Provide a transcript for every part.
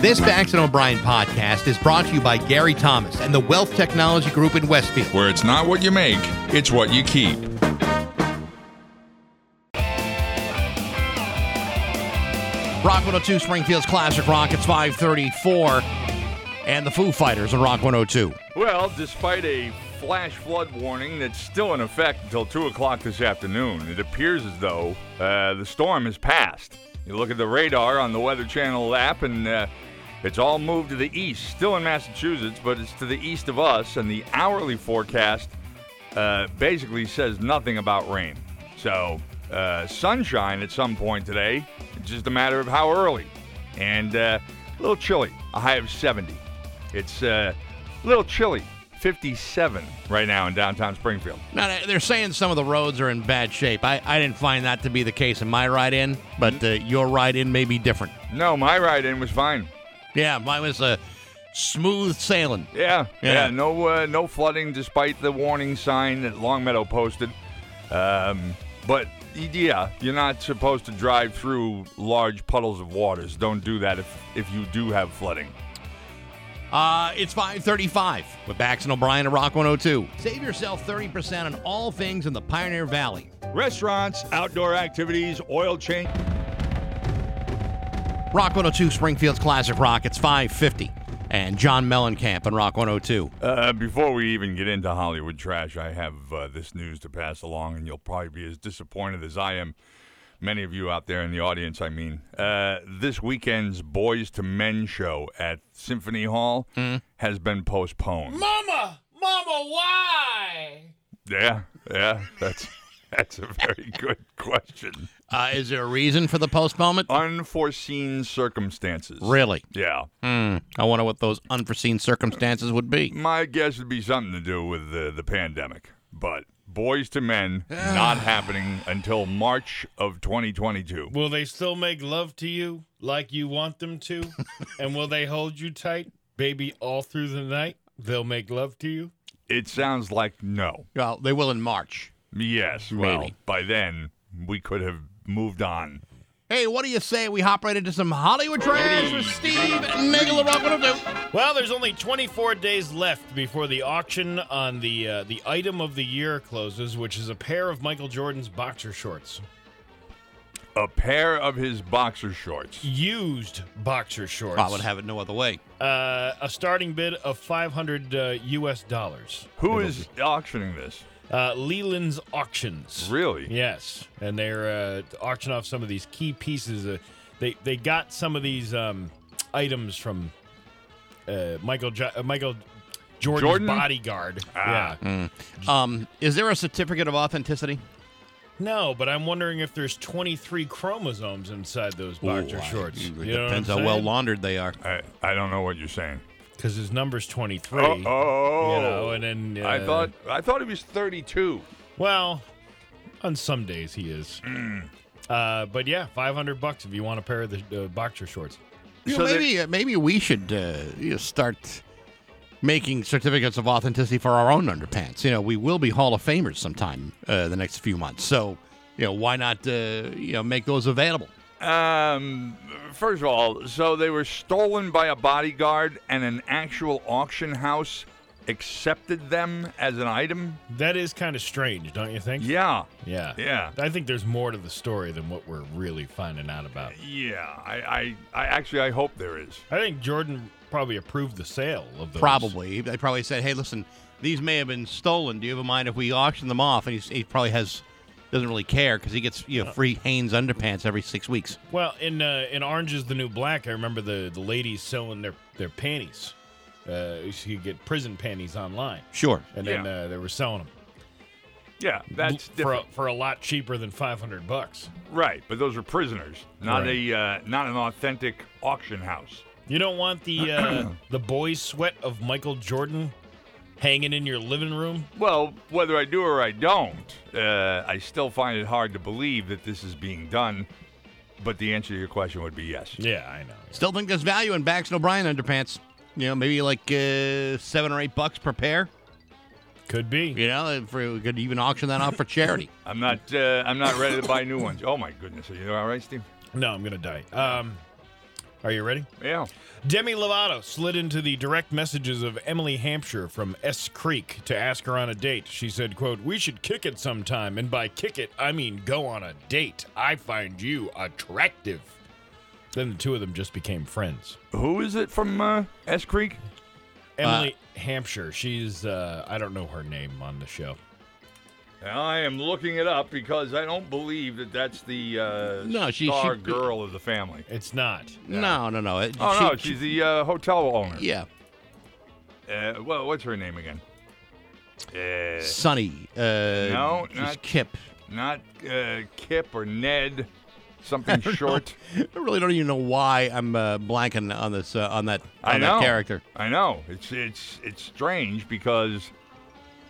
This Bax and O'Brien podcast is brought to you by Gary Thomas and the Wealth Technology Group in Westfield. Where it's not what you make, it's what you keep. Rock 102 Springfield's Classic Rock. It's 534. And the Foo Fighters on Rock 102. Well, despite a flash flood warning that's still in effect until 2 o'clock this afternoon, it appears as though uh, the storm has passed. You look at the radar on the Weather Channel app, and uh, it's all moved to the east. Still in Massachusetts, but it's to the east of us, and the hourly forecast uh, basically says nothing about rain. So, uh, sunshine at some point today. It's just a matter of how early. And uh, a little chilly, a high of 70. It's uh, a little chilly, 57 right now in downtown Springfield. Now, they're saying some of the roads are in bad shape. I, I didn't find that to be the case in my ride in, but uh, your ride in may be different. No, my ride in was fine. Yeah, mine was uh, smooth sailing. Yeah, Yeah. yeah, no, uh, no flooding despite the warning sign that Longmeadow posted. Um, but yeah, you're not supposed to drive through large puddles of waters. Don't do that if if you do have flooding. Uh, it's 535 with Bax and O'Brien at Rock 102. Save yourself 30% on all things in the Pioneer Valley. Restaurants, outdoor activities, oil change. Rock 102 Springfield's Classic Rock. It's 550. And John Mellencamp on Rock 102. Uh, before we even get into Hollywood trash, I have uh, this news to pass along, and you'll probably be as disappointed as I am. Many of you out there in the audience, I mean. Uh, this weekend's Boyz II Men show at Symphony Hall has been postponed. Mama, Mama, why? Yeah, yeah, that's that's a very good question. Uh, is there a reason for the postponement? Unforeseen circumstances. Really? Yeah. Hmm. I wonder what those unforeseen circumstances would be. My guess would be something to do with the, the pandemic. But Boyz II Men not happening until March of 2022. Will they still make love to you like you want them to? and will they hold you tight, baby, all through the night? They'll make love to you? It sounds like no. Well, they will in March. Yes. Well, Maybe. by then we could have moved on. Hey, what do you say we hop right into some Hollywood trash with Steve Nagel of Rock 102? Well, there's only 24 days left before the auction on the uh, the item of the year closes, which is a pair of Michael Jordan's boxer shorts. A pair of his boxer shorts. Used boxer shorts. I would have it no other way. uh, a starting bid of 500 uh, U.S. dollars. Who is auctioning this? Uh, Leland's Auctions. Really? Yes, and they're uh, auctioning off some of these key pieces. Uh, they they got some of these um, items from uh, Michael jo- uh, Michael Jordan's Jordan? bodyguard. Ah. Yeah. Um, is there a certificate of authenticity? No, but I'm wondering if there's 23 chromosomes inside those boxer Ooh, I- shorts. It You know depends how well laundered they are. I, I don't know what you're saying. Because his number's 23. Oh, oh, You know, and then uh, I thought I thought he was 32. Well, on some days he is. Mm. Uh, but yeah, 500 bucks if you want a pair of the uh, boxer shorts. You So know, maybe uh, maybe we should uh, you know, start making certificates of authenticity for our own underpants. You know, we will be Hall of Famers sometime uh, the next few months. So, you know, why not uh, you know make those available? Um, first of all, so they were stolen by a bodyguard, and an actual auction house accepted them as an item. That is kind of strange, don't you think? Yeah, Yeah. yeah, I think there's more to the story than what we're really finding out about. yeah. I, I, I actually, I hope there is. I think Jordan probably approved the sale of those. Probably, they probably said, "Hey, listen, these may have been stolen. Do you have a mind if we auction them off?" And he's, he probably has doesn't really care because he gets you know free Hanes underpants every six weeks. Well, in uh, in Orange is the New Black, I remember the, the ladies selling their, their panties. Uh, you could get prison panties online, Sure. and then Yeah. uh, they were selling them Yeah, that's for a, different. for a lot cheaper than 500 bucks. right. But those are prisoners, not Right. a, uh, not an authentic auction house. You don't want the uh, the boys' sweat of Michael Jordan hanging in your living room. Well, whether I do or I don't, uh, I still find it hard to believe that this is being done. But the answer to your question would be yes. Yeah, I know. Still think there's value in Bax and O'Brien underpants. You know, maybe like uh, seven or eight bucks per pair. Could be. You know, if we could even auction that off for charity. I'm not. Uh, I'm not ready to buy new ones. Oh my goodness, are you all right, Steve? No, I'm gonna die. Um, Are you ready? Yeah. Demi Lovato slid into the direct messages of Emily Hampshire from S Creek to ask her on a date. She said, quote, We should kick it sometime. And by kick it, I mean go on a date. I find you attractive. Then the two of them just became friends. Who is it from uh, S Creek? Emily Hampshire. She's, uh, I don't know her name on the show. I am looking it up because I don't believe that that's the uh, No, she- star she- girl of the family. It's not. No, no, no. It- Oh she- no, she- she's the uh, hotel owner. yeah, Uh, well, what's her name again? Uh, Sunny. Uh, No, she's not- Kip. not uh, Kip or Ned. Something short. I really don't even know why I'm uh, blanking on this uh, on that on I that know. character. I know. It's it's it's strange because it-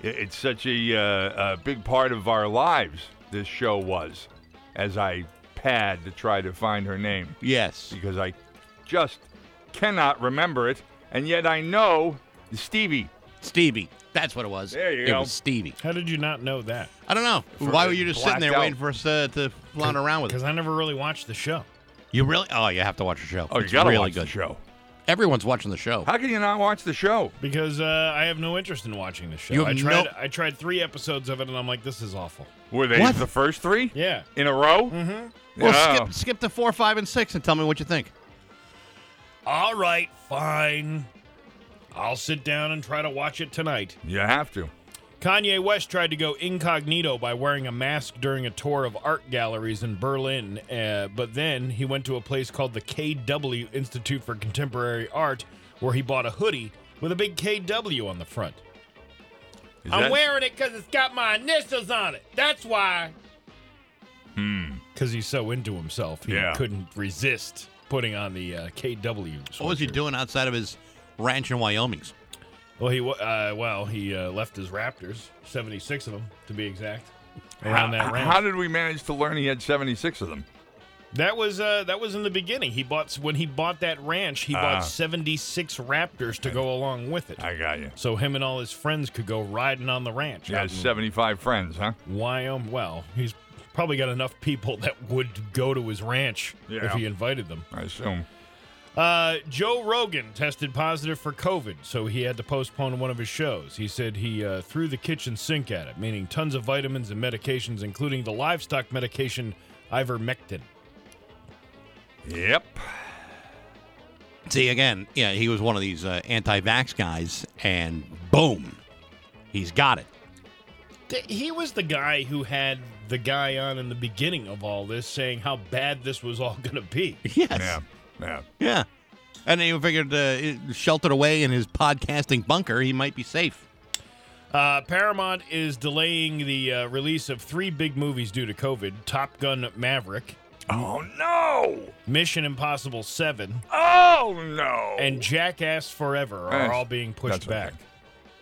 it's such a, uh, a big part of our lives. This show was, as I pad to try to find her name Yes. because I just cannot remember it, and yet I know Stevie. Stevie. That's what it was. There you it go. was Stevie. How did you not know that? I don't know. For- Why were you just sitting there out. waiting for us uh, to flounder around with it? Because I never really watched the show. You really? Oh, you have to watch the show. Oh, you it's gotta really watch good. the show. Everyone's watching the show. How can you not watch the show? Because uh, I have no interest in watching the show. You have I tried. no- I tried three episodes of it, and I'm like, this is awful. Were they What? the first three Yeah. in a row? Mm-hmm. Well, skip skip to four, five, and six, and tell me what you think. All right, fine. I'll sit down and try to watch it tonight. You have to. Kanye West tried to go incognito by wearing a mask during a tour of art galleries in Berlin, uh, but then he went to a place called the KW Institute for Contemporary Art, where he bought a hoodie with a big KW on the front. Is I'm that- wearing it because it's got my initials on it. That's why. Hmm. Because he's so into himself, he Yeah. couldn't resist putting on the uh, KW. What was he doing outside of his ranch in Wyoming's? Well, he uh, well he uh, left his Raptors, seventy six of them to be exact, How, around that ranch. how did we manage to learn he had 76 of them? that was uh, that was in the beginning. He bought when he bought that ranch, he Ah. bought seventy six Raptors to go along with it, I got you. so him and all his friends could go riding on the ranch. He out has 75 friends, huh? Wyoming. Well, he's probably got enough people that would go to his ranch Yeah. if he invited them. I assume. Uh, Joe Rogan tested positive for COVID, so he had to postpone one of his shows. He said he uh, threw the kitchen sink at it, meaning tons of vitamins and medications, including the livestock medication ivermectin. Yep. See, again, yeah, he was one of these uh, anti-vax guys, and boom, he's got it. He was the guy who had the guy on in the beginning of all this saying how bad this was all going to be. Yes. Yeah. Yeah. Yeah. And he figured, uh, sheltered away in his podcasting bunker, he might be safe. Uh, Paramount is delaying the uh, release of three big movies due to COVID Top Gun Maverick, Oh, no. Mission Impossible 7, Oh, no. and Jackass Forever are That's- all being pushed that's okay. back.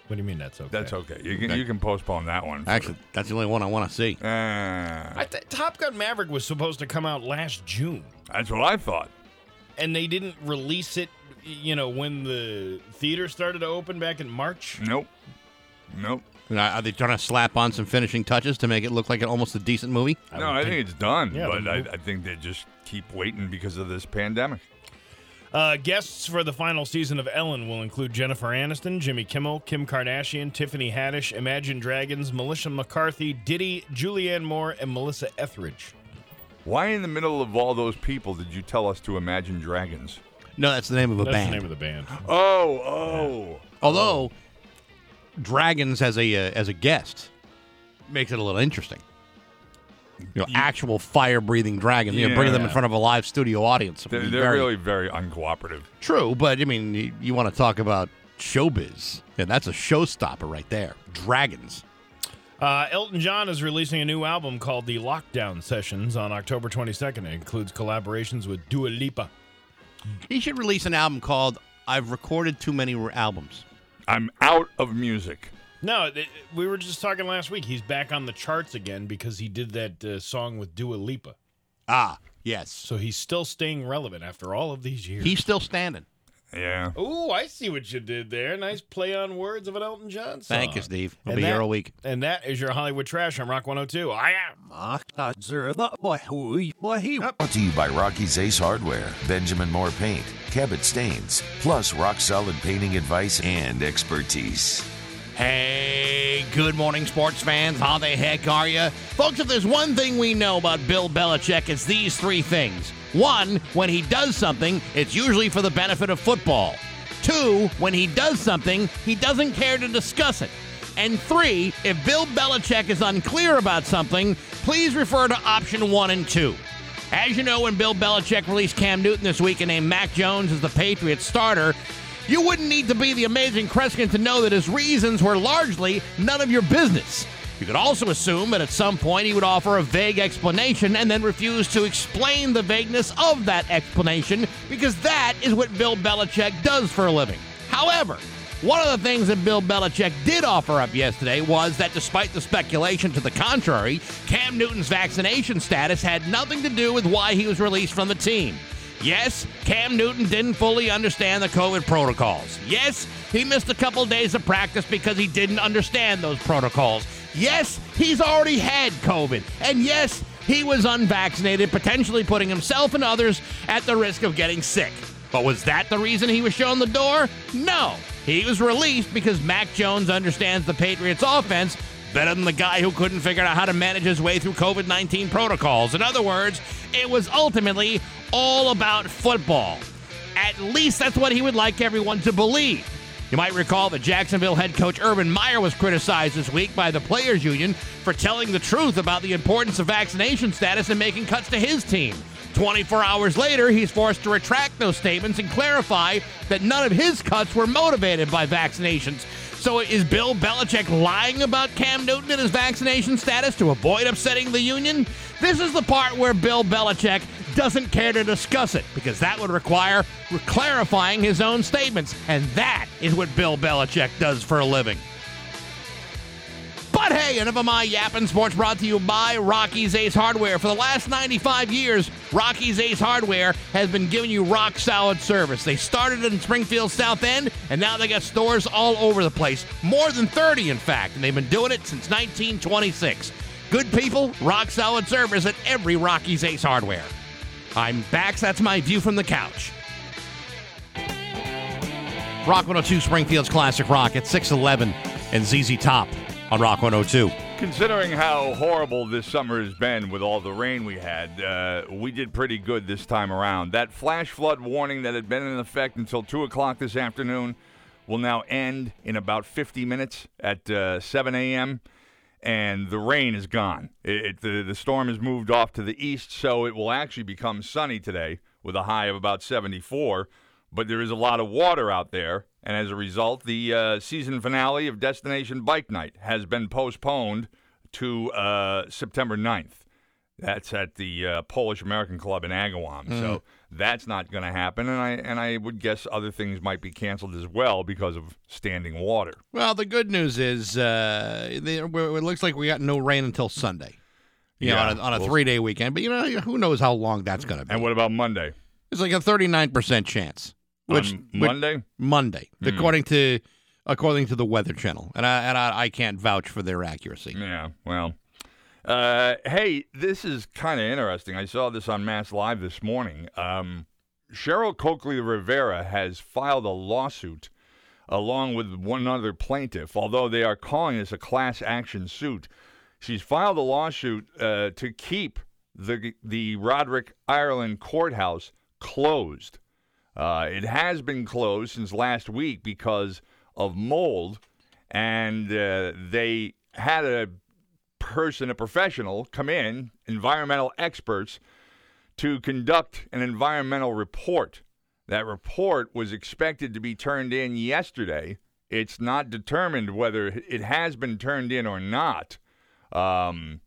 What do you mean that's okay? That's okay. You can, you can postpone that one. for- Actually, that's the only one I want to see. Uh, I th- Top Gun Maverick was supposed to come out last June, that's what I thought. And they didn't release it. You know when the theater started to open back in March. Nope. Nope. Now, Are they trying to slap on some finishing touches to make it look like an, almost a decent movie? no, I think it's done, Yeah, but I, I think they just keep waiting because of this pandemic. Uh, guests for the final season of Ellen will include Jennifer Aniston, Jimmy Kimmel, Kim Kardashian, Tiffany Haddish, Imagine Dragons, Melissa McCarthy, Diddy, Julianne Moore, and Melissa Etheridge. Why in the middle of all those people did you tell us to imagine dragons? No, that's the name of a band. That's band. the name of the band. Oh, oh. Although dragons as a uh, as a guest makes it a little interesting. You know, actual fire breathing dragons. You know, bringing them in Yeah. front of a live studio audience. would They're, be they're very- really very uncooperative. true, but I mean, you, you want to talk about showbiz? Yeah, that's a showstopper right there. Dragons. Uh, Elton John is releasing a new album called The Lockdown Sessions on October 22nd. It includes collaborations with Dua Lipa. He should release an album called "I've Recorded Too Many Albums." I'm out of music. No, th- we were just talking last week. He's back on the charts again because he did that uh, song with Dua Lipa. Ah, yes. So he's still staying relevant after all of these years. He's still standing. Yeah. Oh, I see what you did there. Nice play on words of an Elton John song. Thank you, Steve. We'll And be that- here all week. And that is your Hollywood Trash on Rock 102. I am. Mark. What he? What he? Brought to you by Rocky's Ace Hardware, Benjamin Moore Paint, Cabot Stains, plus rock solid painting advice and expertise. Hey, good morning, sports fans. How the heck are you? Folks, if there's one thing we know about Bill Belichick, it's these three things. One, when he does something, it's usually for the benefit of football. Two, when he does something, he doesn't care to discuss it. And three, if Bill Belichick is unclear about something, please refer to option one and two. As you know, when Bill Belichick released Cam Newton this week and named Mac Jones as the Patriots starter, you wouldn't need to be the amazing Kreskin to know that his reasons were largely none of your business. You could also assume that at some point he would offer a vague explanation and then refuse to explain the vagueness of that explanation because that is what Bill Belichick does for a living. However, one of the things that Bill Belichick did offer up yesterday was that despite the speculation to the contrary, Cam Newton's vaccination status had nothing to do with why he was released from the team. Yes, Cam Newton didn't fully understand the COVID protocols. Yes, he missed a couple days of practice because he didn't understand those protocols. Yes, he's already had COVID. And yes, he was unvaccinated, potentially putting himself and others at the risk of getting sick. But was that the reason he was shown the door? No. He was released because Mac Jones understands the Patriots' offense better than the guy who couldn't figure out how to manage his way through COVID 19 protocols. In other words, it was ultimately all about football. At least that's what he would like everyone to believe. You might recall that Jacksonville head coach Urban Meyer was criticized this week by the Players Union for telling the truth about the importance of vaccination status and making cuts to his team. 24 hours later, he's forced to retract those statements and clarify that none of his cuts were motivated by vaccinations. So is Bill Belichick lying about Cam Newton and his vaccination status to avoid upsetting the union? This is the part where Bill Belichick doesn't care to discuss it because that would require clarifying his own statements, and that is what Bill Belichick does for a living. But hey, enough of my yapping sports brought to you by Rocky's Ace Hardware. For the last 95 years, Rocky's Ace Hardware has been giving you rock solid service. They started in Springfield South End, and now they got stores all over the place. More than 30, in fact, and they've been doing it since 1926. Good people, rock solid service at every Rocky's Ace Hardware. I'm Bax. That's my view from the couch. Rock 102 Springfield's Classic Rock at 611 and ZZ Top on Rock 102. Considering how horrible this summer has been with all the rain we had, uh, we did pretty good this time around. That flash flood warning that had been in effect until 2 o'clock this afternoon will now end in about 50 minutes at uh, 7 a.m., and the rain is gone. It, it, the, the storm has moved off to the east, so it will actually become sunny today with a high of about 74. But there is a lot of water out there, and as a result, the uh, season finale of Destination Bike Night has been postponed to uh, September 9th. That's at the uh, Polish American Club in Agawam. So that's not going to happen, and I and I would guess other things might be canceled as well because of standing water. Well, the good news is uh, there, it looks like we got no rain until Sunday. You Yeah, know, on a, on a we'll- three day weekend. But, you know, who knows how long that's going to be. And what about Monday? It's like a 39% chance. Which, On which- Monday? Monday, Hmm. according to according to the Weather Channel. And I, and I, I can't vouch for their accuracy. Yeah, well. Uh, hey, this is kind of interesting. I saw this on Mass Live this morning. Um, Cheryl Coakley Rivera has filed a lawsuit along with one other plaintiff, although they are calling this a class action suit. She's filed a lawsuit uh, to keep the the Roderick Ireland courthouse closed. Uh, it has been closed since last week because of mold, and uh, they had a person, a professional, come in, environmental experts, to conduct an environmental report. That report was expected to be turned in yesterday. It's not determined whether it has been turned in or not. Um,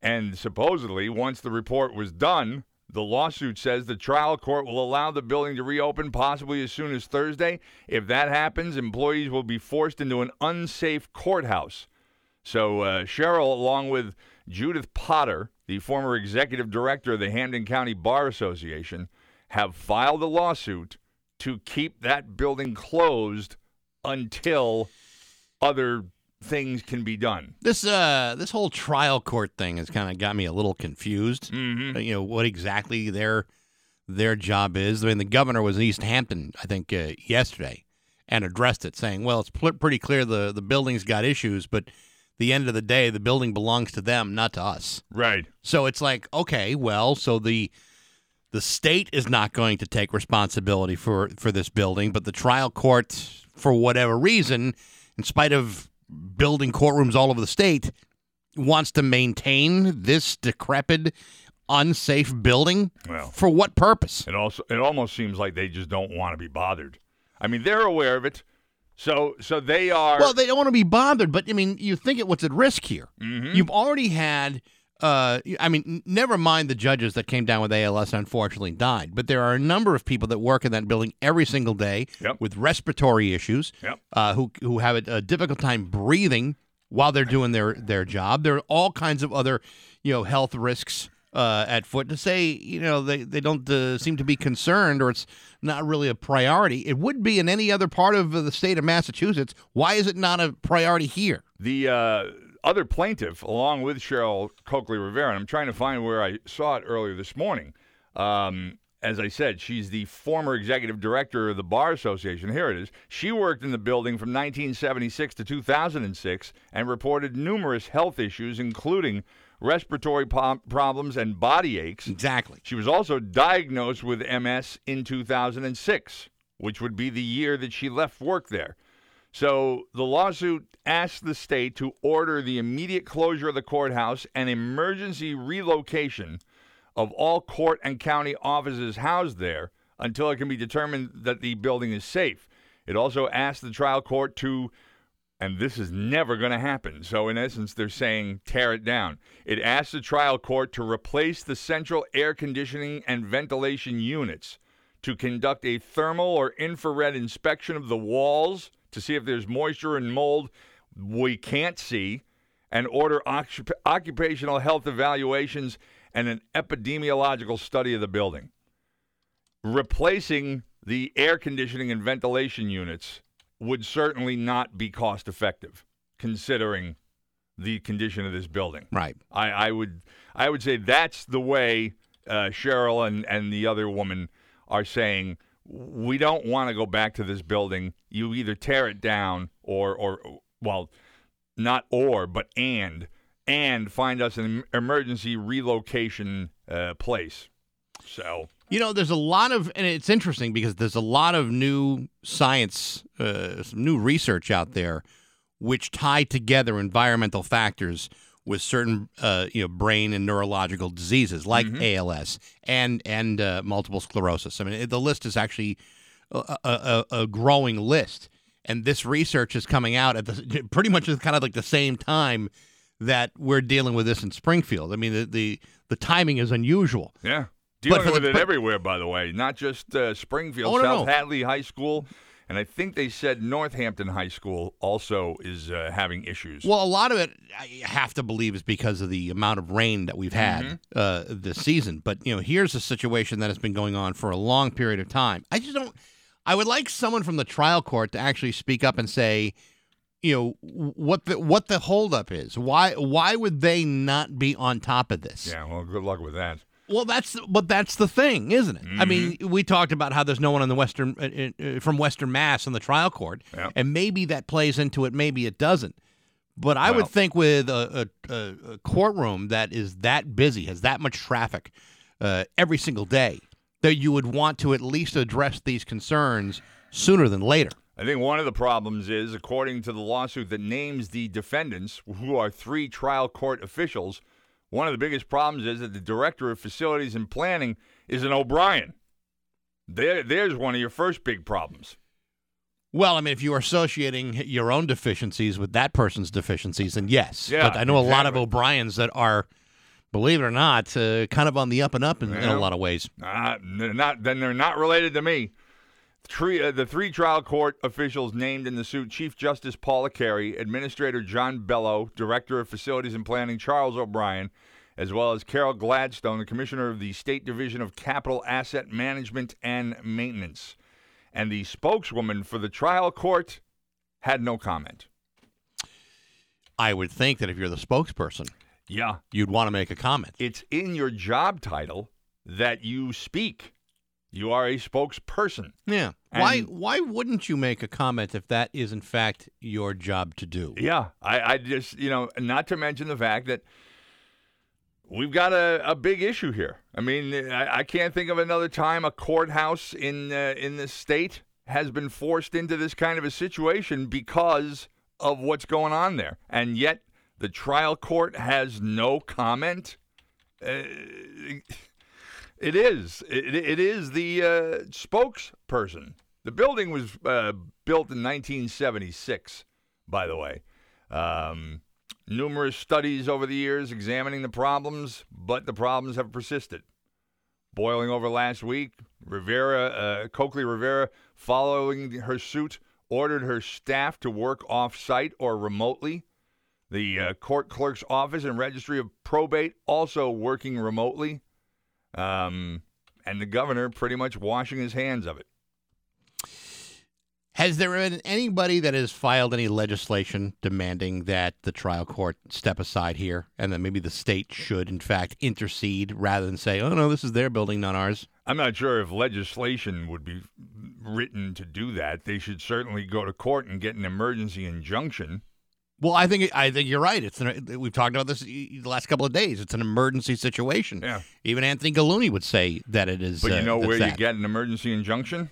and supposedly, once the report was done, the lawsuit says the trial court will allow the building to reopen possibly as soon as Thursday. If that happens, employees will be forced into an unsafe courthouse. So uh, Cheryl, along with Judith Potter, the former executive director of the Hampden County Bar Association, have filed a lawsuit to keep that building closed until other things can be done. This uh this whole trial court thing has kind of got me a little confused. Mm-hmm. You know what exactly their their job is. I mean, the governor was in Easthampton, I think, uh, yesterday, and addressed it, saying, "Well, it's pl- pretty clear the the building's got issues, but the end of the day, the building belongs to them, not to us." Right. So it's like, okay, well, so the the state is not going to take responsibility for for this building, but the trial court, for whatever reason, in spite of building courtrooms all over the state, wants to maintain this decrepit, unsafe building. Well. for what purpose? It also it almost seems like they just don't want to be bothered. I mean, they're aware of it. So so they are Well, they don't want to be bothered, but I mean, you think at what's at risk here. Mm-hmm. You've already had, uh, I mean, never mind the judges that came down with ALS and unfortunately died, but there are a number of people that work in that building every single day Yep. with respiratory issues, Yep. uh, who who have a, a difficult time breathing while they're doing their their job. There are all kinds of other, you know, health risks. Uh, at foot to say, you know, they, they don't uh, seem to be concerned or it's not really a priority. It would be in any other part of the state of Massachusetts. Why is it not a priority here? the uh, other plaintiff, along with Cheryl Coakley Rivera, and I'm trying to find where I saw it earlier this morning. Um, as I said, she's the former executive director of the Bar Association. Here it is. She worked in the building from 1976 to 2006 and reported numerous health issues, including respiratory po- problems and body aches. Exactly. She was also diagnosed with MS in 2006, which would be the year that she left work there. So the lawsuit asked the state to order the immediate closure of the courthouse and emergency relocation of all court and county offices housed there until it can be determined that the building is safe. It also asked the trial court to and this is never going to happen. So, in essence, they're saying tear it down. It asked the trial court to replace the central air conditioning and ventilation units, to conduct a thermal or infrared inspection of the walls to see if there's moisture and mold we can't see, and order occup- occupational health evaluations and an epidemiological study of the building. Replacing the air conditioning and ventilation units would certainly not be cost effective, considering the condition of this building. Right. I, I would I would say that's the way uh, Cheryl and, and the other woman are saying we don't want to go back to this building. You either tear it down or or well, not or but and and find us an emergency relocation uh, place. So You know, there's a lot of, and it's interesting because there's a lot of new science, uh, some new research out there, which tie together environmental factors with certain, uh, you know, brain and neurological diseases like ALS and and uh, multiple sclerosis. I mean, the list is actually a, a, a growing list, and this research is coming out at the pretty much at kind of like the same time that we're dealing with this in Springfield. I mean, the the, the timing is unusual. Yeah. Dealing for with the- it but- everywhere, by the way, not just uh, Springfield, Oh, no, South no. Hadley High School, and I think they said Northampton High School also is uh, having issues. Well, a lot of it, I have to believe, is because of the amount of rain that we've had uh, this season. But you know, here's a situation that has been going on for a long period of time. I just don't. I would like someone from the trial court to actually speak up and say, you know, what the what the holdup is. Why why would they not be on top of this? yeah, well, good luck with that. Well, that's but that's the thing, isn't it? I mean, Mm-hmm. we talked about how there's no one on the western uh, uh, from Western Mass in the trial court, Yeah. and maybe that plays into it, maybe it doesn't. But I Well- would think with a, a, a- a courtroom that is that busy, has that much traffic uh, every single day, that you would want to at least address these concerns sooner than later. I think one of the problems is, according to the lawsuit that names the defendants, who are three trial court officials, one of the biggest problems is that the director of facilities and planning is an O'Brien. There, there's one of your first big problems. Well, I mean, if you are associating your own deficiencies with that person's deficiencies, then yes. Yeah, but I know a lot of. O'Briens that are, believe it or not, uh, kind of on the up and up in, in a lot of ways. Uh, not. Then they're not related to me. Three, uh, the three trial court officials named in the suit: Chief Justice Paula Carey, Administrator John Bello, Director of Facilities and Planning Charles O'Brien, as well as Carol Gladstone, the Commissioner of the State Division of Capital Asset Management and Maintenance. And the spokeswoman for the trial court had no comment. I would think that if you're the spokesperson, Yeah. you'd want to make a comment. It's in your job title that you speak. You are a spokesperson. Yeah. Why And- why wouldn't you make a comment if that is in fact your job to do? Yeah, I, I just you know, not to mention the fact that we've got a, a big issue here. I mean, I, I can't think of another time a courthouse in uh, in this state has been forced into this kind of a situation because of what's going on there, and yet the trial court has no comment. Uh, it is. It, it is the uh, spokesperson. The building was uh, built in 1976, by the way. Um, numerous studies over the years examining the problems, but the problems have persisted. Boiling over last week, Rivera, uh, Coakley Rivera, following her suit, ordered her staff to work off site or remotely. The uh, court clerk's office and registry of probate also working remotely. Um, and the governor pretty much washing his hands of it. Has there been anybody that has filed any legislation demanding that the trial court step aside here and that maybe the state should, in fact, intercede rather than say, oh, no, this is their building, not ours? I'm not sure if legislation would be written to do that. They should certainly go to court and get an emergency injunction. Well, I think I think you're right. It's an, we've talked about this the last couple of days. It's an emergency situation. Yeah. Even Anthony Gulluni would say that it is. But uh, you know that's where you that. get an emergency injunction?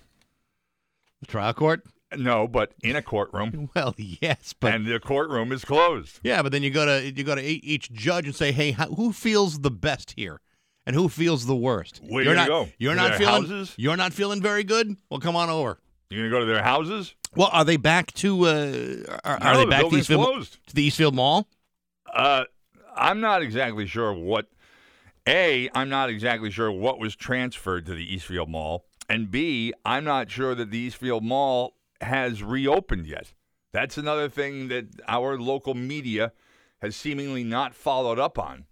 the trial court. No, but in a courtroom. Well, yes, but and the courtroom is closed. yeah, but then you go to you go to each judge and say, hey, who feels the best here, and who feels the worst? Where you're you not go? you're To not feeling houses? you're not feeling very good. Well, come on over. You're going to go to their houses? Well, are they back to? Uh, are, are they the back to Eastfield, closed. to the Eastfield Mall? Uh, I'm not exactly sure what. A, I'm not exactly sure what was transferred to the Eastfield Mall, and B, I'm not sure that the Eastfield Mall has reopened yet. That's another thing that our local media has seemingly not followed up on,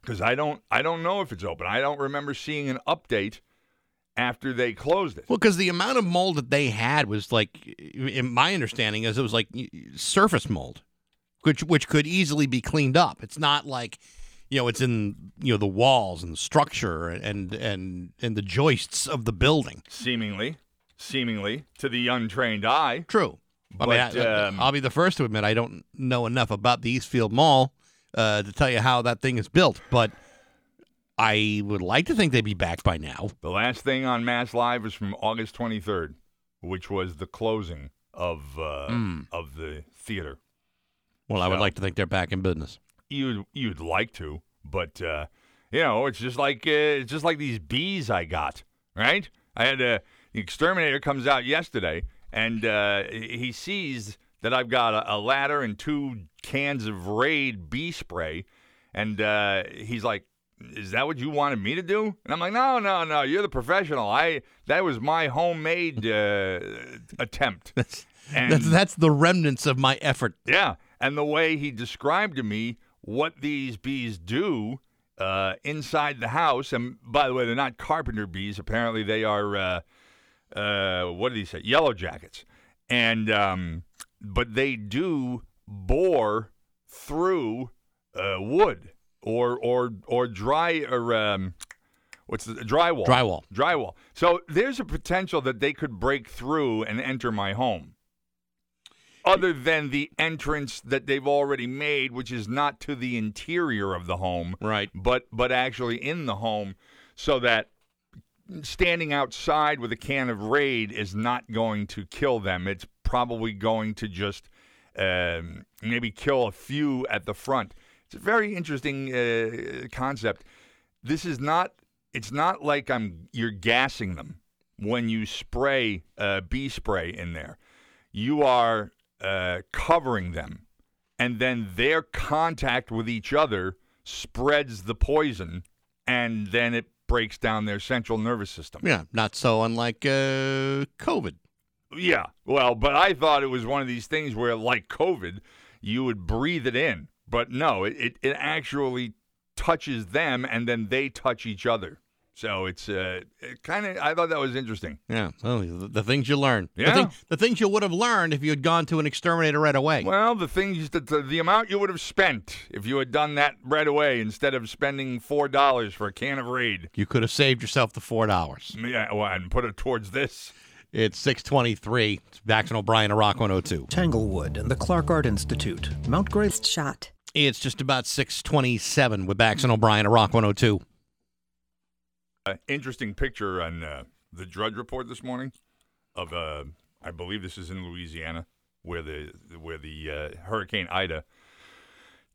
because I don't, I don't know if it's open. I don't remember seeing an update after they closed it. Well, because the amount of mold that they had was like, in my understanding, is it was like surface mold, which which could easily be cleaned up. It's not like, you know, it's in you know the walls and the structure and and and the joists of the building. Seemingly, seemingly to the untrained eye. True. I mean, But, I, um, I'll be the first to admit I don't know enough about the Eastfield Mall uh, to tell you how that thing is built, but I would like to think they'd be back by now. The last thing on Mass Live is from August 23rd, which was the closing of uh, of the theater. Well, I would like to think they're back in business. You you'd like to, but uh, you know it's just like uh, it's just like these bees I got. Right? I had a the exterminator comes out yesterday, and uh, he sees that I've got a, a ladder and two cans of Raid bee spray, and uh, he's like. Is that what you wanted me to do? And I'm like, no, no, no. You're the professional. I that was my homemade uh, attempt. And- That's that's the remnants of my effort. yeah, and the way he described to me what these bees do uh, inside the house, and by the way, they're not carpenter bees. Apparently, they are uh, uh, what did he say? Yellow jackets, and um, but they do bore through uh, wood or or or dry or um, what's the drywall? Drywall. Drywall. So there's a potential that they could break through and enter my home other than the entrance that they've already made, which is not to the interior of the home, Right. but but actually in the home, so that standing outside with a can of Raid is not going to kill them. It's probably going to just um, maybe kill a few at the front. It's a very interesting uh, concept. This is not. It's not like I'm. You're gassing them when you spray uh, bee spray in there. You are uh, covering them, and then their contact with each other spreads the poison, and then it breaks down their central nervous system. Yeah, not so unlike uh, COVID. Yeah, well, but I thought it was one of these things where, like COVID, you would breathe it in, but no, it, it, it actually touches them, and then they touch each other. So it's uh, it kind of. I thought that was interesting. Yeah, well, the, the things you learn. The, Yeah. thing- the things you would have learned if you had gone to an exterminator right away. Well, the things that the, the amount you would have spent if you had done that right away instead of spending four dollars for a can of Raid. You could have saved yourself the four dollars. Yeah, well, and put it towards this. It's six twenty three. It's Bax and O'Brien, a Rock one hundred two. Tanglewood and the Clark Art Institute, Mount Grace. shot. It's just about six twenty seven with Bax and O'Brien, a Rock one hundred two. Uh, interesting picture on uh, the Drudge Report this morning of uh, I believe this is in Louisiana where the where the uh, Hurricane Ida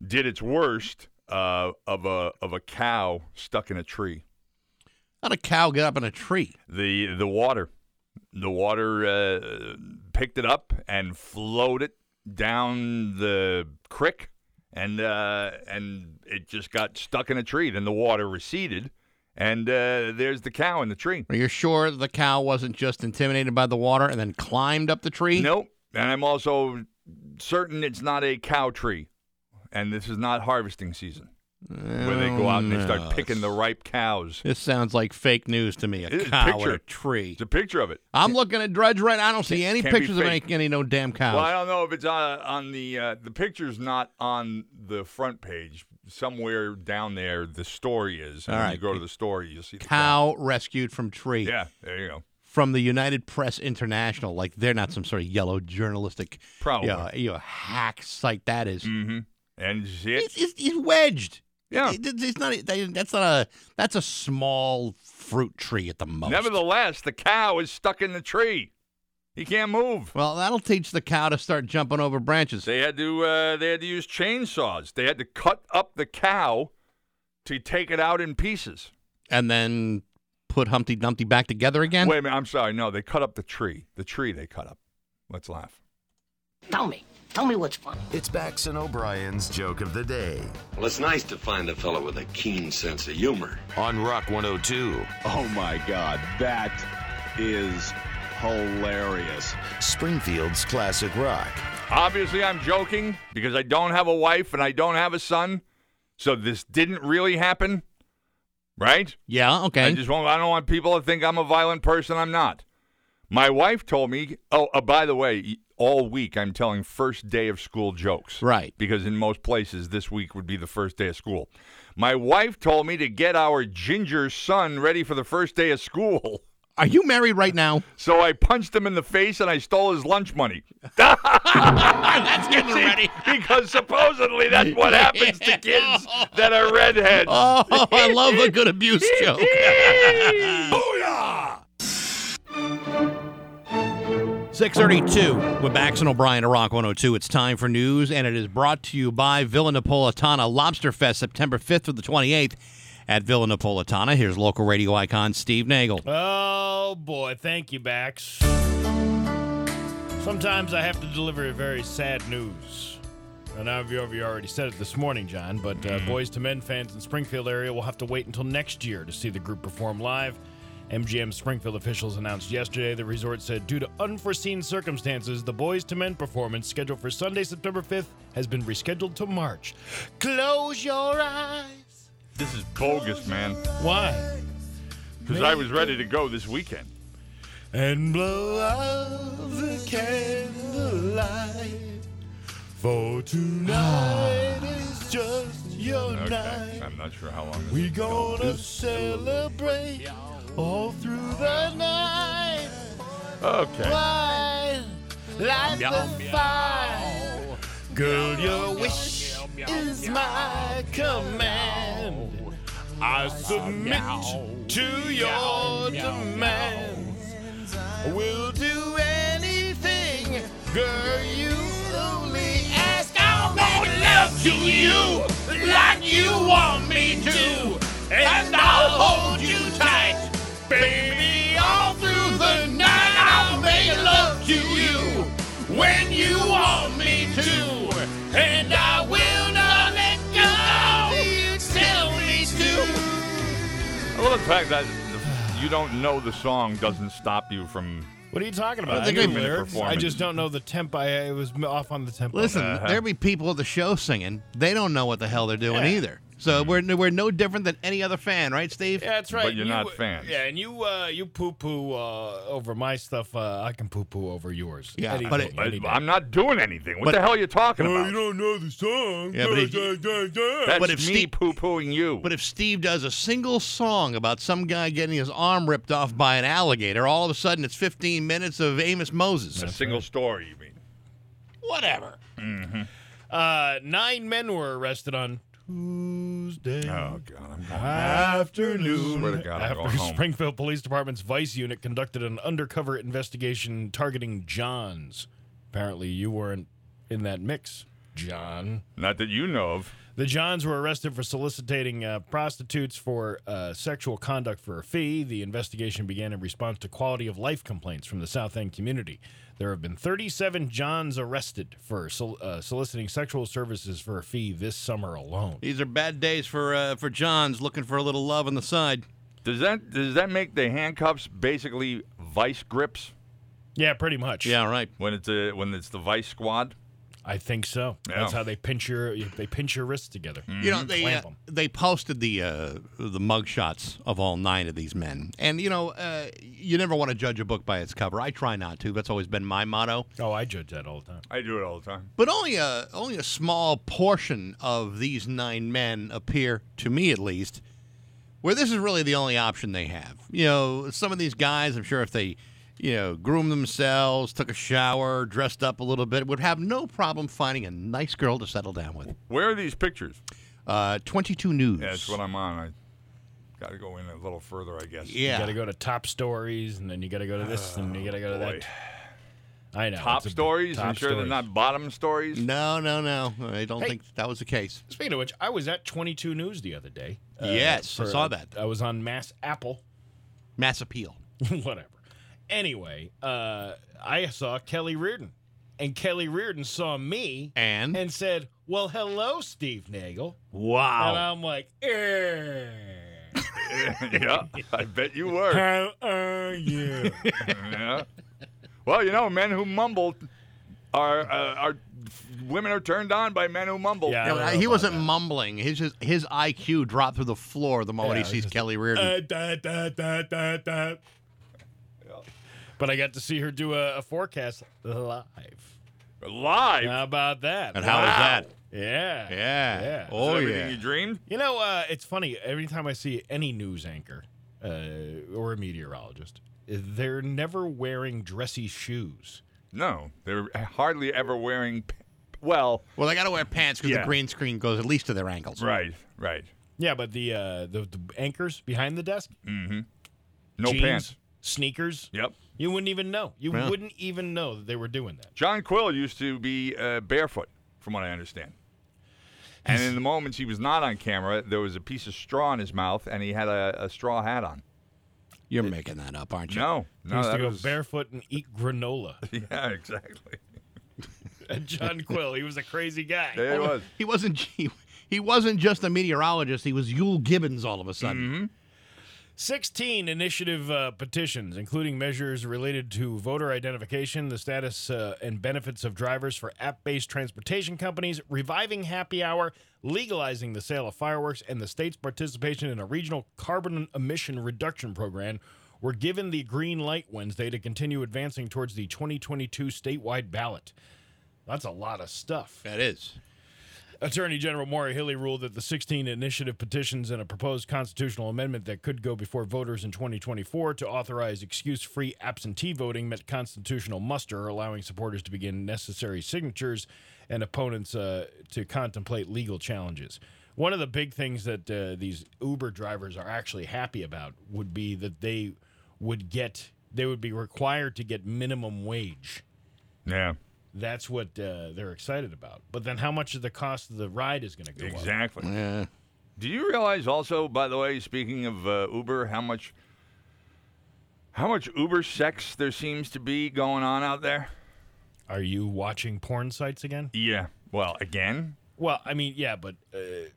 did its worst uh, of a of a cow stuck in a tree. How'd a cow get up in a tree? the the water the water uh, picked it up and flowed it down the creek and uh, and it just got stuck in a tree. Then the water receded and uh, there's the cow in the tree. Are you sure the cow wasn't just intimidated by the water and then climbed up the tree? nope and i'm also certain it's not a cow tree and this is not harvesting season where they go out and they start picking the ripe cows This sounds like fake news to me. A It is a cow in picture. a tree. it's a picture of it I'm looking at Drudge right. I don't see any can't pictures of any, any no damn cows. Well, I don't know if it's on on the uh, the picture's not on the front page. Somewhere down there, the story is. And All when right. you go to the story, you'll see the cow rescued from tree. Yeah, there you go. From the United Press International. Like they're not some sort of yellow journalistic Probably. you know, you know, hack site that is. Mm-hmm. And you see it? He's, he's, he's wedged. Yeah. It- it- it's not. That's not a. That's a small fruit tree at the most. Nevertheless, the cow is stuck in the tree. He can't move. Well, that'll teach the cow to start jumping over branches. They had to uh, they had to use chainsaws. They had to cut up the cow to take it out in pieces. and then put Humpty Dumpty back together again. Wait a minute, I'm sorry. No, they cut up the tree. The tree they cut up. Let's laugh. Tell me. Tell me what's funny. It's Bax and O'Brien's joke of the day Well, it's nice to find a fellow with a keen sense of humor. on Rock 102, Oh my god, that is hilarious. Springfield's classic rock. Obviously, I'm joking because I don't have a wife and I don't have a son. So this didn't really happen. Right? yeah. Okay. I just want I don't want people to think I'm a violent person. I'm not. My wife told me, oh, uh, by the way, all week I'm telling first day of school jokes. Right. Because in most places, this week would be the first day of school. My wife told me to get our ginger son ready for the first day of school. Are you married right now? So I punched him in the face and I stole his lunch money. That's getting ready. because supposedly that's what happens to kids that are redheads. Oh, I love a good abuse joke. 632 with Bax and O'Brien at Rock 102. It's time for news, and it is brought to you by Villa Napolitana Lobster Fest, September 5th through the 28th at Villa Napolitana. Here's local radio icon Steve Nagel. Oh boy, thank you, Bax. Sometimes I have to deliver very sad news. And I've already said it this morning, John, but uh, Boyz II Men fans in Springfield area will have to wait until next year to see the group perform live. MGM Springfield officials announced yesterday the resort said due to unforeseen circumstances, the Boyz II Men performance scheduled for Sunday, September 5th has been rescheduled to March. Close your eyes. This is bogus, man. Why? Because I was ready to go this weekend. and blow out the candlelight. For tonight is just your Okay. night. I'm not sure how long this We is going. gonna celebrate all through the night. Okay. Why light the fire? Girl, your wish is my command. I submit to your demands. We'll do anything, girl. You only ask. I'll make love to you like you want me to, and I'll hold you tight, baby, all through the night. I'll make love to you when you want me to, and I will not let go. You tell me to. Well, the fact that you don't know the song doesn't stop you from. What are you talking about? I, think knew I- the lyrics. I just don't know the tempo. I, I was off on the tempo. Listen, Uh-huh. there'll be people at the show singing. They don't know what the hell they're doing Yeah. either. So we're we're no different than any other fan, right, Steve? Yeah, that's right. But you're You- not fans. Yeah, and you uh, you poo poo uh, over my stuff. Uh, I can poo poo over yours. Yeah, Any but day, it- But any day. I'm not doing anything. What But- the hell are you talking about? you don't know the song. Yeah, but if-. That's but if me Steve- poo pooing you. But if Steve does a single song about some guy getting his arm ripped off by an alligator, all of a sudden it's 15 minutes of Amos Moses. a single story, you mean? Whatever. Uh, nine men were arrested on Tuesday Oh God, I'm going. afternoon. Swear to God, I'm after going home. Springfield Police Department's Vice Unit conducted an undercover investigation targeting Johns. Apparently, you weren't in that mix, John. Not that you know of. The Johns were arrested for soliciting uh, prostitutes for uh, sexual conduct for a fee. The investigation began in response to quality of life complaints from the South End community. There have been 37 Johns arrested for sol- uh, soliciting sexual services for a fee this summer alone. These are bad days for uh, for Johns looking for a little love on the side. Does that does that make the handcuffs basically vice grips Yeah, pretty much. Yeah, right. when it's a, when it's the vice squad? I think so. Yeah. That's how they pinch your they pinch your wrists together. You know, they uh, they posted the uh, the mug shots of all nine of these men, and you know, uh, you never want to judge a book by its cover. I try not to. That's always been my motto. Oh, I judge that all the time. I do it all the time. But only a only a small portion of these nine men appear, to me at least, where this is really the only option they have. You know, some of these guys, I'm sure if they, you know, groomed themselves, took a shower, dressed up a little bit, would have no problem finding a nice girl to settle down with. Where are these pictures? Uh, 22 News. Yeah, that's what I'm on. I got to go in a little further, I guess. You Yeah. got to go to top stories, and then you got to go to this, and you got to go to boy. that. I know. Top it's a- stories? I'm top sure they're not bottom stories. No, no, no. I don't Hey. think that was the case. Speaking of which, I was at 22 News the other day. uh, Yes, I saw that. I was on Mass Apple, Mass appeal. whatever. Anyway, uh, I saw Kelly Reardon, and Kelly Reardon saw me And? and said, "Well, hello, Steve Nagel." Wow. And I'm like, eh. yeah, I bet you were. "How are you?" yeah. Well, you know, men who mumble are uh, are women are turned on by men who mumble. Yeah. Yeah, don't but know he wasn't that. mumbling. His, his his IQ dropped through the floor the moment Yeah, he sees just- Kelly Reardon. Uh, da, da, da, da, da. But I got to see her do a, a forecast live. Live. How about that? and how was that? Yeah. Yeah. Yeah. Oh that everything yeah. you dreamed? You know, uh, it's funny. Every time I see any news anchor uh, or a meteorologist, they're never wearing dressy shoes. No, they're hardly ever wearing. p- Well, Well, they got to wear pants because Yeah. the green screen goes at least to their ankles. right, right. Yeah, but the uh, the, the anchors behind the desk, No jeans, pants. Sneakers, Yep. you wouldn't even know. You Yeah. wouldn't even know that they were doing that. John Quill used to be uh, barefoot, from what I understand. And in the moments he was not on camera, there was a piece of straw in his mouth, and he had a, a straw hat on. You're making that up, aren't you? No, He no, used to go was barefoot and eat granola. yeah, exactly. And John Quill, he was a crazy guy. There he was. He wasn't. He, he wasn't just a meteorologist. He was Euell Gibbons all of a sudden. Mm-hmm. 16 initiative uh, petitions, including measures related to voter identification, the status uh, and benefits of drivers for app based transportation companies, reviving happy hour, legalizing the sale of fireworks, and the state's participation in a regional carbon emission reduction program, were given the green light Wednesday to continue advancing towards the 2022 statewide ballot. That's a lot of stuff. That is. Attorney General Maura Healey ruled that the 16 initiative petitions and a proposed constitutional amendment that could go before voters in 2024 to authorize excuse free absentee voting met constitutional muster, allowing supporters to begin necessary signatures and opponents uh, to contemplate legal challenges. One of the big things that uh, these Uber drivers are actually happy about would be that they would get, they would be required to get minimum wage. Yeah, That's what uh, they're excited about. But then how much of the cost of the ride is going to go up? exactly. Yeah. Do you realize also, by the way, speaking of uh, Uber, how much how much Uber sex there seems to be going on out there? Are you watching porn sites again? Yeah. Well, again, Well, I mean, yeah, but uh,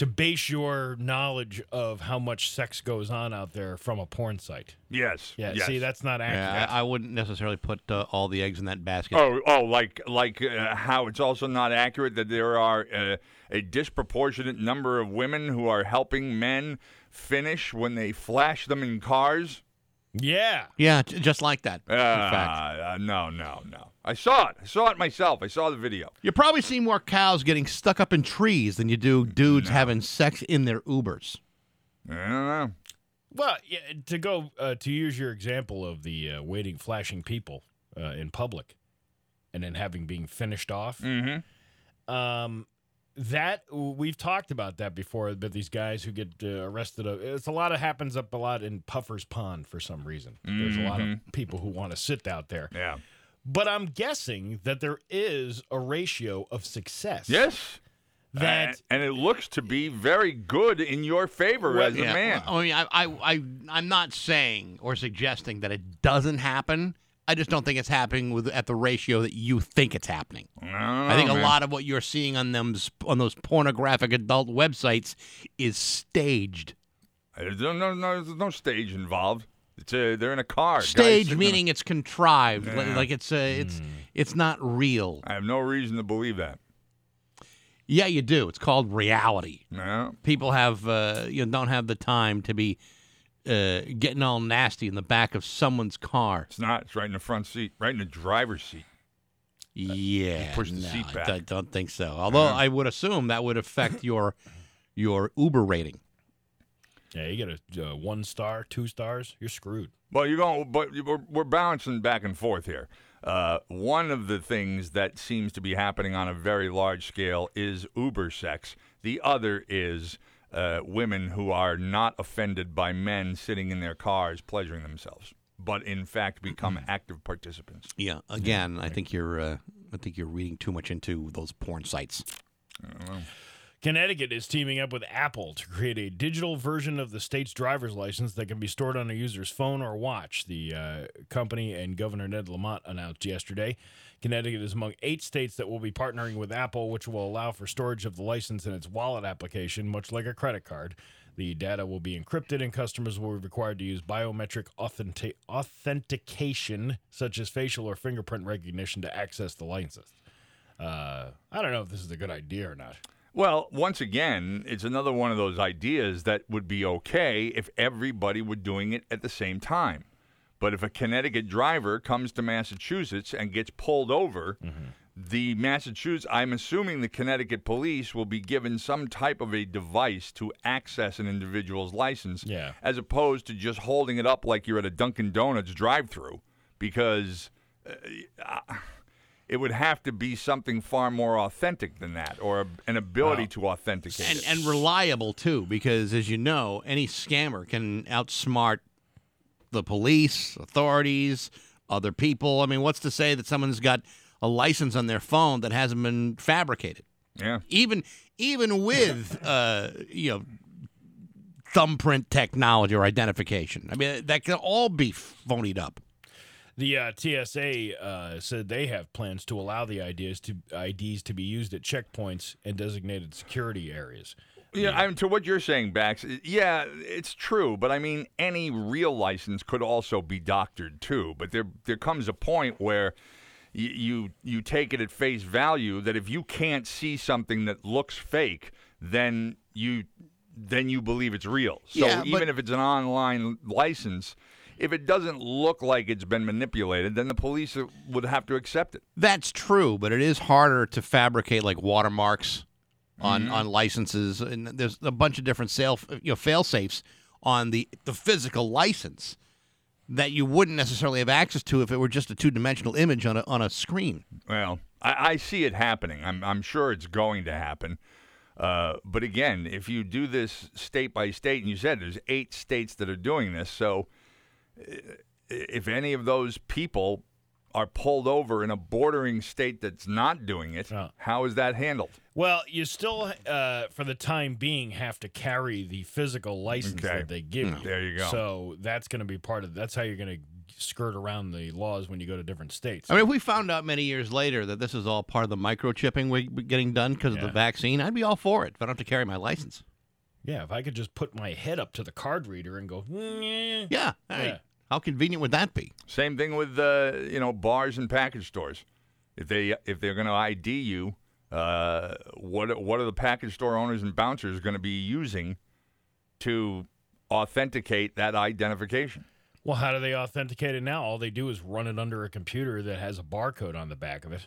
to to base your knowledge of how much sex goes on out there from a porn site. Yes. Yeah, yes. see, that's not accurate. Yeah, I, I wouldn't necessarily put uh, all the eggs in that basket. Oh, oh, like like uh, how it's also not accurate that there are uh, a disproportionate number of women who are helping men finish when they flash them in cars. yeah. Yeah, j- just like that. Uh, in fact. uh, no, no, no. I saw it. I saw it myself. I saw the video. You probably see more cows getting stuck up in trees than you do dudes having sex in their Ubers. I don't know. Well, yeah, to go uh, to use your example of the uh, waiting, flashing people uh, in public, and then having being finished off. Mm-hmm. Um, that we've talked about that before. But these guys who get uh, arrested, uh, it's a lot of happens up a lot in Puffer's Pond for some reason. There's a lot of people who want to sit out there. Yeah. But I'm guessing that there is a ratio of success. Yes. That and, and it looks to be very good in your favor Well, as a man. well, I mean, I, I, I, I'm not saying or suggesting that it doesn't happen. I just don't think it's happening with at the ratio that you think it's happening. I, I think know, a lot of what you're seeing on them on those pornographic adult websites is staged. There's no, no, no, there's no stage involved. It's a, they're in a car. Stage a- meaning it's contrived, Yeah. like it's uh, it's it's not real. I have no reason to believe that. Yeah, you do. It's called reality. No. People have uh, you know, don't have the time to be uh, getting all nasty in the back of someone's car. It's not. It's right in the front seat, right in the driver's seat. Yeah, push the no, seat I back. don't- don't think so. Although I would assume that would affect your your Uber rating. Yeah, you get a uh, one star, two stars, you're screwed. Well, you're going, but we're, we're bouncing back and forth here. Uh, one of the things that seems to be happening on a very large scale is Uber sex. The other is uh, women who are not offended by men sitting in their cars pleasuring themselves, but in fact become active participants. Yeah, again, I think you're uh, I think you're reading too much into those porn sites. Connecticut is teaming up with Apple to create a digital version of the state's driver's license that can be stored on a user's phone or watch. The uh, company and Governor Ned Lamont announced yesterday. Connecticut is among eight states that will be partnering with Apple, which will allow for storage of the license in its wallet application, much like a credit card. The data will be encrypted, and customers will be required to use biometric authenti- authentication, such as facial or fingerprint recognition, to access the license. Uh, I don't know if this is a good idea or not. Well, once again, it's another one of those ideas that would be okay if everybody were doing it at the same time. But if a Connecticut driver comes to Massachusetts and gets pulled over, the Massachusetts, I'm assuming the Connecticut police will be given some type of a device to access an individual's license, Yeah. as opposed to just holding it up like you're at a Dunkin' Donuts drive-through, because uh, it would have to be something far more authentic than that, or an ability to authenticate and and reliable too, because as you know, any scammer can outsmart the police, authorities, other people. I mean, what's to say that someone's got a license on their phone that hasn't been fabricated? yeah. Even even with uh, you know thumbprint technology or identification. I mean, that can all be phonied up. The uh, TSA uh, said they have plans to allow the ideas to IDs to be used at checkpoints and designated security areas. Yeah, I mean, to what you're saying, Bax, yeah, it's true. But I mean, any real license could also be doctored too. But there, there comes a point where you, you, you take it at face value that if you can't see something that looks fake, then you, then you believe it's real. So Yeah, even but- if it's an online license, if it doesn't look like it's been manipulated, then the police would have to accept it. That's true, but it is harder to fabricate like watermarks on on licenses, and there's a bunch of different sale you know fail safes on the the physical license that you wouldn't necessarily have access to if it were just a two dimensional image on a on a screen. Well, I, I see it happening. I'm, I'm sure it's going to happen. Uh, but again, if you do this state by state, and you said there's eight states that are doing this, so if any of those people are pulled over in a bordering state that's not doing it, Oh. how is that handled? Well, you still, uh, for the time being, have to carry the physical license Okay. that they give you. There you go. So that's going to be part of. That's how you're going to skirt around the laws when you go to different states. I mean, if we found out many years later that this is all part of the microchipping we're getting done because of the vaccine, I'd be all for it. If I don't have to carry my license. Yeah, if I could just put my head up to the card reader and go, Yeah. Yeah. How convenient would that be? Same thing with uh, you know bars and package stores. If they if they're going to ID you, uh, what what are the package store owners and bouncers going to be using to authenticate that identification? Well, how do they authenticate it now? All they do is run it under a computer that has a barcode on the back of it.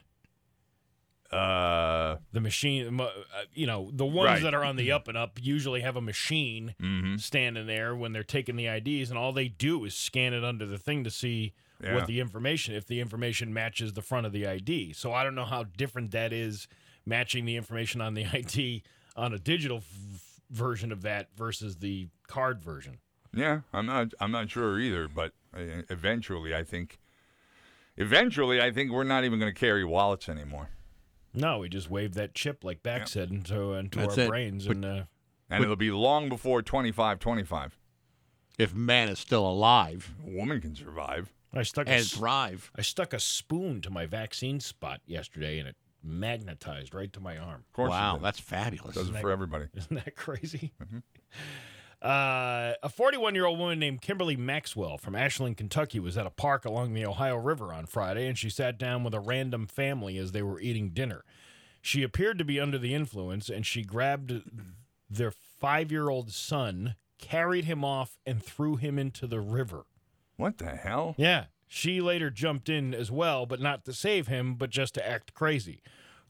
Uh, The machine, uh, you know, the ones Right. that are on the up and up usually have a machine mhm. standing there when they're taking the IDs, and all they do is scan it under the thing to see Yeah. what the information, if the information matches the front of the ID. So I don't know how different that is matching the information on the ID on a digital f- version of that versus the card version. Yeah, I'm not. I'm not sure either. But uh, eventually, I think. Eventually, I think we're not even going to carry wallets anymore, No, we just wave that chip, like Beck said, into into That's our it. brains, But- and uh, and it'll be long before 25, 25. If man is still alive A woman can survive. I stuck a and s- thrive. I stuck a spoon to my vaccine spot yesterday, and it magnetized right to my arm. Of course, Wow, that's fabulous. does it for everybody. Isn't that crazy? Uh, a 41 year old woman named Kimberly Maxwell from Ashland, Kentucky, was at a park along the Ohio River on Friday, and she sat down with a random family as they were eating dinner. She appeared to be under the influence, and she grabbed their five year old son, carried him off, and threw him into the river. What the hell? Yeah. She later jumped in as well, but not to save him, but just to act crazy.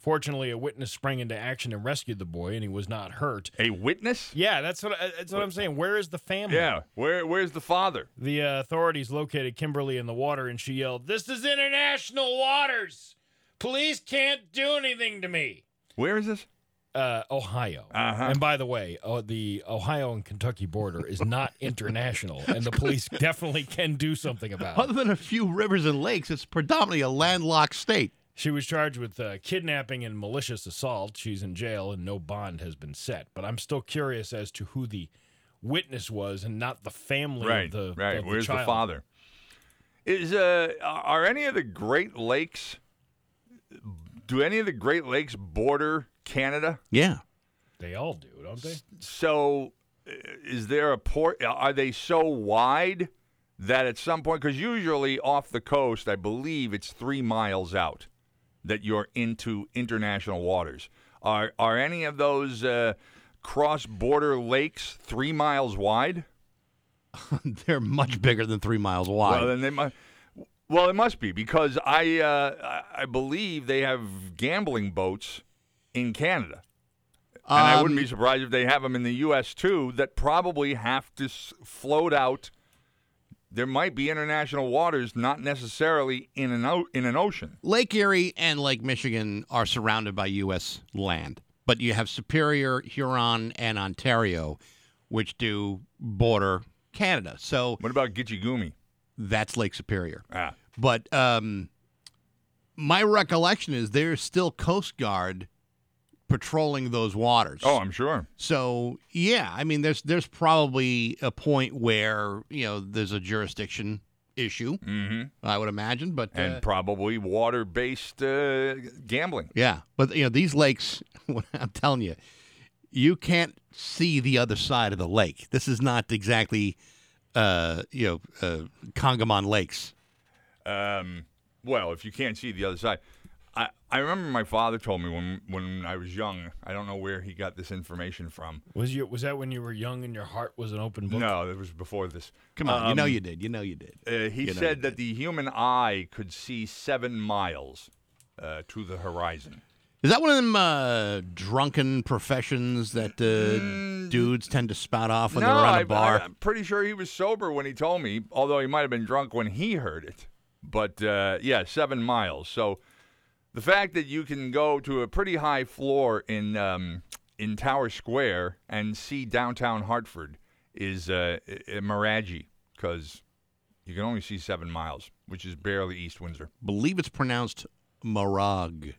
Fortunately, a witness sprang into action and rescued the boy, and he was not hurt. A witness? Yeah, that's what I- that's what I'm saying. Where is the family? Yeah. Where Where's the father? The uh, authorities located Kimberly in the water, and she yelled, "This is international waters! Police can't do anything to me." Where is this? Uh, Ohio. Uh-huh. And by the way, uh, the Ohio and Kentucky border is not international, and the police definitely can do something about it. Other than a few rivers and lakes, it's predominantly a landlocked state. She was charged with uh, kidnapping and malicious assault. She's in jail and no bond has been set. But I'm still curious as to who the witness was and not the family Right. of the right. of Where's the, child. father? Is uh are any of the Great Lakes? Do any of the Great Lakes border Canada? Yeah. They all do, don't they? So, uh, is there a port? Are they so wide that at some point, because usually off the coast, I believe it's three miles out that you're into international waters. Are are any of those uh, cross border lakes three miles wide? They're much bigger than three miles wide. Well, then they must. Well, it must be because I uh, I- believe they have gambling boats in Canada. And I wouldn't be Um, surprised if they have them in the U.S. too. That probably have to s- float out. There might be international waters, not necessarily in an o- in an ocean. Lake Erie and Lake Michigan are surrounded by U.S. land, but you have Superior, Huron, and Ontario, which do border Canada. So What about Gitche Gumee? that's Lake Superior. Ah, But um, my recollection is there's still Coast Guard patrolling those waters. oh, I'm sure. So yeah, I mean, there's there's probably a point where you know there's a jurisdiction issue. hmm I would imagine, but And uh, probably water-based uh, gambling. yeah, but you know these lakes. I'm telling you, you can't see the other side of the lake. This is not exactly uh, you know uh, Congamond Lakes. Um, well, if you can't see the other side, I, I remember my father told me when when I was young. I don't know where he got this information from. Was you was that when you were young and your heart was an open book? No, it was before this. Come on, you know Um, you did. You know you did. Uh, he You said that did. the human eye could see seven miles uh, to the horizon. Is that one of them uh, drunken professions that uh, dudes tend to spout off when Mm. no, they're around I, a bar? I, am pretty sure he was sober when he told me, although he might have been drunk when he heard it. But uh, yeah, seven miles. So the fact that you can go to a pretty high floor in um, in Tower Square and see downtown Hartford is uh, a mirage because you can only see seven miles, which is barely East Windsor. believe it's pronounced Marag.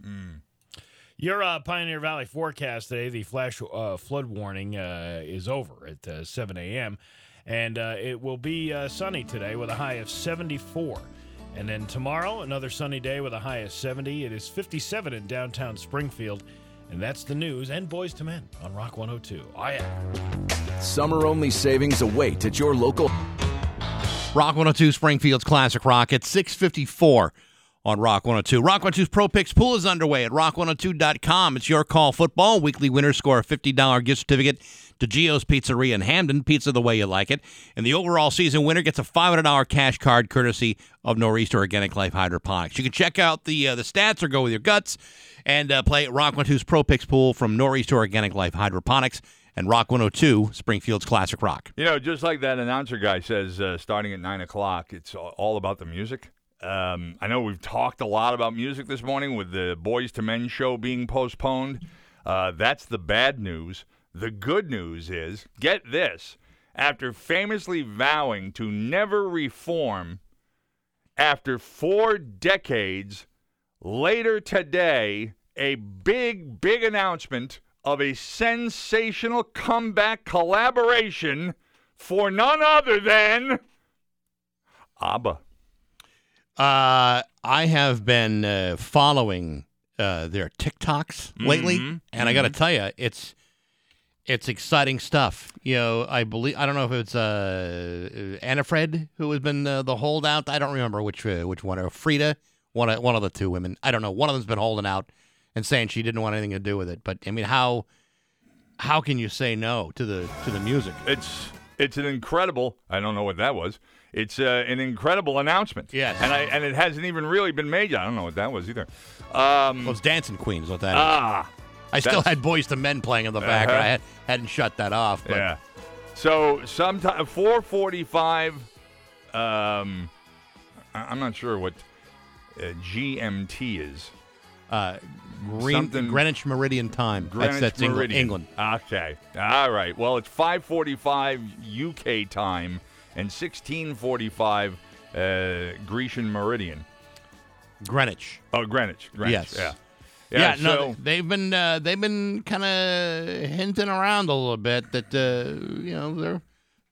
Your uh, Pioneer Valley forecast today, the flash uh, flood warning uh, is over at uh, 7 a.m. And uh, it will be uh, sunny today with a high of 74. And then tomorrow, another sunny day with a high of 70. It is 57 in downtown Springfield And that's the news and Boyz II Men on Rock 102. Oh, yeah. Summer only savings await at your local. Rock 102 Springfield's Classic Rock at 654 on Rock 102. Rock 102's Pro Picks pool is underway at rock102.com. It's your call football. Weekly winners score a $50 gift certificate to Gio's Pizzeria in Hamden. Pizza the way you like it. And the overall season winner gets a $500 cash card courtesy of Nor'easter Organic Life Hydroponics. You can check out the uh, the stats or go with your guts and uh, play Rock 102's Pro Picks pool from Nor'easter Organic Life Hydroponics and Rock 102, Springfield's Classic Rock. You know, just like that announcer guy says, uh, starting at 9 o'clock, it's all about the music. Um, I know we've talked a lot about music this morning with the Boyz II Men show being postponed. Uh, that's the bad news. The good news is get this after famously vowing to never reform after four decades, later today, a big, big announcement of a sensational comeback collaboration for none other than ABBA. Uh, I have been uh, following uh, their TikToks lately, Mhm, and I got to tell you, it's it's exciting stuff. You know, I believe I don't know if it's uh, Anni-Frid who has been uh, the holdout. I don't remember which uh, which one or Frida, one of one of the two women. I don't know. One of them's been holding out and saying she didn't want anything to do with it. But I mean, how how can you say no to the to the music? It's it's an incredible. I don't know what that was. It's uh, an incredible announcement. Yes. and I and it hasn't even really been made yet. I don't know what that was either. Um, Well, it's Dancing Queen is what that is. ah, I still that's- had Boyz II Men playing in the back. Uh-huh. I had, hadn't shut that off. But yeah. So sometime four forty-five. Um, I- I'm not sure what uh, GMT is. uh, Green, Something- Greenwich Meridian Time. Greenwich that's that's England. Meridian. England. Okay. All right. Well, it's 5:45 UK time and 16:45 uh, Grecian Meridian. Greenwich. Oh, Greenwich. Greenwich. Yes. Yeah. Yeah, so, no, they've been uh, they've been kind of hinting around a little bit that uh, you know they're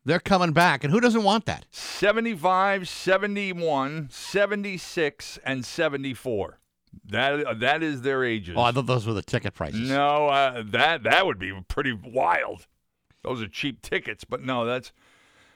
they're coming back, and who doesn't want that? 75, 71, 76, and 74. That that is their ages. Oh, I thought those were the ticket prices. No, uh, that that would be pretty wild. Those are cheap tickets, but no, that's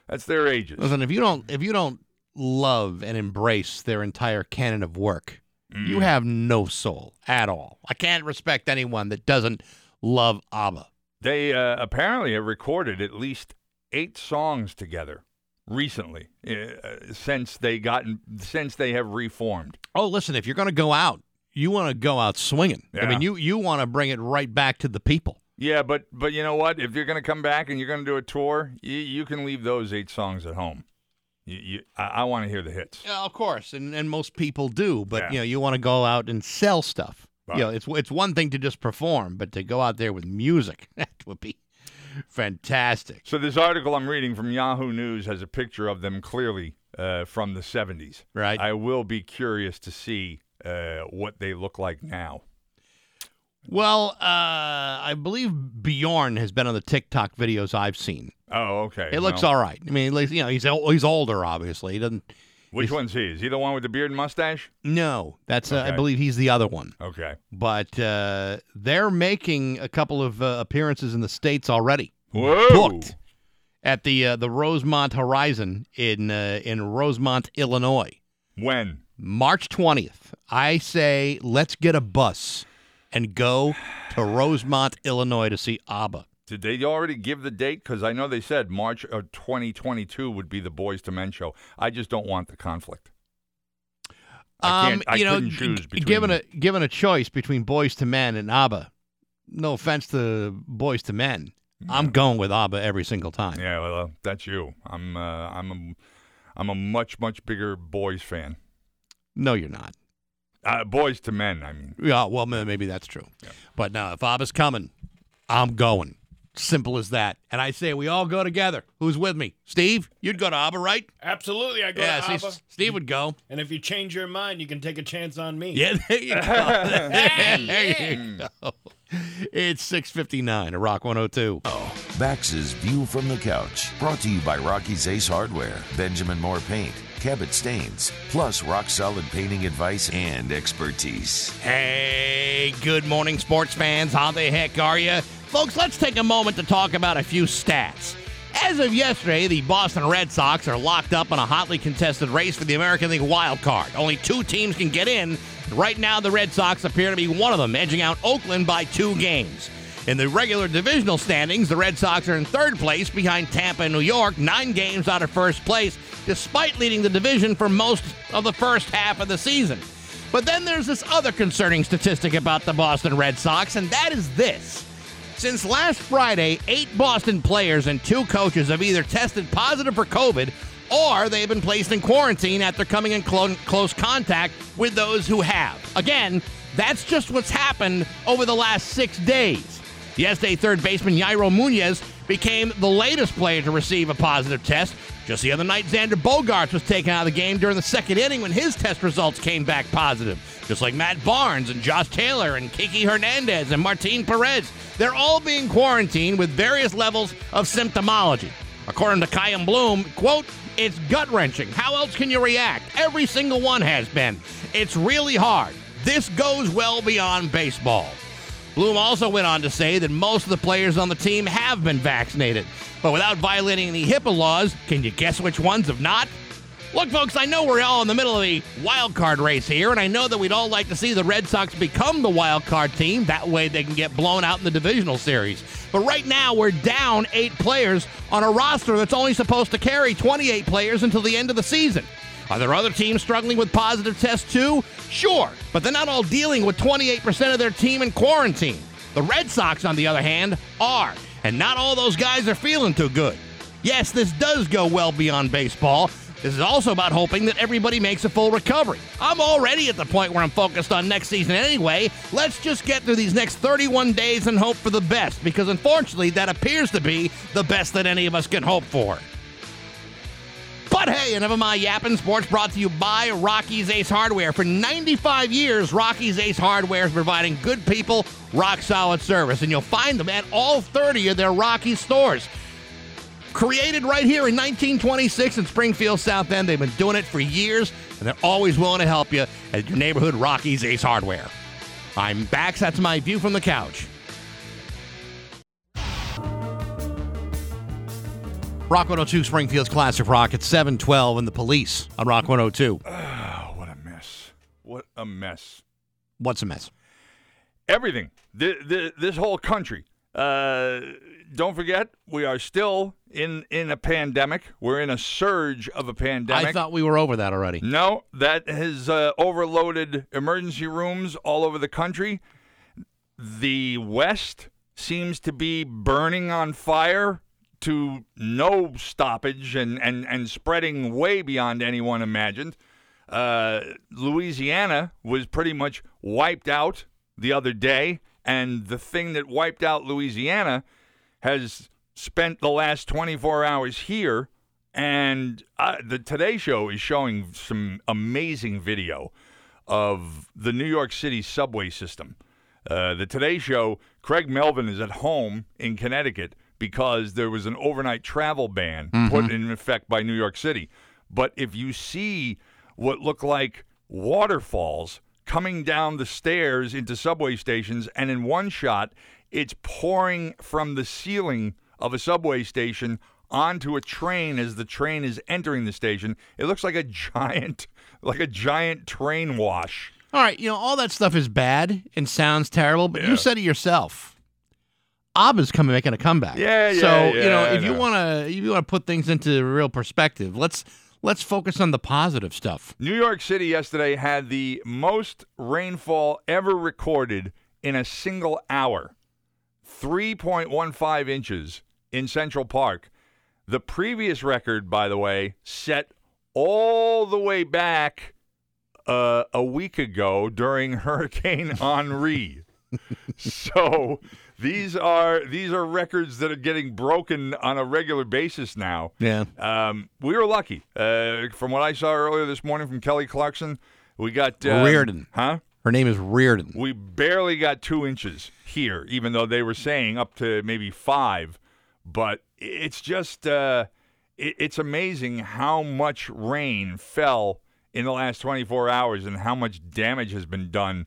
that's their ages. Listen, if you don't if you don't love and embrace their entire canon of work, Mm. you have no soul at all. I can't respect anyone that doesn't love ABBA. They uh, apparently have recorded at least eight songs together recently uh, since they gotten since they have reformed. Oh, listen, if you're going to go out, you want to go out swinging. I mean, you you want to bring it right back to the people. Yeah, but but you know what? If you're going to come back and you're going to do a tour, you, you can leave those eight songs at home. You, you, I, I want to hear the hits. Yeah, of course, and, and most people do. But Yeah. you know, you want to go out and sell stuff. Right. You know, it's it's one thing to just perform, but to go out there with music, that would be fantastic. So this article I'm reading from Yahoo News has a picture of them clearly uh, from the 70s. Right. I will be curious to see uh, what they look like now. Well, uh, I believe Bjorn has been on the TikTok videos I've seen. Oh, okay. It looks Well, all right. I mean, like, you know, he's he's older, obviously. He doesn't. Which one's he? Is he the one with the beard and mustache? No, that's uh, I believe he's the other one. Okay. But uh, they're making a couple of uh, appearances in the states already. Whoa. Booked at the uh, the Rosemont Horizon in uh, in Rosemont, Illinois, When? March twentieth. I say let's get a bus and go to Rosemont, Illinois to see ABBA. Did they already give the date? Because I know they said March of 2022 would be the Boyz II Men show. I just don't want the conflict. I can't- I Um, you know, couldn't choose between- given a given a choice between Boyz II Men and ABBA. No offense to Boyz II Men, I'm going with ABBA every single time. Yeah, well, uh, that's you. I'm uh, I'm a I'm a much much bigger Boys fan. No, you're not. Uh, Boyz II Men, I mean. Yeah, well, maybe that's true. But no, if ABBA's coming, I'm going. Simple as that. And I say we all go together. Who's with me? Steve, you'd go to ABBA, right? Absolutely, I go yeah, to see, ABBA. Steve would go. And if you change your mind, you can take a chance on me. Yeah, there you go. there you go. It's 659 at Rock 102. Bax's View from the Couch, brought to you by Rocky's Ace Hardware, Benjamin Moore Paint, Cabot Stains, plus rock solid painting advice and expertise. Hey, good morning, sports fans. How the heck are you? Folks, let's take a moment to talk about a few stats. As of yesterday, the Boston Red Sox are locked up in a hotly contested race for the American League wild card. Only two teams can get in. Right now, the Red Sox appear to be one of them, edging out Oakland by two games. In the regular divisional standings, the Red Sox are in third place behind Tampa and New York, nine games out of first place, despite leading the division for most of the first half of the season. But then there's this other concerning statistic about the Boston Red Sox, and that is this. Since last Friday, eight Boston players and two coaches have either tested positive for COVID or they've been placed in quarantine after coming in clo- close contact with those who have. Again, that's just what's happened over the last six days. Yesterday, third baseman Yairo Munoz became the latest player to receive a positive test. Just the other night, Xander Bogaerts was taken out of the game during the second inning when his test results came back positive. Just like Matt Barnes and Josh Taylor and Kiki Hernandez and Martin Perez. They're all being quarantined with various levels of symptomology. According to Chaim Bloom, quote, it's gut wrenching. How else can you react? Every single one has been. It's really hard. This goes well beyond baseball. Bloom also went on to say that most of the players on the team have been vaccinated, but without violating any HIPAA laws, can you guess which ones have not? Look, folks, I know we're all in the middle of the wild card race here, and I know that we'd all like to see the Red Sox become the wild card team. That way they can get blown out in the divisional series. But right now, we're down eight players on a roster that's only supposed to carry 28 players until the end of the season. Are there other teams struggling with positive tests too? Sure, but they're not all dealing with 28% of their team in quarantine. The Red Sox, on the other hand, are, and not all those guys are feeling too good. Yes, this does go well beyond baseball. This is also about hoping that everybody makes a full recovery. I'm already at the point where I'm focused on next season anyway. Let's just get through these next 31 days and hope for the best, because unfortunately, that appears to be the best that any of us can hope for. But hey, enough of my yapping. Sports brought to you by Rocky's Ace Hardware. For 95 years, Rocky's Ace Hardware is providing good people rock solid service, and you'll find them at all 30 of their Rocky stores. Created right here in 1926 in Springfield, South End. They've been doing it for years, and they're always willing to help you at your neighborhood Rocky's Ace Hardware. I'm back. That's my view from the couch. Rock 102 Springfield's Classic Rock at 712 and the police on Rock 102. Oh, what a mess. What a mess. What's a mess? Everything. Th- th- this whole country. Uh, don't forget, we are still in, in a pandemic. We're in a surge of a pandemic. I thought we were over that already. No, that has uh, overloaded emergency rooms all over the country. The West seems to be burning on fire to no stoppage and, and, and spreading way beyond anyone imagined. Uh, Louisiana was pretty much wiped out the other day, and the thing that wiped out Louisiana has spent the last 24 hours here. And uh, the Today Show is showing some amazing video of the New York City subway system. Uh, the Today Show, Craig Melvin is at home in Connecticut because there was an overnight travel ban Mm-hmm. put in effect by New York City. But if you see what look like waterfalls coming down the stairs into subway stations, and in one shot, it's pouring from the ceiling of a subway station onto a train as the train is entering the station. It looks like a giant, like a giant train wash. All right, you know, all that stuff is bad and sounds terrible, but you said it yourself. ABBA's coming making a comeback. Yeah, yeah, So, you know, if you want to if you want to put things into real perspective, let's let's focus on the positive stuff. New York City yesterday had the most rainfall ever recorded in a single hour 3.15 inches in Central Park. The previous record, by the way, set all the way back uh, a week ago during Hurricane Henri. so these are these are records that are getting broken on a regular basis now. Yeah. Um, we were lucky. Uh, from what I saw earlier this morning from Kelly Clarkson, we got um, Reardon. huh? Her name is Reardon. We barely got two inches here, even though they were saying up to maybe five. But it's just, uh, it, it's amazing how much rain fell in the last 24 hours and how much damage has been done.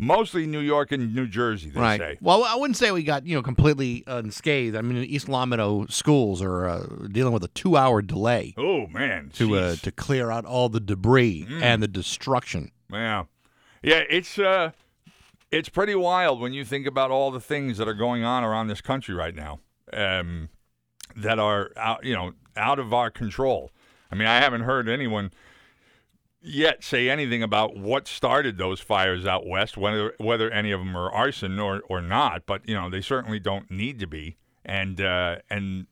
Mostly New York and New Jersey, they right. say. Well, I wouldn't say we got you know completely unscathed. I mean, East Longmeadow schools are uh, dealing with a two-hour delay Oh man, to uh, to clear out all the debris Mm. and the destruction. Yeah, yeah. It's uh, it's pretty wild when you think about all the things that are going on around this country right now, um, that are out, you know, out of our control. I mean, I haven't heard anyone yet say anything about what started those fires out west, whether whether any of them are arson or or not. But you know, they certainly don't need to be, and uh, and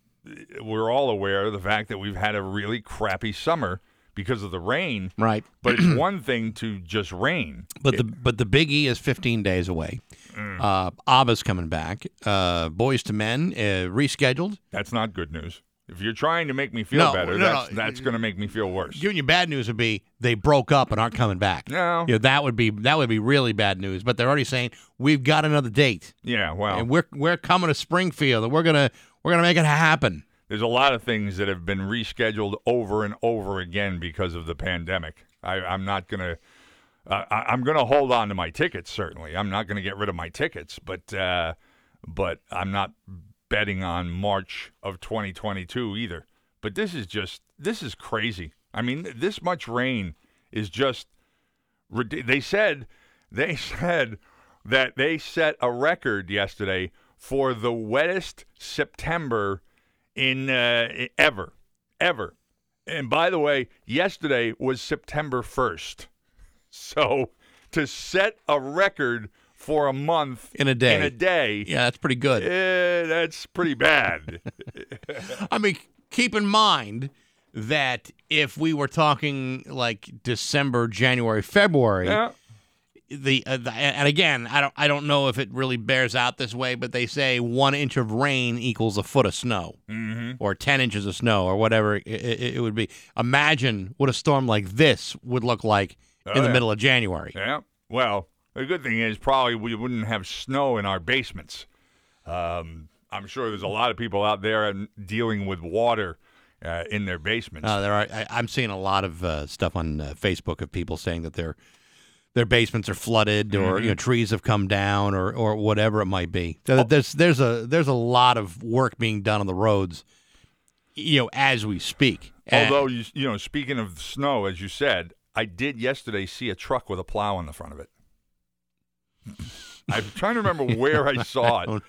we're all aware of the fact that we've had a really crappy summer because of the rain. Right. But it's one thing to just rain. But the but the Big E is 15 days away. Mm. Uh, ABBA's coming back. Uh, Boyz II Men uh, rescheduled. That's not good news. If you're trying to make me feel No, better, no, that's no. that's going to make me feel worse. Giving you bad news would be they broke up and aren't coming back. No. Know, that would be that would be really bad news. But they're already saying we've got another date Yeah, well, and we're we're coming to Springfield and we're gonna we're gonna make it happen. there's a lot of things that have been rescheduled over and over again because of the pandemic. I, I'm not going to. Uh, I- I'm going to hold on to my tickets. Certainly, I'm not going to get rid of my tickets, but uh, but I'm not betting on March of 2022 either. But this is just this is crazy. I mean, this much rain is just. They said they said that they set a record yesterday for the wettest September in uh, ever, ever. And by the way, yesterday was September 1st. So to set a record for a month In a day. in a day, Yeah, that's pretty good. eh, that's pretty bad. I mean, keep in mind that if we were talking like December, January, February, yeah. the, uh, the and again, I don't I don't know if it really bears out this way, but they say one inch of rain equals a foot of snow, hmm or ten inches of snow, or whatever it, it, it would be. Imagine what a storm like this would look like Oh, in the yeah. middle of January. Yeah. Well, the good thing is probably we wouldn't have snow in our basements. Um, I'm sure there's a lot of people out there and dealing with water uh, in their basements. Uh, there are. I, I'm seeing a lot of uh, stuff on uh, Facebook of people saying that their their basements are flooded, or Mm-hmm. you know trees have come down, or or whatever it might be. There- There's there's a there's a lot of work being done on the roads, you know, as we speak. And- Although you you know, speaking of snow, as you said, I did yesterday see a truck with a plow on the front of it. I'm trying to remember where I saw it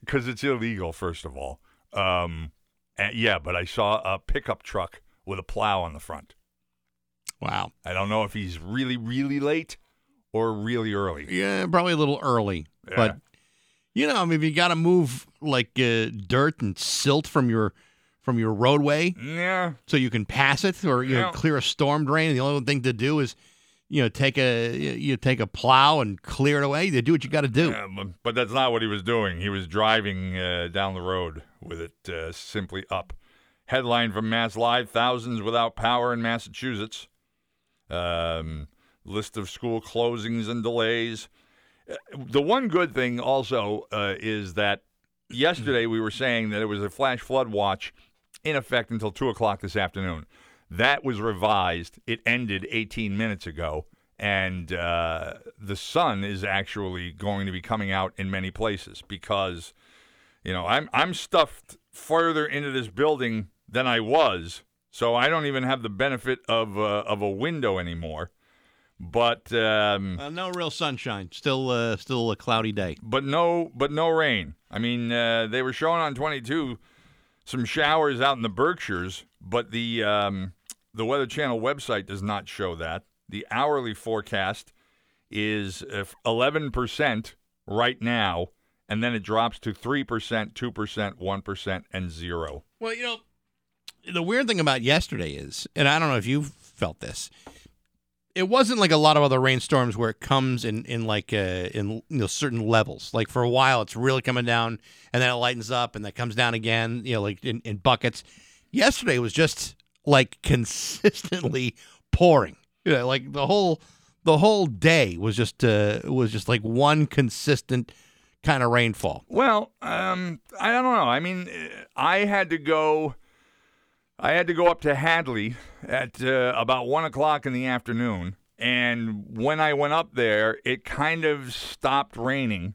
because it's illegal, first of all. Um, and- yeah, but I saw a pickup truck with a plow on the front. wow, I don't know if he's really, really late or really early. yeah, probably a little early, Yeah. but you know, I mean, if you got to move like uh, dirt and silt from your from your roadway Yeah, so you can pass it, or you know, clear a storm drain, the only thing to do is. You know, take a you take a plow and clear it away. You do what you got to do. But that's not what he was doing. He was driving uh, down the road with it uh, simply up. Headline from Mass Live: Thousands without power in Massachusetts. Um, list of school closings and delays. Uh, The one good thing also uh, is that yesterday we were saying that it was a flash flood watch in effect until two o'clock this afternoon. That was revised. It ended 18 minutes ago, and uh, the sun is actually going to be coming out in many places because, you know, I'm I'm stuffed further into this building than I was, so I don't even have the benefit of uh, of a window anymore. But um, Uh, no real sunshine. Still, uh, still a cloudy day. but no but no rain. I mean, uh, they were showing on 22 some showers out in the Berkshires, but the um, the Weather Channel website does not show that. The hourly forecast is uh, 11% right now, and then it drops to 3%, 2%, 1%, and 0. Well, you know, the weird thing about yesterday is, and I don't know if you felt this, it wasn't like a lot of other rainstorms where it comes in in like uh, in you know certain levels. Like for a while, it's really coming down, and then it lightens up, and then comes down again. You know, like in, in buckets. Yesterday was just like consistently pouring. You know, like the whole the whole day was just uh, was just like one consistent kind of rainfall. Well, um, I don't know. I mean, uh, I had to go. I had to go up to Hadley at uh, about one o'clock in the afternoon, and when I went up there, it kind of stopped raining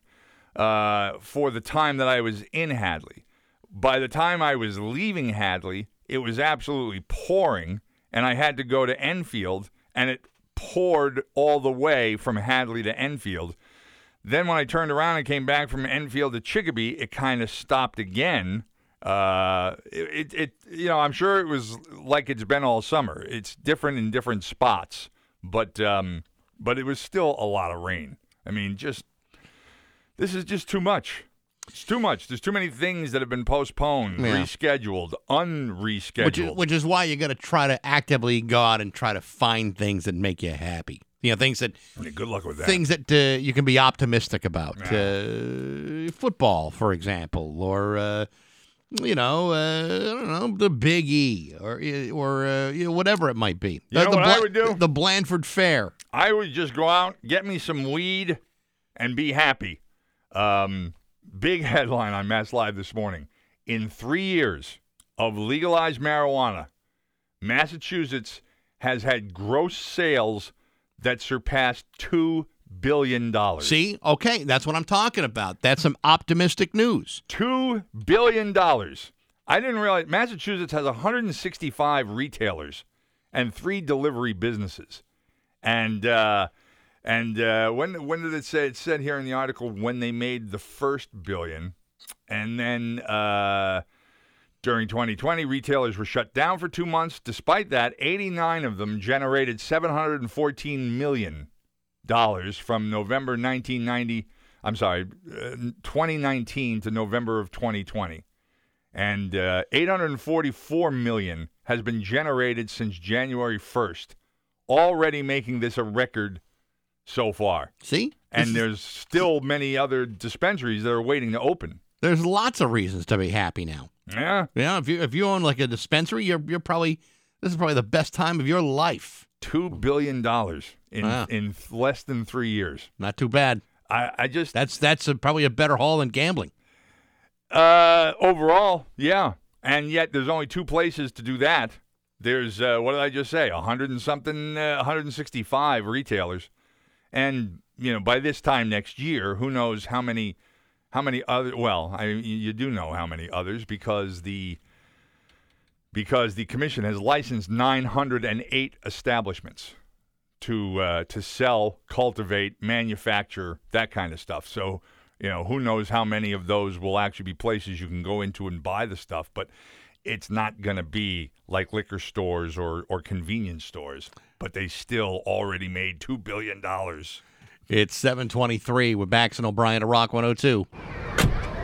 uh, for the time that I was in Hadley. By the time I was leaving Hadley, it was absolutely pouring, and I had to go to Enfield, and it poured all the way from Hadley to Enfield. Then when I turned around and came back from Enfield to Chicopee, it kind of stopped again. Uh, it, it, you know, I'm sure it was like it's been all summer. It's different in different spots, but um, but it was still a lot of rain. I mean, just this is just too much. It's too much. There's too many things that have been postponed, Yeah. rescheduled, unrescheduled. Which is, which is why you got to try to actively go out and try to find things that make you happy. You know, things that Yeah, good luck with that. things that uh, you can be optimistic about. Uh, football, for example, or uh, you know, uh, I don't know, the Big E, or or uh, you know, whatever it might be. You Uh, know the what I would do? The Blandford Fair. I would just go out, get me some weed, and be happy. Um, big headline on Mass Live this morning. In three years of legalized marijuana, Massachusetts has had gross sales that surpassed $2 billion. See, okay, that's what I'm talking about. That's some optimistic news. $2 billion. I didn't realize Massachusetts has 165 retailers and three delivery businesses. And uh, and uh, when when did it say? It said here in the article when they made the first billion, and then uh, during 2020, retailers were shut down for two months. Despite that, 89 of them generated 714 million dollars from November 1990. I'm sorry, uh, 2019 to November of 2020, and uh, 844 million has been generated since January 1st, already making this a record so far. See, And there's still many other dispensaries that are waiting to open. there's lots of reasons to be happy now. Yeah, Yeah, if you if you own like a dispensary, you're you're probably this is probably the best time of your life. two billion dollars in Wow. in less than three years. Not too bad. I, I just That's that's a, probably a better haul than gambling. Uh, overall, yeah. And yet, there's only two places to do that. There's uh, what did I just say? A hundred and something, uh, 165 retailers, and you know by this time next year, who knows how many, how many other? Well, I you do know how many others because the because the commission has licensed 908 establishments to uh, to sell, cultivate, manufacture that kind of stuff. So you know who knows how many of those will actually be places you can go into and buy the stuff, but it's not going to be like liquor stores or or convenience stores. But they still already made two billion dollars. It's 723 with Bax and O'Brien at Rock 102.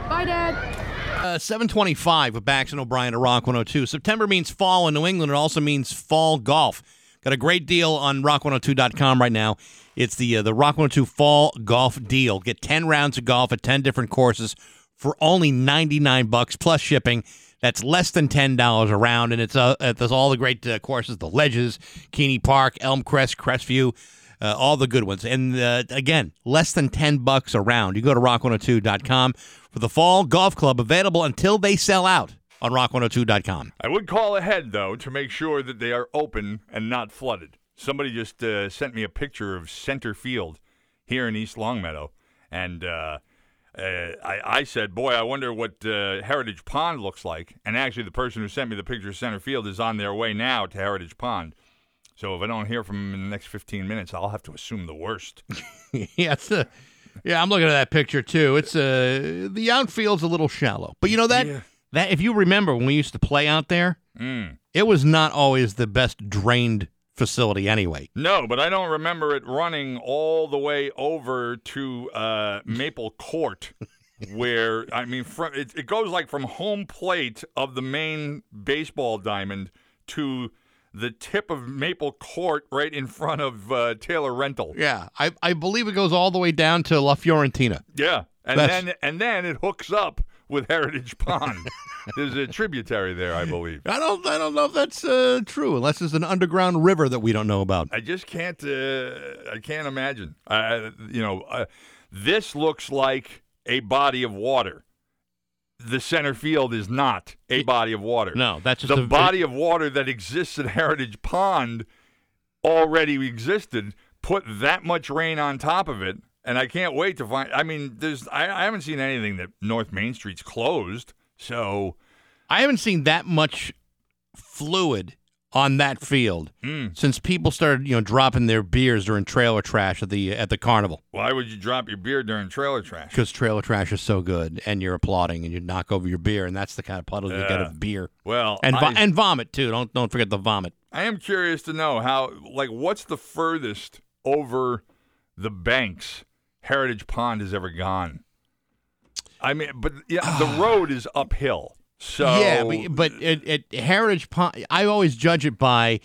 Bye, Dad. Uh, 725 with Bax and O'Brien at Rock 102. September means fall in New England. It also means fall golf. Got a great deal on rock102.com right now. It's the uh, the Rock 102 Fall Golf Deal. Get 10 rounds of golf at 10 different courses for only 99 bucks plus shipping. That's less than $10 a round, and it's uh, there's all the great uh, courses, the Ledges, Keney Park, Elmcrest, Crestview, uh, all the good ones. And uh, again, less than 10 bucks a round. You go to rock102.com for the Fall Golf Club available until they sell out on rock102.com. I would call ahead though to make sure that they are open and not flooded. Somebody just uh, sent me a picture of center field here in East Longmeadow, and uh, uh, I, I said, "Boy, I wonder what uh, Heritage Pond looks like." And actually, the person who sent me the picture of center field is on their way now to Heritage Pond. So if I don't hear from him in the next 15 minutes, I'll have to assume the worst. yeah, it's a, yeah, I'm looking at that picture too. It's uh, the outfield's a little shallow, but you know that Yeah. that if you remember when we used to play out there, Mm. it was not always the best drained facility anyway. No, but I don't remember it running all the way over to uh, Maple Court, where I mean, from, it, it goes like from home plate of the main baseball diamond to the tip of Maple Court, right in front of uh, Taylor Rental. Yeah, I I believe it goes all the way down to La Fiorentina. Yeah, and That's- then and then it hooks up with Heritage Pond. There's a tributary there, I believe. I don't. I don't know if that's uh, true, unless it's an underground river that we don't know about. I just can't. Uh, I can't imagine. Uh, you know, uh, this looks like a body of water. The center field is not a body of water. No, that's just the a- body of water that exists at Heritage Pond already existed. Put that much rain on top of it, and I can't wait to find. I mean, there's. I, I haven't seen anything that North Main Street's closed. So I haven't seen that much fluid on that field Mm. since people started, you know, dropping their beers during trailer trash at the at the carnival. why would you drop your beer during trailer trash? Because trailer trash is so good, and you're applauding, and you knock over your beer, and that's the kind of puddle you get of beer. Well, and I- and vomit too. Don't don't forget the vomit. I am curious to know how, like, what's the furthest over the banks Heritage Pond has ever gone? I mean, but yeah, the road is uphill. So yeah, but, but at, at Heritage Pond, I always judge it by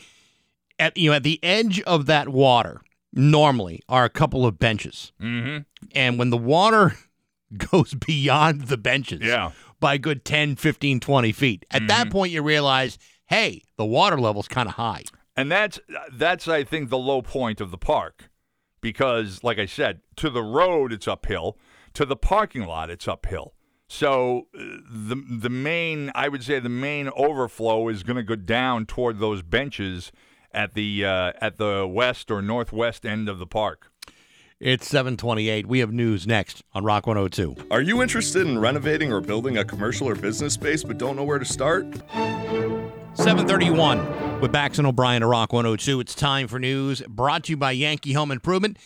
at you know at the edge of that water. Normally, are a couple of benches, Mhm. and when the water goes beyond the benches, Yeah. by a good 10, 15, 20 feet, at that Mm-hmm. point you realize, hey, the water level's kind of high. and that's that's I think the low point of the park, because like I said, to the road it's uphill, to the parking lot it's uphill. So uh, the the main I would say the main overflow is going to go down toward those benches at the uh, at the west or northwest end of the park. It's 728. We have news next on Rock 102. Are you interested in renovating or building a commercial or business space but don't know where to start? 731 with Bax and O'Brien Rock 102. It's time for news brought to you by Yankee Home Improvement.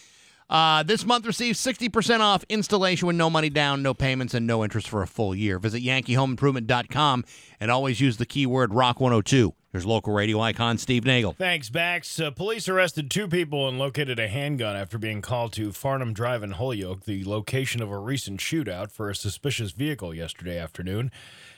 Uh, this month receives 60% off installation with no money down, no payments, and no interest for a full year. Visit yankeehomeimprovement.com and always use the keyword Rock 102. Here's local radio icon Steve Nagel. Thanks, Bax. Uh, police arrested two people and located a handgun after being called to Farnham Drive in Holyoke, the location of a recent shootout for a suspicious vehicle yesterday afternoon.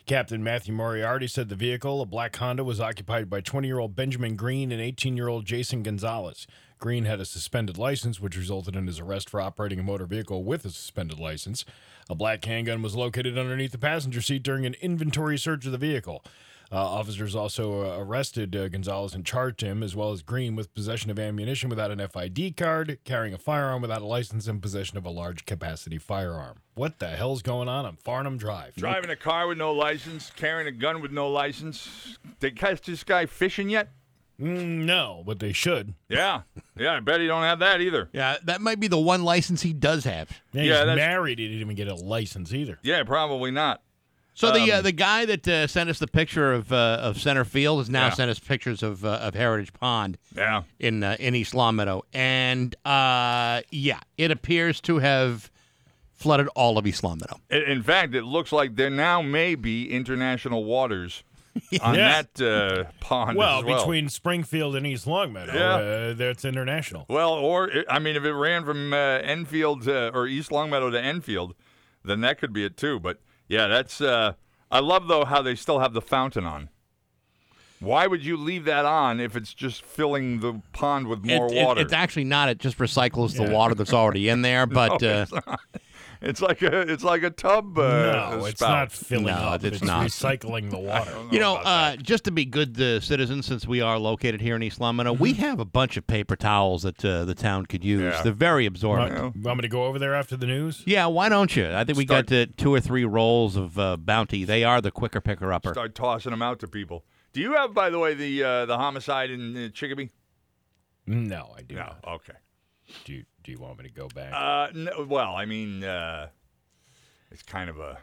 Captain Matthew Moriarty said the vehicle, a black Honda, was occupied by 20 year old Benjamin Green and 18 year old Jason Gonzalez. Green had a suspended license, which resulted in his arrest for operating a motor vehicle with a suspended license. A black handgun was located underneath the passenger seat during an inventory search of the vehicle. Uh, officers also uh, arrested uh, Gonzalez and charged him, as well as Green, with possession of ammunition without an FID card, carrying a firearm without a license, and possession of a large capacity firearm. What the hell's going on on Farnham Drive? Driving a car with no license, carrying a gun with no license. They catch this guy fishing yet? Mm, no, but they should. Yeah, yeah. I bet he don't have that either. Yeah, that might be the one license he does have. Yeah, Yeah, he's that's- married. He didn't even get a license either. Yeah, probably not. So the uh, Um, the guy that uh, sent us the picture of uh, of center field has now Yeah. sent us pictures of uh, of Heritage Pond Yeah. in uh, in East Longmeadow, and uh, yeah, it appears to have flooded all of East Longmeadow. In in fact, it looks like there now may be international waters on Yeah. that uh, pond Well, as well. between Springfield and East Longmeadow, Yeah. uh, that's international. well, or I mean, if it ran from uh, Enfield uh, or East Longmeadow to Enfield, then that could be it too. But yeah, that's. Uh, I love though how they still have the fountain on. Why would you leave that on if it's just filling the pond with more It- it- water? it's actually not. It just recycles the Yeah. water that's already in there. But No, uh, it's, like a it's like a tub. Uh, no, it's spout. not filling No, up. it's It's, not. recycling the water. you know, uh, just to be good uh, citizens, since we are located here in East Longmeadow, we have a bunch of paper towels that uh, the town could use. Yeah. They're very absorbent. Want, want me to go over there after the news? Yeah, why don't you? I think we Start- got uh, two or three rolls of uh, Bounty. They are the quicker picker upper. Start tossing them out to people. Do you have, by the way, the uh, the homicide in uh, Chicopee? No, I do No. not. Okay. Do you, do you want me to go back? Uh, no, well, I mean, uh, it's kind of a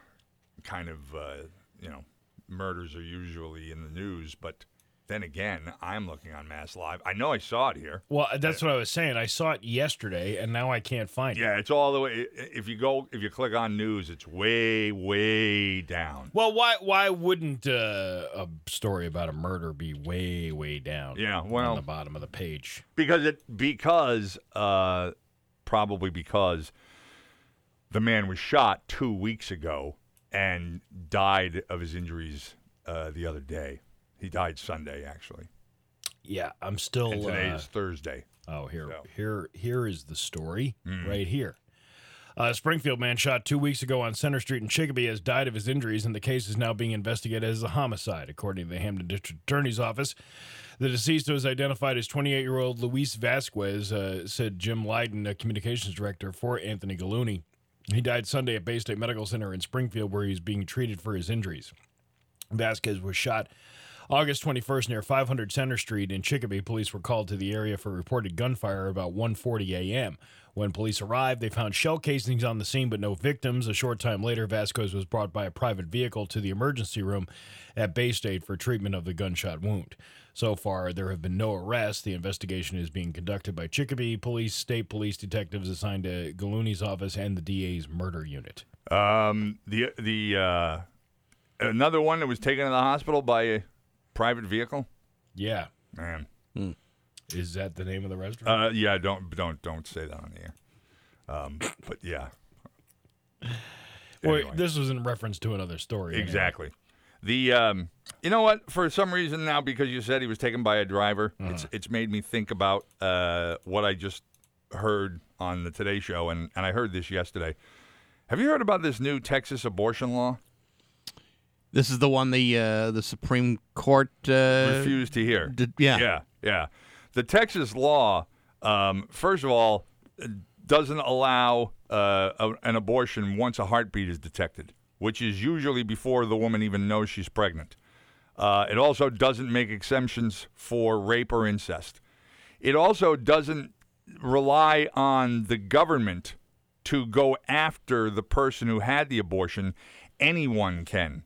kind of uh, you know, murders are usually in the news, but then again, I'm looking on Mass Live. I know I saw it here. well, that's what I was saying. I saw it yesterday, and now I can't find it. Yeah, it's all the way. If you go, if you click on news, it's way, way down. Well, why why wouldn't uh, a story about a murder be way way down? Yeah, well, on well- the bottom of the page. because it because uh, probably because the man was shot two weeks ago and died of his injuries uh, the other day. He died Sunday, actually, Yeah, I'm still. and today uh, is Thursday. Oh, here, So. here, here is the story Mm. right here. A Springfield man shot two weeks ago on Center Street in Chicopee has died of his injuries, and the case is now being investigated as a homicide, according to the Hampden District Attorney's Office. The deceased was identified as 28 year old Luis Vasquez, uh, said Jim Leydon, a communications director for Anthony Gulluni. He died Sunday at Baystate Medical Center in Springfield, where he's being treated for his injuries. Vasquez was shot August 21st near 500 Center Street in Chicopee. Police were called to the area for reported gunfire about 1:40 a.m. When police arrived, they found shell casings on the scene but no victims. A short time later, Vasquez was brought by a private vehicle to the emergency room at Baystate for treatment of the gunshot wound. So far, there have been no arrests. The investigation is being conducted by Chicopee Police, state police detectives assigned to Gulluni's office, and the DA's murder unit. Um, the the uh, another one that was taken to the hospital by private vehicle. Yeah. Man. Is that the name of the restaurant? Uh, yeah. Don't don't don't say that on the air. Um, but yeah. Well, Anyway. this was in reference to another story. anyway. Exactly. The um, you know what? For some reason now, because you said he was taken by a driver, Uh-huh. it's it's made me think about uh, what I just heard on the Today Show, and and I heard this yesterday. Have you heard about this new Texas abortion law? This is the one the uh, the Supreme Court uh, refused to hear. did- yeah. yeah, yeah. The Texas law, um, first of all, doesn't allow uh, a, an abortion once a heartbeat is detected, which is usually before the woman even knows she's pregnant. Uh, it also doesn't make exemptions for rape or incest. It also doesn't rely on the government to go after the person who had the abortion. Anyone can.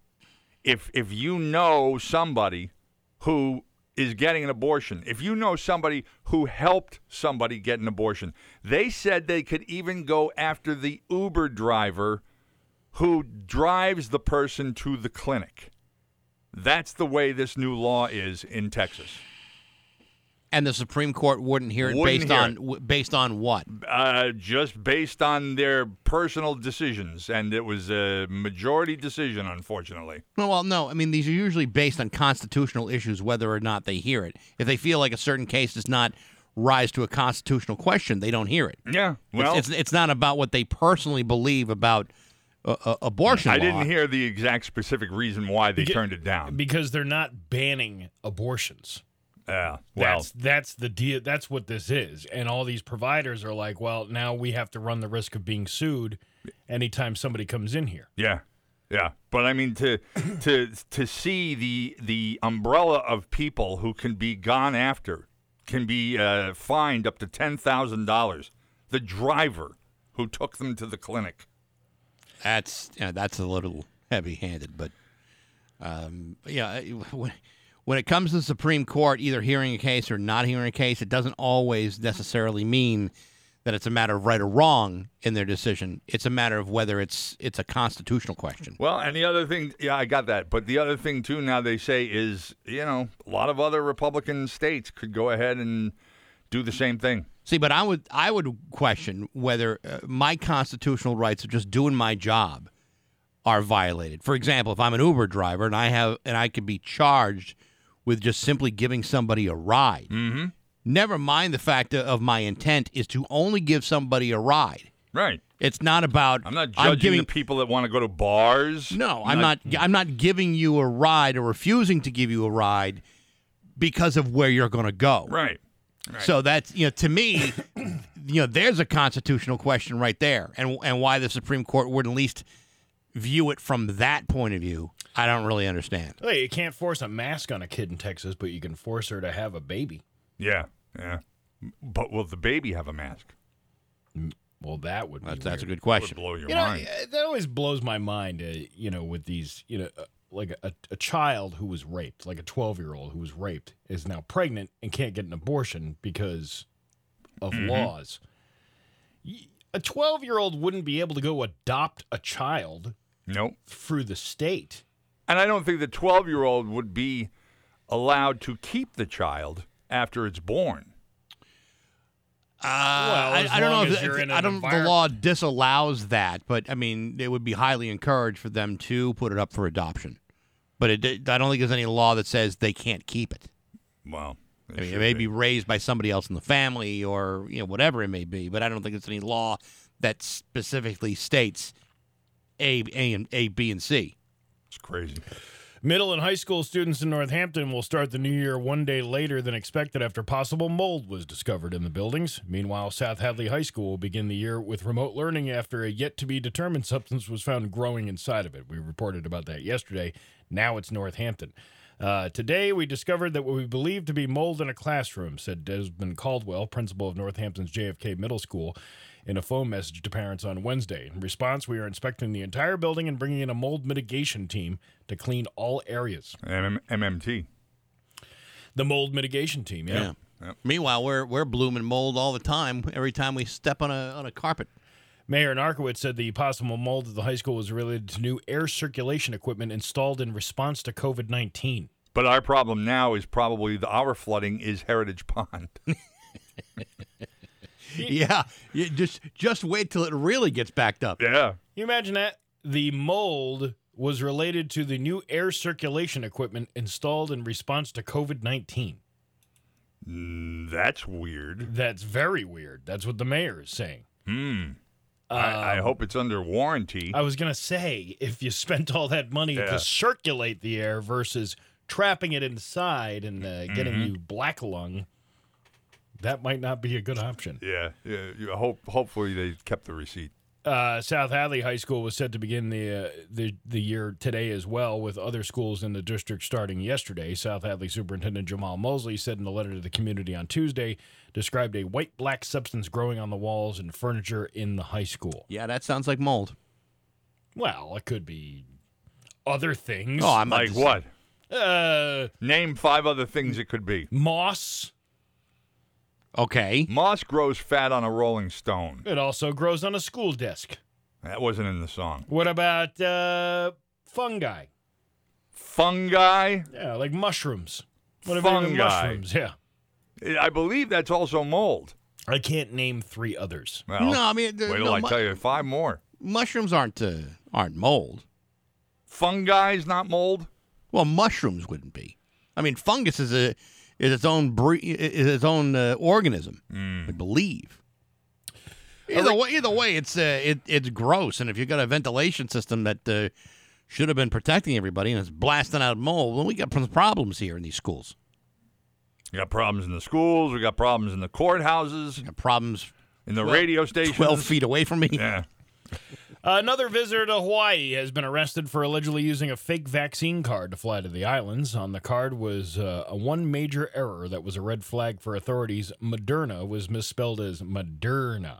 If if you know somebody who is getting an abortion, if you know somebody who helped somebody get an abortion, they said they could even go after the Uber driver who drives the person to the clinic. That's the way this new law is in Texas. And the Supreme Court wouldn't hear it Wouldn't based hear on it. w- based on what? Uh, just based on their personal decisions, and it was a majority decision, unfortunately. Well, no. I mean, these are usually based on constitutional issues, whether or not they hear it. If they feel like a certain case does not rise to a constitutional question, they don't hear it. Yeah, well, it's, it's it's not about what they personally believe about uh, abortion. I law. didn't hear the exact specific reason why they Beca- turned it down. because they're not banning abortions. Yeah, well, That's that's the deal. That's what this is. And all these providers are like, well, now we have to run the risk of being sued anytime somebody comes in here. Yeah, yeah, but I mean to to to see the the umbrella of people who can be gone after can be uh, fined up to ten thousand dollars. The driver who took them to the clinic. That's yeah, that's a little heavy-handed, but um, yeah, when, it comes to the Supreme Court, either hearing a case or not hearing a case, it doesn't always necessarily mean that it's a matter of right or wrong in their decision. It's a matter of whether it's it's a constitutional question. Well, and the other thing, yeah, I got that. But the other thing too, now they say is, you know, a lot of other Republican states could go ahead and do the same thing. See, but I would I would question whether uh, my constitutional rights of just doing my job are violated. For example, if I'm an Uber driver and I have and I could be charged with just simply giving somebody a ride. Mm-hmm. Never mind the fact of my intent is to only give somebody a ride. Right. It's not about I'm not judging giving the people that want to go to bars. no, I'm not. I'm not giving you a ride or refusing to give you a ride because of where you're going to go. Right. Right. So that's you know to me, you know, there's a constitutional question right there, and and why the Supreme Court would at least view it from that point of view, I don't really understand. Hey, you can't force a mask on a kid in Texas, but you can force her to have a baby. Yeah, yeah. But will the baby have a mask? Well, that would be That's that's a good question. Would blow your You know, mind. that always blows my mind. Uh, you know, with these, you know, uh, like a, a child who was raped, like a twelve-year-old who was raped, is now pregnant and can't get an abortion because of Mhm. laws. A twelve-year-old wouldn't be able to go adopt a child Nope. through the state. And I don't think the 12 year old would be allowed to keep the child after it's born. Uh, I, I don't know long if you're the, in I don't. The law disallows that, but I mean, it would be highly encouraged for them to put it up for adoption. But it, I don't think there's any law that says they can't keep it. Well, I mean, it may be raised by somebody else in the family or you know whatever it may be, but I don't think there's any law that specifically states A, A, and A, B, and C. It's crazy. Middle and high school students in Northampton will start the new year one day later than expected after possible mold was discovered in the buildings. Meanwhile, South Hadley High School will begin the year with remote learning after a yet to be determined substance was found growing inside of it. We reported about that yesterday. Now it's Northampton. Uh, today, we discovered that what we believe to be mold in a classroom, said Desmond Caldwell, principal of Northampton's JFK Middle School, in a phone message to parents on Wednesday. In response, we are inspecting the entire building and bringing in a mold mitigation team to clean all areas. M- MMT. The mold mitigation team, yeah. Yeah. Meanwhile, we're we're blooming mold all the time. Every time we step on a on a carpet. Mayor Narkewicz said the possible mold at the high school was related to new air circulation equipment installed in response to COVID 19. But our problem now is probably the, our flooding is Heritage Pond. Yeah, you just just wait till it really gets backed up. yeah. You imagine that? The mold was related to the new air circulation equipment installed in response to COVID 19. Mm, That's weird. That's very weird. That's what the mayor is saying. Hmm. I, I Um, hope it's under warranty. I was going to say, if you spent all that money Yeah. to circulate the air versus trapping it inside and uh, getting Mhm. you black lung, that might not be a good option. yeah. Yeah. You hope. Hopefully they kept the receipt. Uh, South Hadley High School was set to begin the, uh, the the year today as well, with other schools in the district starting yesterday. South Hadley Superintendent Jahmal Mosley said in a letter to the community on Tuesday, described a white black substance growing on the walls and furniture in the high school. Yeah, that sounds like mold. Well, it could be other things. Oh, I'm Like what? Uh, Name five other things it could be. moss. Okay. Moss grows fat on a rolling stone. It also grows on a school desk. That wasn't in the song. What about uh, fungi? Fungi. Yeah, like mushrooms. What about Fungi. mushrooms? Yeah. I believe that's also mold. I can't name three others. Well, No, I mean, wait till no, I mu- tell you five more. mushrooms aren't uh, aren't mold. Fungi's not mold. Well, mushrooms wouldn't be. I mean, fungus is a is its own bre- is its own uh, organism. I believe. Either way, either way, it's uh, it, it's gross. And if you've got a ventilation system that uh, should have been protecting everybody and it's blasting out mold, well, we got some problems here in these schools. We got problems in the schools. We got problems in the courthouses. We Got problems in the Twelve- radio stations. twelve feet away from me. Yeah. Another visitor to Hawaii has been arrested for allegedly using a fake vaccine card to fly to the islands. On the card was uh, a one major error that was a red flag for authorities. Moderna was misspelled as Maderna,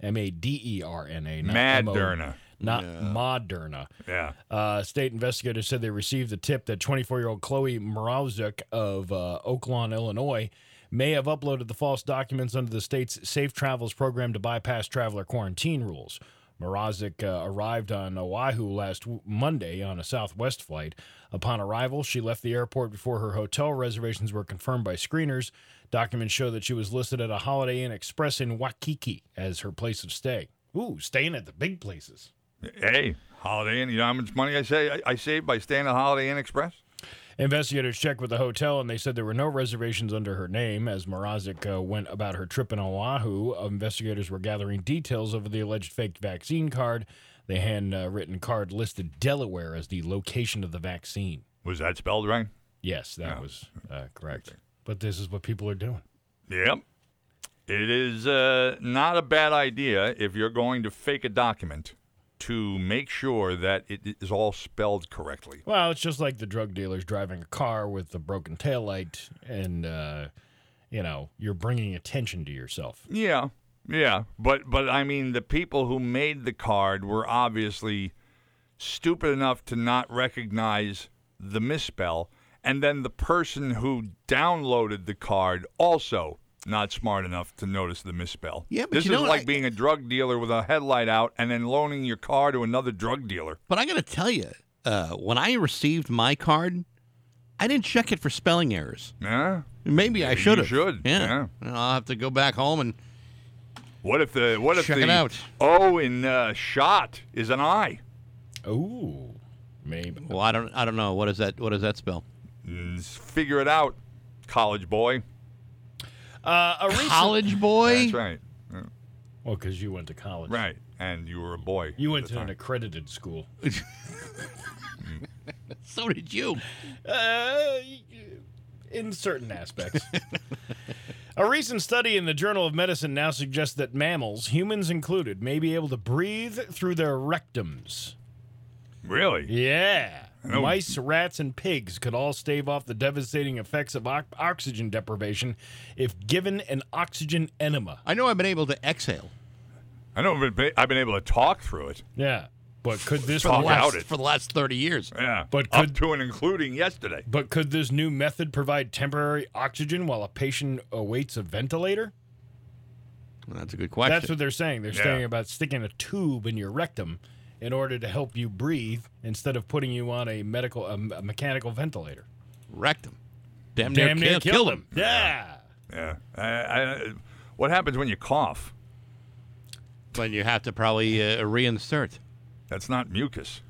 M A D E R N A, not Moderna. not Moderna. Yeah. Uh, state investigators said they received the tip that 24-year-old Chloe Morawzik of uh, Oak Lawn, Illinois, may have uploaded the false documents under the state's Safe Travels program to bypass traveler quarantine rules. Morawzik uh, arrived on Oahu last Monday on a Southwest flight. Upon arrival, she left the airport before her hotel reservations were confirmed by screeners. Documents show that she was listed at a Holiday Inn Express in Waikiki as her place of stay. Ooh, staying at the big places. Hey, Holiday Inn. You know how much money I say I, I saved by staying at Holiday Inn Express? Investigators checked with the hotel and they said there were no reservations under her name. As Marazic uh, went about her trip in Oahu, investigators were gathering details over the alleged fake vaccine card. The handwritten card listed Delaware as the location of the vaccine. Was that spelled right? Yes, that was uh, correct. But this is what people are doing. Yep. It is uh, not a bad idea if you're going to fake a document to make sure that it is all spelled correctly. Well, it's just like the drug dealers driving a car with a broken taillight and, uh, you know, you're bringing attention to yourself. Yeah, yeah, but but I mean, the people who made the card were obviously stupid enough to not recognize the misspell, and then the person who downloaded the card also not smart enough to notice the misspell. Yeah, but this you is know, like I- being a drug dealer with a headlight out and then loaning your car to another drug dealer. But I got to tell you, uh, when I received my card, I didn't check it for spelling errors. Yeah, Maybe I should you have. should, Yeah. Well, I'll have to go back home and What if the what if Check the it out. O in uh, shot is an I? Ooh, maybe. Well, I don't. I don't know. What is that? What does that spell? Mm, Figure it out, college boy. Uh, a recent, College boy. That's right. Yeah. Well, because you went to college. Right. And you were a boy. You at went the to an time. accredited school. So did you. Uh, in certain aspects. A recent study in the Journal of Medicine now suggests that mammals, humans included, may be able to breathe through their rectums. Really? Yeah. Know. Mice, rats, and pigs could all stave off the devastating effects of ox- oxygen deprivation if given an oxygen enema. I know I've been able to exhale I know I've been, I've been able to talk through it. Yeah. But could this Talk last, out it. for the last 30 years. Yeah. But Up to and including yesterday. but could this new method provide temporary oxygen while a patient awaits a ventilator? Well, that's a good question. That's what they're saying. They're Yeah. saying about sticking a tube in your rectum in order to help you breathe instead of putting you on a medical a, a mechanical ventilator. Rectum. Damn near, Damn near kill- killed killed him. Yeah. Yeah. I, I, what happens when you cough? But you have to probably uh, reinsert. That's not mucus.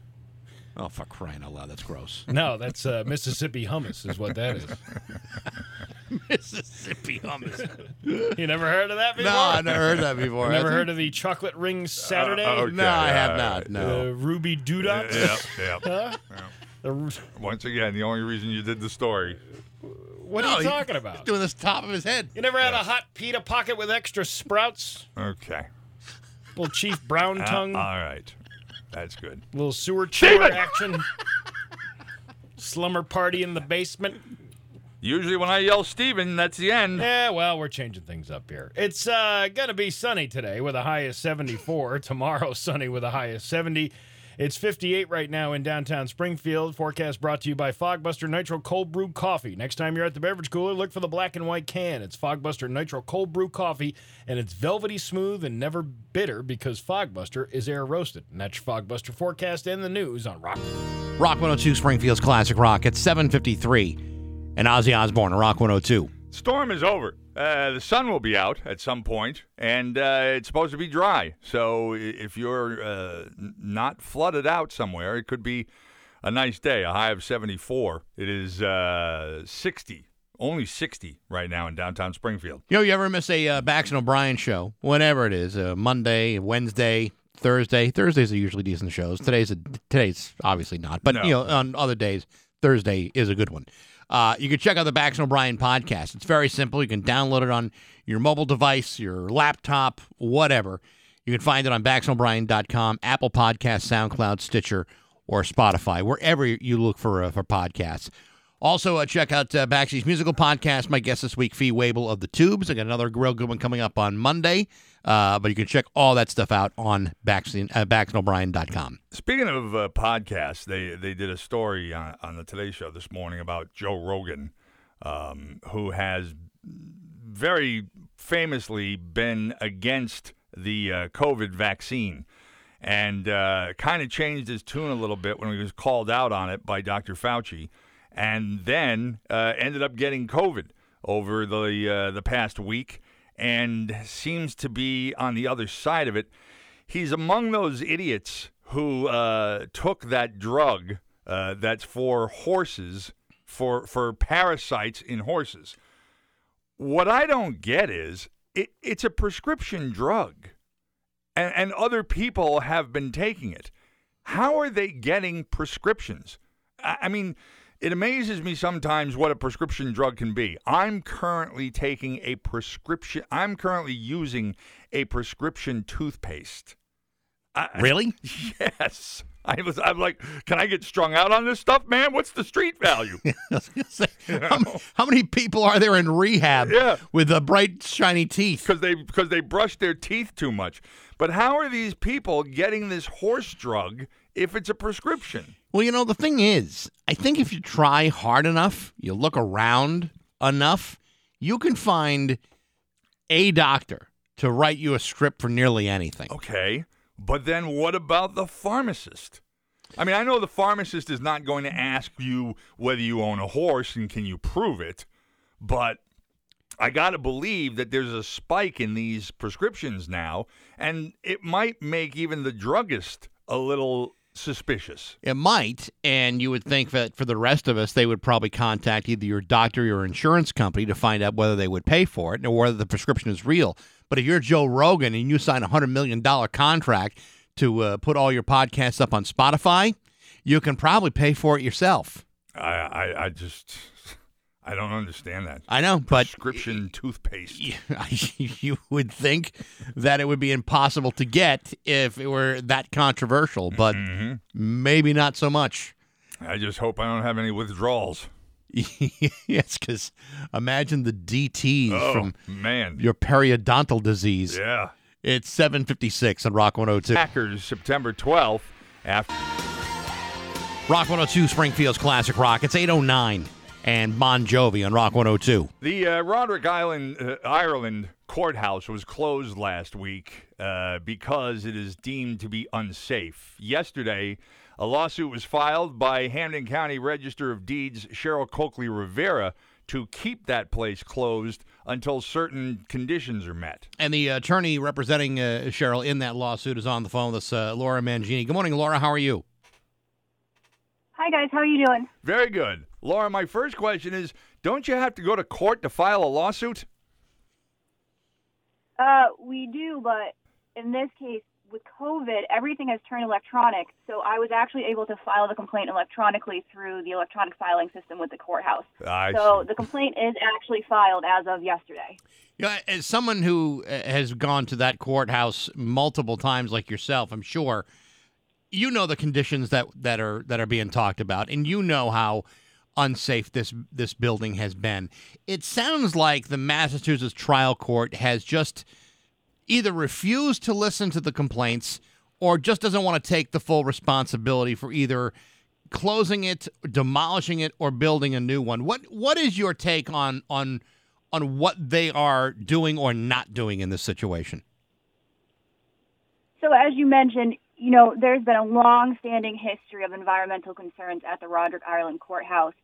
Oh, for crying out loud, that's gross. No, that's uh, Mississippi hummus is what that is. Mississippi hummus. You never heard of that before? no, I never heard that before. Never heard of the chocolate ring Saturday? Uh, okay, No, I have not. No. The Ruby Doodots? Yeah, yeah. Huh? The Ru- Once again, the only reason you did the story. what No, are you talking about? Doing this top of his head. You never had a hot pita pocket with extra sprouts? Okay. Little Chief Brown Uh, tongue? all right. That's good. little sewer chewer action? Slumber party in the basement? Usually when I yell Steven, that's the end. Yeah, well, we're changing things up here. It's uh, going to be sunny today with a high of 74. Tomorrow, sunny with a high of 70. It's 58 right now in downtown Springfield. Forecast brought to you by Fogbuster Nitro Cold Brew Coffee. Next time you're at the beverage cooler, look for the black and white can. It's Fogbuster Nitro Cold Brew Coffee, and it's velvety smooth and never bitter because Fogbuster is air roasted. And that's your Fogbuster forecast and the news on Rock. Rock 102 Springfield's Classic Rock at 753. And Ozzy Osbourne, Rock 102. Storm is over. Uh, the sun will be out at some point, and uh, it's supposed to be dry. So if you're uh, not flooded out somewhere, it could be a nice day. A high of 74. It is uh, 60, only 60 right now in downtown Springfield. You know, you ever miss a uh, Bax and O'Brien show, whenever it is, uh, Monday, Wednesday, Thursday. Thursdays are usually decent shows. Today's a, today's obviously not, but No. you know, on other days, Thursday is a good one. Uh, you can check out the Bax and O'Brien podcast. It's very simple. You can download it on your mobile device, your laptop, whatever. You can find it on baxandobrien.com, Apple Podcasts, SoundCloud, Stitcher, or Spotify, wherever you look for uh, for podcasts. Also, uh, check out uh, musical podcast. My guest this week, Fee Waybill of the Tubes. I got another real good one coming up on Monday. Uh, but you can check all that stuff out on Baxy, uh. Speaking of uh, podcasts, they they did a story on, on the Today Show this morning about Joe Rogan, um, who has very famously been against the uh, COVID vaccine, and uh, kind of changed his tune a little bit when he was called out on it by Dr. Fauci, and then uh, ended up getting COVID over the uh, the past week, and seems to be on the other side of it he's among those idiots who uh, took that drug uh, that's for horses, for for parasites in horses. What I don't get is it, it's a prescription drug, and, and other people have been taking it. How are they getting prescriptions? I, I mean, it amazes me sometimes what a prescription drug can be. I'm currently taking a prescription. I'm currently using a prescription toothpaste. I- Really? Yes. I was, I'm like, can I get strung out on this stuff, man? What's the street value? I was gonna say, how, how many people are there in rehab Yeah. with the bright, shiny teeth? Because they because they brush their teeth too much. But how are these people getting this horse drug if it's a prescription? Well, you know, the thing is, I think if you try hard enough, you look around enough, you can find a doctor to write you a script for nearly anything. Okay. But then what about the pharmacist? I mean, I know the pharmacist is not going to ask you whether you own a horse and can you prove it, but I got to believe that there's a spike in these prescriptions now, and it might make even the druggist a little suspicious. It might, and you would think that for the rest of us, they would probably contact either your doctor or your insurance company to find out whether they would pay for it or whether the prescription is real. But if you're Joe Rogan and you sign a hundred million dollar contract to uh, put all your podcasts up on Spotify, you can probably pay for it yourself. I, I, I just, I don't understand that. I know, but Prescription toothpaste. you would think that it would be impossible to get if it were that controversial, but Mhm. maybe not so much. I just hope I don't have any withdrawals. yes, because imagine the DTs Oh, from man. your periodontal disease. Yeah. It's 756 on Rock 102. Packers, September 12th. After Rock 102, Springfield's Classic Rock. It's 809 and Bon Jovi on Rock 102. the uh, Roderick Island, uh, Ireland courthouse was closed last week uh, because it is deemed to be unsafe. Yesterday, a lawsuit was filed by Hampden County Register of Deeds Cheryl Coakley Rivera to keep that place closed until certain conditions are met. And the attorney representing uh, Cheryl in that lawsuit is on the phone with us, uh, Laura Mangini. Good morning, Laura. How are you? Hi guys, how are you doing? Very good. Laura, my first question is don't you have to go to court to file a lawsuit? Uh, we do, but in this case, with COVID, everything has turned electronic. So I was actually able to file the complaint electronically through the electronic filing system with the courthouse. I so the complaint is actually filed as of yesterday. You know, as someone who uh, has gone to that courthouse multiple times, like yourself, I'm sure you know the conditions that, that are that are being talked about, and you know how unsafe this this building has been. It sounds like the Massachusetts trial court has just either refused to listen to the complaints or just doesn't want to take the full responsibility for either closing it, demolishing it, or building a new one. What what is your take on on on what they are doing or not doing in this situation? So as you mentioned, you know, there's been a long-standing history of environmental concerns at the Roderick Ireland Courthouse.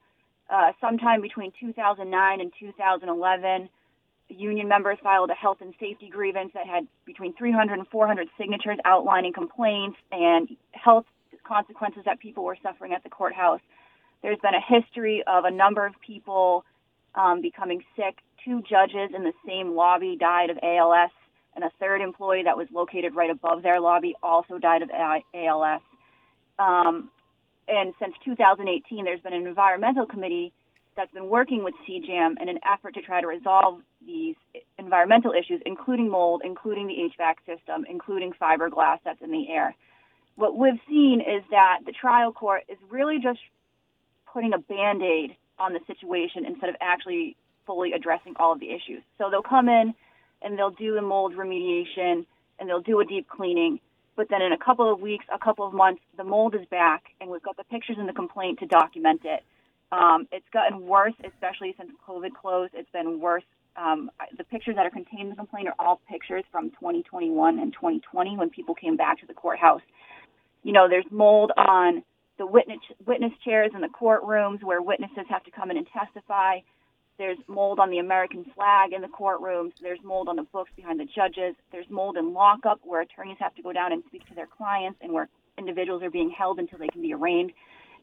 Uh, sometime between 2009 and 2011, union members filed a health and safety grievance that had between 300 and 400 signatures outlining complaints and health consequences that people were suffering at the courthouse. There's been a history of a number of people um, becoming sick. Two judges in the same lobby died of ALS, and a third employee that was located right above their lobby also died of ALS. Um, and since 2018, there's been an environmental committee that's been working with CJAM in an effort to try to resolve these environmental issues, including mold, including the HVAC system, including fiberglass that's in the air. What we've seen is that the trial court is really just putting a band aid on the situation instead of actually fully addressing all of the issues. So they'll come in and they'll do the mold remediation and they'll do a deep cleaning. But then in a couple of weeks, a couple of months, the mold is back and we've got the pictures in the complaint to document it. Um, it's gotten worse, especially since COVID closed. It's been worse. Um, the pictures that are contained in the complaint are all pictures from 2021 and 2020 when people came back to the courthouse. You know, there's mold on the witness witness chairs in the courtrooms where witnesses have to come in and testify. There's mold on the American flag in the courtrooms. There's mold on the books behind the judges. There's mold in lockup where attorneys have to go down and speak to their clients and where individuals are being held until they can be arraigned.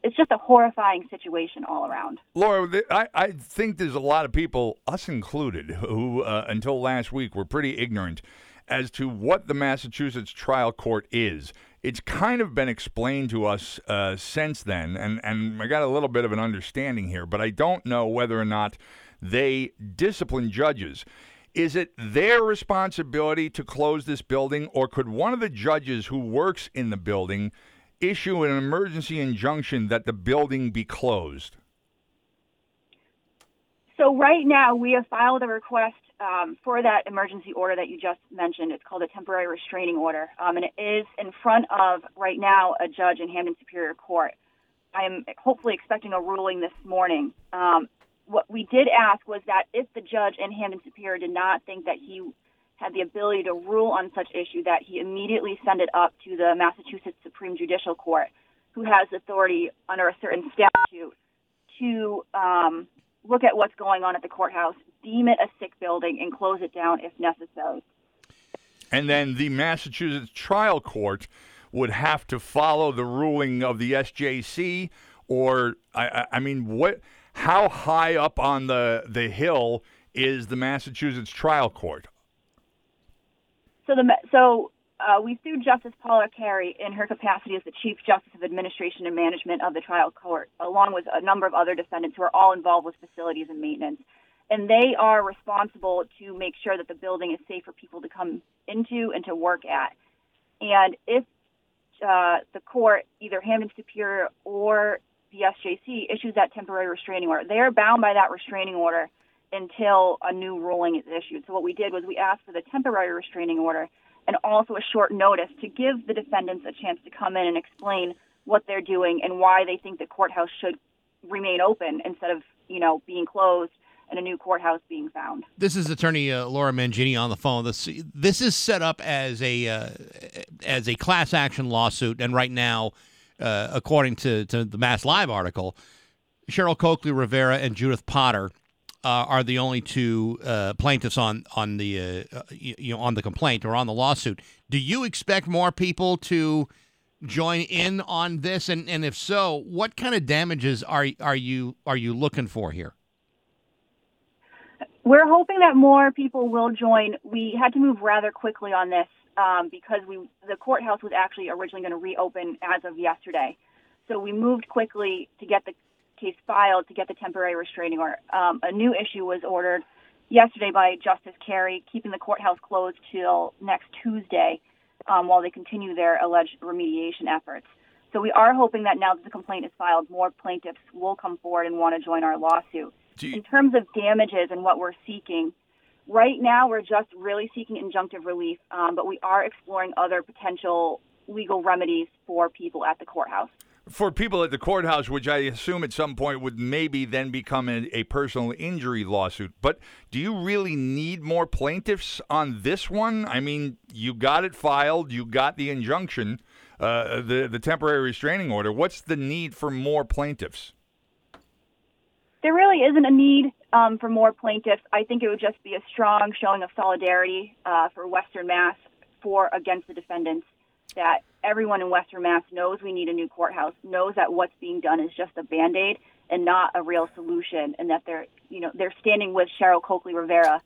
It's just a horrifying situation all around. Laura, I, I think there's a lot of people, us included, who uh, until last week were pretty ignorant as to what the Massachusetts trial court is. It's kind of been explained to us uh, since then, and, and I got a little bit of an understanding here, but I don't know whether or not they discipline judges. Is it their responsibility to close this building, or could one of the judges who works in the building issue an emergency injunction that the building be closed? So right now we have filed a request um, for that emergency order that you just mentioned. It's called a temporary restraining order, um, and it is in front of right now a judge in Hampden Superior Court. I am hopefully expecting a ruling this morning. Um, what we did ask was that if the judge in Hampden Superior did not think that he had the ability to rule on such issue, that he immediately send it up to the Massachusetts Supreme Judicial Court, who has authority under a certain statute to um, look at what's going on at the courthouse, deem it a sick building, and close it down if necessary. And then the Massachusetts trial court would have to follow the ruling of the SJC, or I, I mean, what? How high up on the the hill is the Massachusetts trial court? So the so uh, we sued Justice Paula Carey in her capacity as the Chief Justice of Administration and Management of the trial court, along with a number of other defendants who are all involved with facilities and maintenance. And they are responsible to make sure that the building is safe for people to come into and to work at. And if uh, the court, either Hampden Superior or the SJC, issues that temporary restraining order, they are bound by that restraining order until a new ruling is issued. So what we did was we asked for the temporary restraining order and also a short notice to give the defendants a chance to come in and explain what they're doing and why they think the courthouse should remain open instead of, you know, being closed and a new courthouse being found. This is Attorney uh, Laura Mangini on the phone. This this is set up as a uh, as a class action lawsuit, and right now, uh, according to to the Mass Live article, Cheryl Coakley Rivera and Judith Potter uh, are the only two uh, plaintiffs on on the uh, you know on the complaint or on the lawsuit. Do you expect more people to join in on this, and, and if so, what kind of damages are are you are you looking for here? We're hoping that more people will join. We had to move rather quickly on this um, because we the courthouse was actually originally going to reopen as of yesterday. So we moved quickly to get the case filed to get the temporary restraining order. Um, a new issue was ordered yesterday by Justice Carey, keeping the courthouse closed till next Tuesday um, while they continue their alleged remediation efforts. So we are hoping that now that the complaint is filed, more plaintiffs will come forward and want to join our lawsuit. You- In terms of damages and what we're seeking, right now we're just really seeking injunctive relief, um, but we are exploring other potential legal remedies for people at the courthouse for people at the courthouse, which I assume at some point would maybe then become a, a, personal injury lawsuit. But do you really need more plaintiffs on this one? I mean, you got it filed, you got the injunction, uh, the the temporary restraining order. What's the need for more plaintiffs? There really isn't a need um, for more plaintiffs. I think it would just be a strong showing of solidarity uh, for Western Mass for against the defendants that everyone in Western Mass knows we need a new courthouse, knows that what's being done is just a band aid and not a real solution, and that they're you know they're standing with Cheryl Coakley Rivera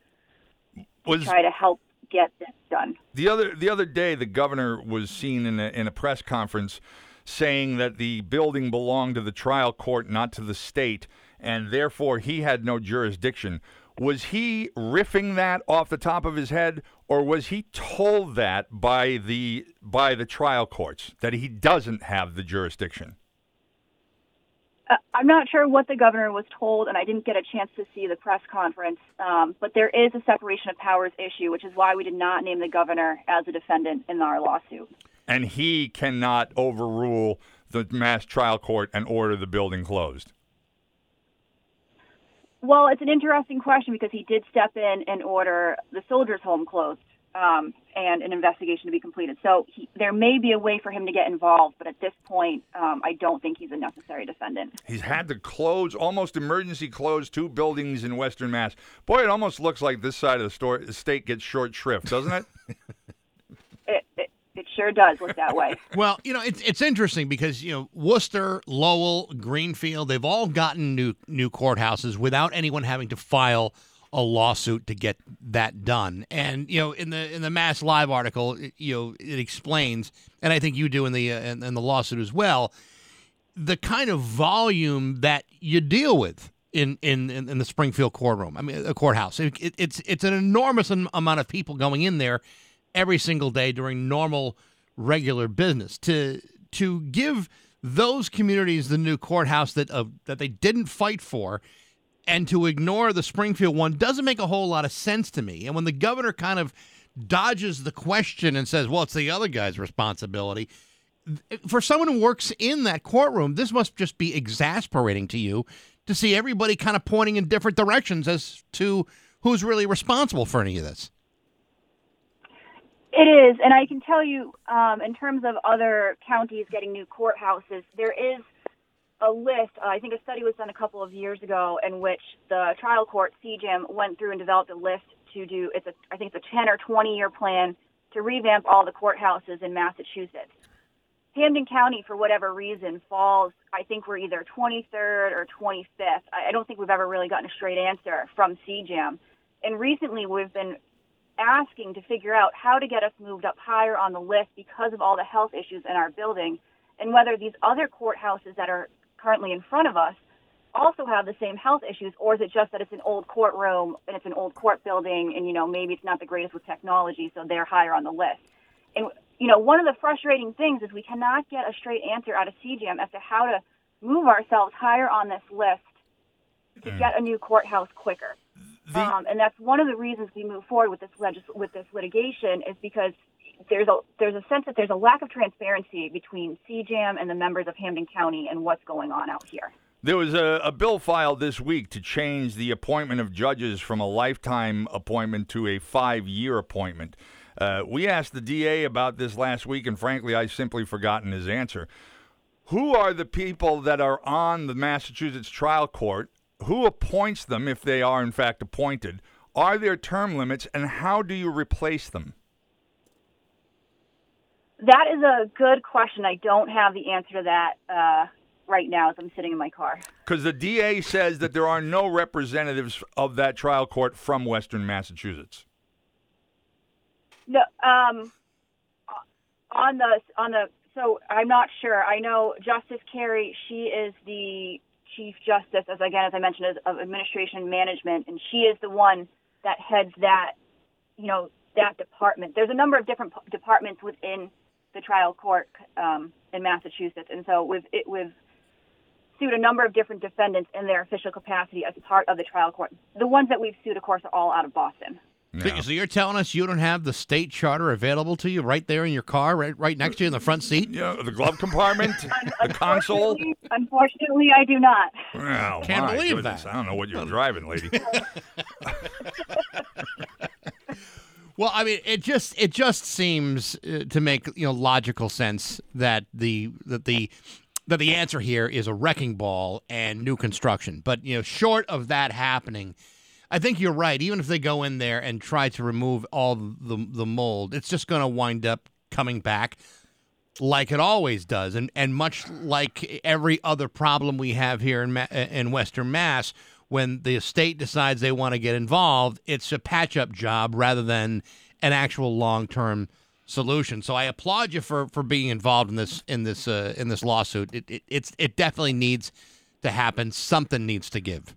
to Was- try to help get this done. The other the other day, the governor was seen in a, in a press conference saying that the building belonged to the trial court, not to the state, and therefore he had no jurisdiction. Was he riffing that off the top of his head, or was he told that by the by the trial courts that he doesn't have the jurisdiction? Uh, I'm not sure what the governor was told, and I didn't get a chance to see the press conference. Um, but there is a separation of powers issue, which is why we did not name the governor as a defendant in our lawsuit. And he cannot overrule the mass trial court and order the building closed. Well, it's an interesting question because he did step in and order the soldiers' home closed um, and an investigation to be completed. So he, there may be a way for him to get involved, but at this point, um, I don't think he's a necessary defendant. He's had to close, almost emergency close, two buildings in Western Mass. Boy, it almost looks like this side of the, store, the state gets short shrift, doesn't it sure does look that way. Well, you know, it's it's interesting because you know Worcester, Lowell, Greenfield, they've all gotten new new courthouses without anyone having to file a lawsuit to get that done. And you know, in the in the Mass Live article, it- you know, it explains, and I think you do in the uh, in, in the lawsuit as well, the kind of volume that you deal with. In, in, in the Springfield courtroom, I mean, a courthouse. It, it, it's it's an enormous amount of people going in there every single day during normal regular business to to give those communities the new courthouse that uh, that they didn't fight for and to ignore the Springfield one doesn't make a whole lot of sense to me. And when the governor kind of dodges the question and says, "Well, it's the other guy's responsibility." For someone who works in that courtroom, this must just be exasperating to you to see everybody kind of pointing in different directions as to who's really responsible for any of this. It is, and I can tell you, um, in terms of other counties getting new courthouses, there is a list. Uh, I think a study was done a couple of years ago in which the trial court CJAM went through and developed a list to do. It's a, I think it's a 10 or 20 year plan to revamp all the courthouses in Massachusetts. Hampden County, for whatever reason, falls. I think we're either 23rd or 25th. I, I don't think we've ever really gotten a straight answer from CJAM. And recently, we've been asking to figure out how to get us moved up higher on the list because of all the health issues in our building, and whether these other courthouses that are currently in front of us also have the same health issues, or is it just that it's an old courtroom and it's an old court building, and you know maybe it's not the greatest with technology, so they're higher on the list. And you know, one of the frustrating things is we cannot get a straight answer out of CJAM as to how to move ourselves higher on this list to hmm. get a new courthouse quicker. Um, and that's one of the reasons we move forward with this legis- with this litigation is because there's a there's a sense that there's a lack of transparency between CJAM and the members of Hampden County and what's going on out here. There was a, a bill filed this week to change the appointment of judges from a lifetime appointment to a five year appointment. Uh, we asked the DA about this last week, and frankly, I simply forgotten his answer. Who are the people that are on the Massachusetts trial court? Who appoints them if they are, in fact, appointed? Are there term limits, and how do you replace them? That is a good question. I don't have the answer to that uh, right now as I'm sitting in my car. Because the DA says that there are no representatives of that trial court from Western Massachusetts. No, um, on the on the so I'm not sure. I know Justice Carey. She is the chief justice, as again as I mentioned, is of administration management, and she is the one that heads that you know that department. There's a number of different departments within the trial court um, in Massachusetts, and so we've it, we've sued a number of different defendants in their official capacity as part of the trial court. The ones that we've sued, of course, are all out of Boston. So, so you're telling us you don't have the state charter available to you right there in your car, right, right next to you in the front seat? Yeah, the glove compartment, the console. Unfortunately, unfortunately, I do not. Oh, Can't believe goodness. that. I don't know what you're driving, lady. Well, I mean, it just it just seems uh, to make you know logical sense that the that the that the answer here is a wrecking ball and new construction. But you know, short of that happening, I think you're right. Even if they go in there and try to remove all the the mold, it's just going to wind up coming back like it always does, and and much like every other problem we have here in Ma- in Western Mass, when the state decides they want to get involved, it's a patch up job rather than an actual long term solution. So I applaud you for for being involved in this in this uh, in this lawsuit. It, it it's it definitely needs to happen. Something needs to give.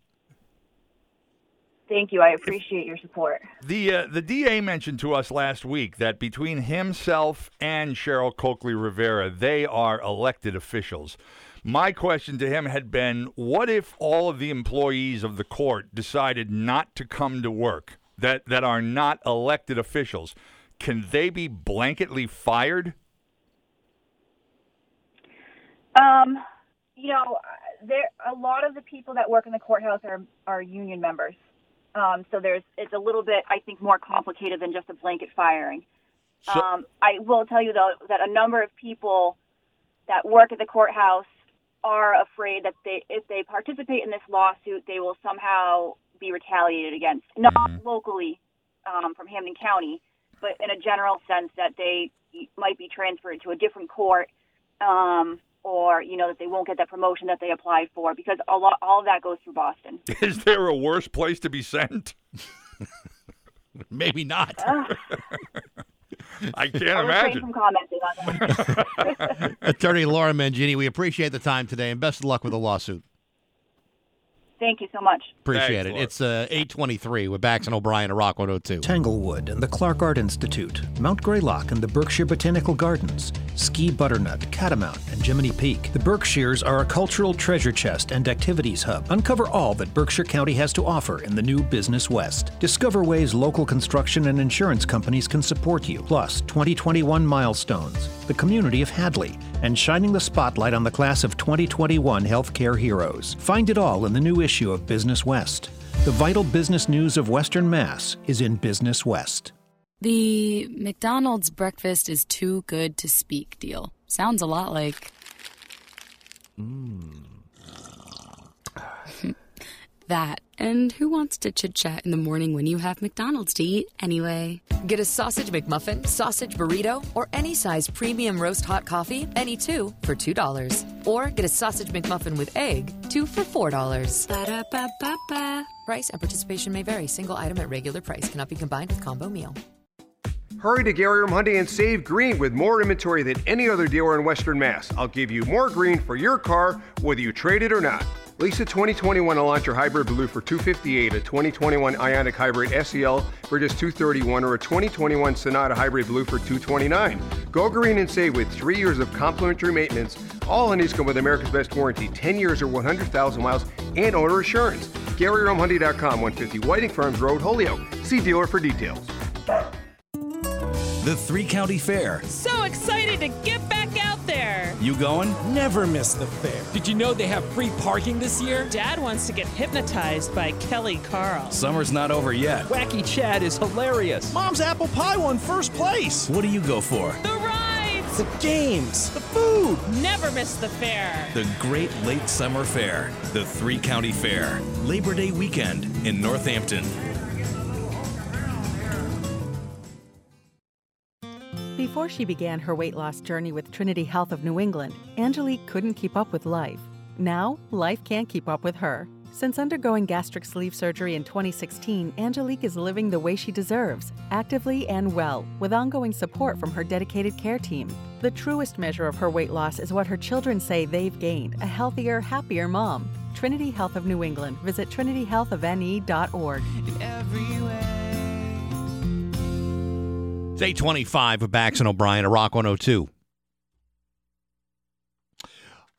Thank you. I appreciate your support. The uh, the DA mentioned to us last week that between himself and Cheryl Coakley Rivera, they are elected officials. My question to him had been, what if all of the employees of the court decided not to come to work that that are not elected officials? Can they be blanketly fired? Um, you know, there a lot of the people that work in the courthouse are are union members. Um, so there's it's a little bit I think more complicated than just a blanket firing. So- um, I will tell you though that a number of people that work at the courthouse are afraid that they if they participate in this lawsuit they will somehow be retaliated against, not locally um, from Hampden County, but in a general sense that they might be transferred to a different court. Um, or you know that they won't get that promotion that they applied for because a lot, all of that goes through Boston. Is there a worse place to be sent? Maybe not. I can't I'll imagine. from commenting on that. Attorney Laura Mangini, we appreciate the time today and best of luck with the lawsuit. Thank you so much. Appreciate Thanks, it. Laura. It's uh, 823 with Bax and O'Brien at Rock 102. Tanglewood and the Clark Art Institute, Mount Greylock and the Berkshire Botanical Gardens, Ski Butternut, Catamount, and Jiminy Peak. The Berkshires are a cultural treasure chest and activities hub. Uncover all that Berkshire County has to offer in the new Business West. Discover ways local construction and insurance companies can support you, plus 2021 milestones, the community of Hadley, and shining the spotlight on the class of 2021 healthcare heroes. Find it all in the new issue of Business West. The vital business news of Western Mass is in Business West. The McDonald's breakfast is too good to speak deal. Sounds a lot like. Mmm. That. And who wants to chit chat in the morning when you have McDonald's to eat anyway? Get a sausage McMuffin, sausage burrito, or any size premium roast hot coffee, any two for $2. Or get a sausage McMuffin with egg, two for $4. Ba-da-ba-ba-ba. Price and participation may vary. Single item at regular price cannot be combined with combo meal. Hurry to Gary Hyundai and save green with more inventory than any other dealer in Western Mass. I'll give you more green for your car, whether you trade it or not. Lease a 2021 Elantra Hybrid Blue for 258, a 2021 Ioniq Hybrid SEL for just 231, or a 2021 Sonata Hybrid Blue for 229. Go green and save with three years of complimentary maintenance, all on come with America's Best Warranty, 10 years or 100,000 miles, and owner assurance. GaryRomeHyundai.com, 150 Whiting Farms Road, Holyoke. See dealer for details. The Three County Fair. So excited to get back out there. You going? Never miss the fair. Did you know they have free parking this year? Dad wants to get hypnotized by Kelly Carl. Summer's not over yet. Wacky Chad is hilarious. Mom's apple pie won first place. What do you go for? The rides, the games, the food. Never miss the fair. The Great Late Summer Fair. The Three County Fair. Labor Day weekend in Northampton. Before she began her weight loss journey with Trinity Health of New England, Angelique couldn't keep up with life. Now, life can't keep up with her. Since undergoing gastric sleeve surgery in 2016, Angelique is living the way she deserves, actively and well, with ongoing support from her dedicated care team. The truest measure of her weight loss is what her children say they've gained a healthier, happier mom. Trinity Health of New England. Visit trinityhealthofne.org. It's 825 with Bax and O'Brien, a Rock 102.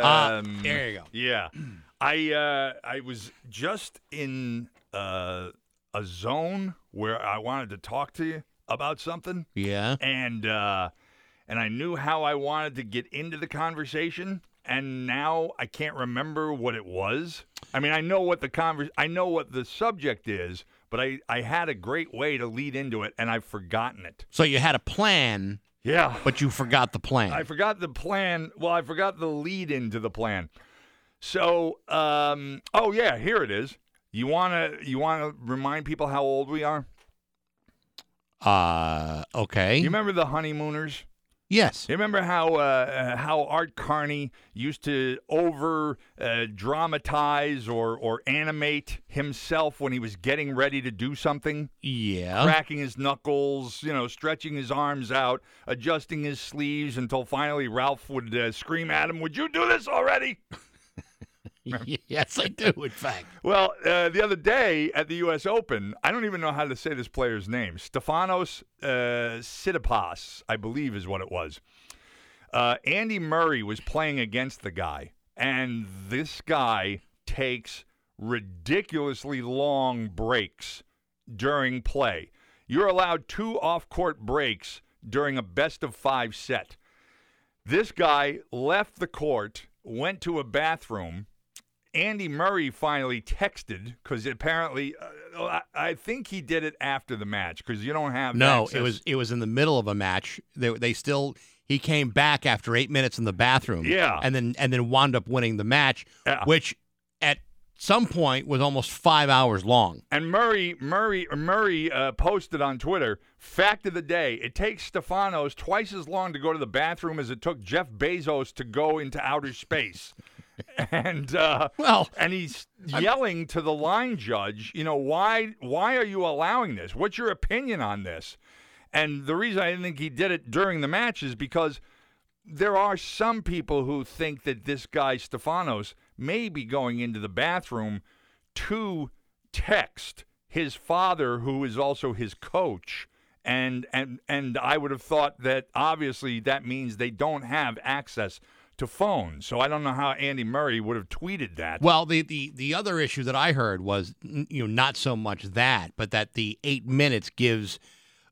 Uh, Um, there you go. Yeah, I uh, I was just in uh, a zone where I wanted to talk to you about something. Yeah. and uh, and I knew how I wanted to get into the conversation, and now I can't remember what it was. I mean, I know what the convers- I know what the subject is, but I I had a great way to lead into it, and I've forgotten it. So you had a plan. Yeah. But you forgot the plan. I forgot the plan. Well, I forgot the lead into the plan. So, um, oh yeah, here it is. You wanna you wanna remind people how old we are? Uh, okay. You remember the honeymooners? Yes. You remember how uh, how Art Carney used to over uh, dramatize or or animate himself when he was getting ready to do something? Yeah. Cracking his knuckles, you know, stretching his arms out, adjusting his sleeves until finally Ralph would uh, scream at him, "Would you do this already?" yes, I do. In fact. Well, uh, the other day at the U.S. Open, I don't even know how to say this player's name. Stefanos uh, Tsitsipas, I believe, is what it was. Uh, Andy Murray was playing against the guy, and this guy takes ridiculously long breaks during play. You're allowed two off-court breaks during a best of five set. This guy left the court, went to a bathroom. Andy Murray finally texted because apparently, uh, I, think he did it after the match because you don't have No, access- it was it was in the middle of a match. They they still he came back after eight minutes in the bathroom. Yeah. and then and then wound up winning the match, Yeah. which at some point was almost five hours long. And Murray, Murray, Murray uh, posted on Twitter. Fact of the day: It takes Stefanos twice as long to go to the bathroom as it took Jeff Bezos to go into outer space. and uh, well, and he's yelling to the line judge. You know why? Why are you allowing this? What's your opinion on this? And the reason I didn't think he did it during the match is because there are some people who think that this guy Stefanos may be going into the bathroom to text his father, who is also his coach. And and and I would have thought that obviously that means they don't have access to phones. So I don't know how Andy Murray would have tweeted that. Well, the, the the other issue that I heard was you know not so much that, but that the eight minutes gives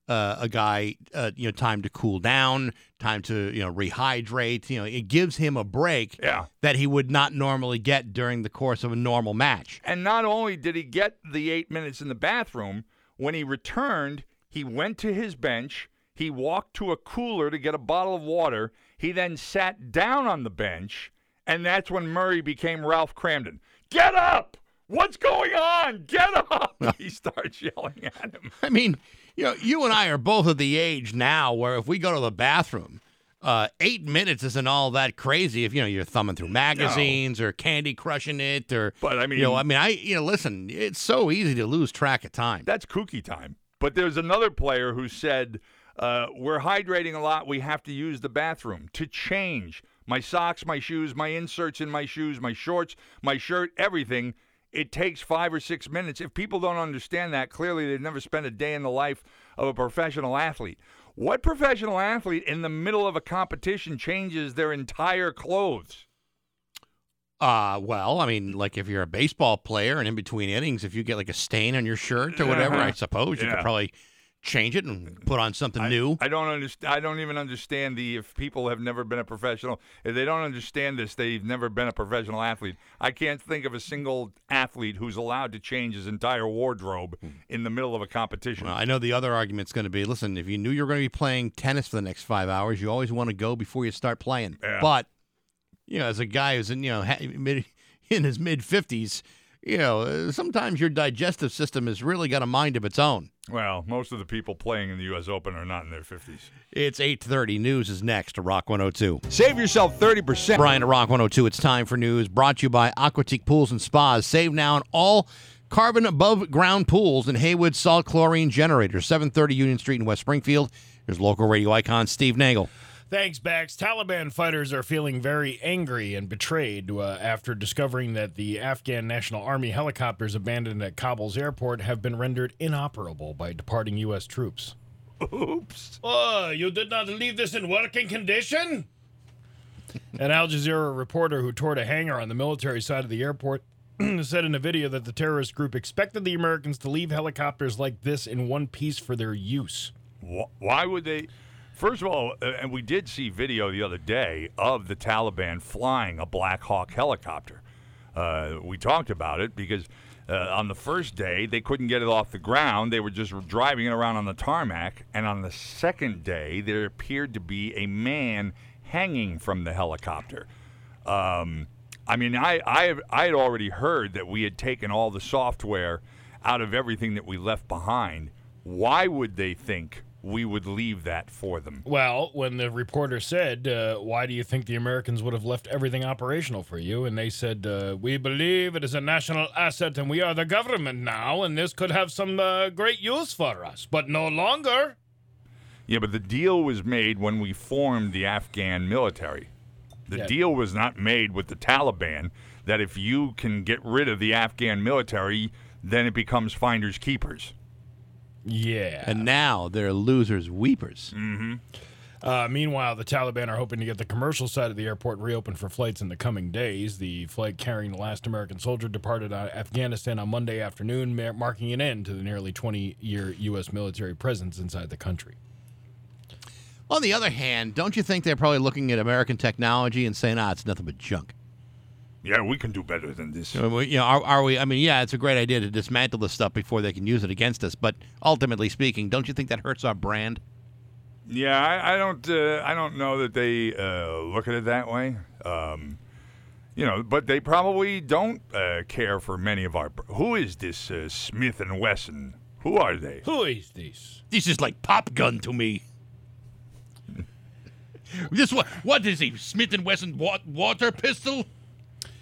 uh, a guy uh, you know time to cool down, time to you know rehydrate. You know, it gives him a break Yeah. that he would not normally get during the course of a normal match. And not only did he get the eight minutes in the bathroom, when he returned, he went to his bench. He walked to a cooler to get a bottle of water. He then sat down on the bench, and that's when Murray became Ralph Kramden. Get up! What's going on? Get up! he starts yelling at him. I mean, you know, you and I are both at the age now where if we go to the bathroom, uh, eight minutes isn't all that crazy if you know you're thumbing through magazines or candy crushing it or. But I mean, you know, I mean, I you know, listen, it's so easy to lose track of time. That's kooky time. But there's another player who said, uh, We're hydrating a lot. We have to use the bathroom to change my socks, my shoes, my inserts in my shoes, my shorts, my shirt, everything. It takes five or six minutes. If people don't understand that, clearly they've never spent a day in the life of a professional athlete. What professional athlete in the middle of a competition changes their entire clothes? Uh, well, I mean, like if you're a baseball player and in between innings, if you get like a stain on your shirt or whatever, I suppose you Yeah. could probably change it and put on something new. I don't understand. I don't even understand the if people have never been a professional. If they don't understand this, they've never been a professional athlete. I can't think of a single athlete who's allowed to change his entire wardrobe in the middle of a competition. Well, I know the other argument's going to be listen, if you knew you were going to be playing tennis for the next five hours, you always want to go before you start playing. Yeah. But, you know, as a guy who's in, you know, in his mid 50s, you know, uh, sometimes your digestive system has really got a mind of its own. Well, most of the people playing in the U.S. Open are not in their fifties. It's 8:30. News is next to Rock 102. Save yourself 30%. Brian to Rock 102. It's time for news brought to you by Aquatique Pools and Spas. Save now on all carbon above ground pools and Hayward salt chlorine generators. 730 Union Street in West Springfield. Here's local radio icon Steve Nagel. Thanks, Bax. Taliban fighters are feeling very angry and betrayed uh, after discovering that the Afghan National Army helicopters abandoned at Kabul's airport have been rendered inoperable by departing U.S. troops. Oops. Oh, you did not leave this in working condition? An Al Jazeera reporter who toured a hangar on the military side of the airport said in a video that the terrorist group expected the Americans to leave helicopters like this in one piece for their use. Why would they? First of all, uh, and we did see video the other day of the Taliban flying a Black Hawk helicopter. Uh, we talked about it because uh, on the first day they couldn't get it off the ground; they were just driving it around on the tarmac. And on the second day, there appeared to be a man hanging from the helicopter. Um, I mean, I I I had already heard that we had taken all the software out of everything that we left behind. Why would they think we would leave that for them? Well, when the reporter said, uh, Why do you think the Americans would have left everything operational for you? And they said, uh, We believe it is a national asset and we are the government now, and this could have some uh, great use for us, but no longer. Yeah, but the deal was made when we formed the Afghan military. The Yeah. deal was not made with the Taliban that if you can get rid of the Afghan military, then it becomes finders keepers. Yeah. And now they're losers weepers. Mm-hmm. Uh, meanwhile, the Taliban are hoping to get the commercial side of the airport reopened for flights in the coming days. The flight carrying the last American soldier departed Afghanistan on Monday afternoon, mar- marking an end to the nearly 20 year U.S. military presence inside the country. On the other hand, don't you think they're probably looking at American technology and saying, ah, it's nothing but junk? Yeah, we can do better than this. You know, we- you know, are, are we? I mean, yeah, it's a great idea to dismantle this stuff before they can use it against us. But ultimately speaking, don't you think that hurts our brand? Yeah, I, I don't. Uh, I don't know that they uh, look at it that way. Um, you know, but they probably don't uh, care for many of our. Who is this uh, Smith and Wesson? Who are they? Who is this? This is like pop gun to me. this what? What is he? Smith and Wesson wa- water pistol?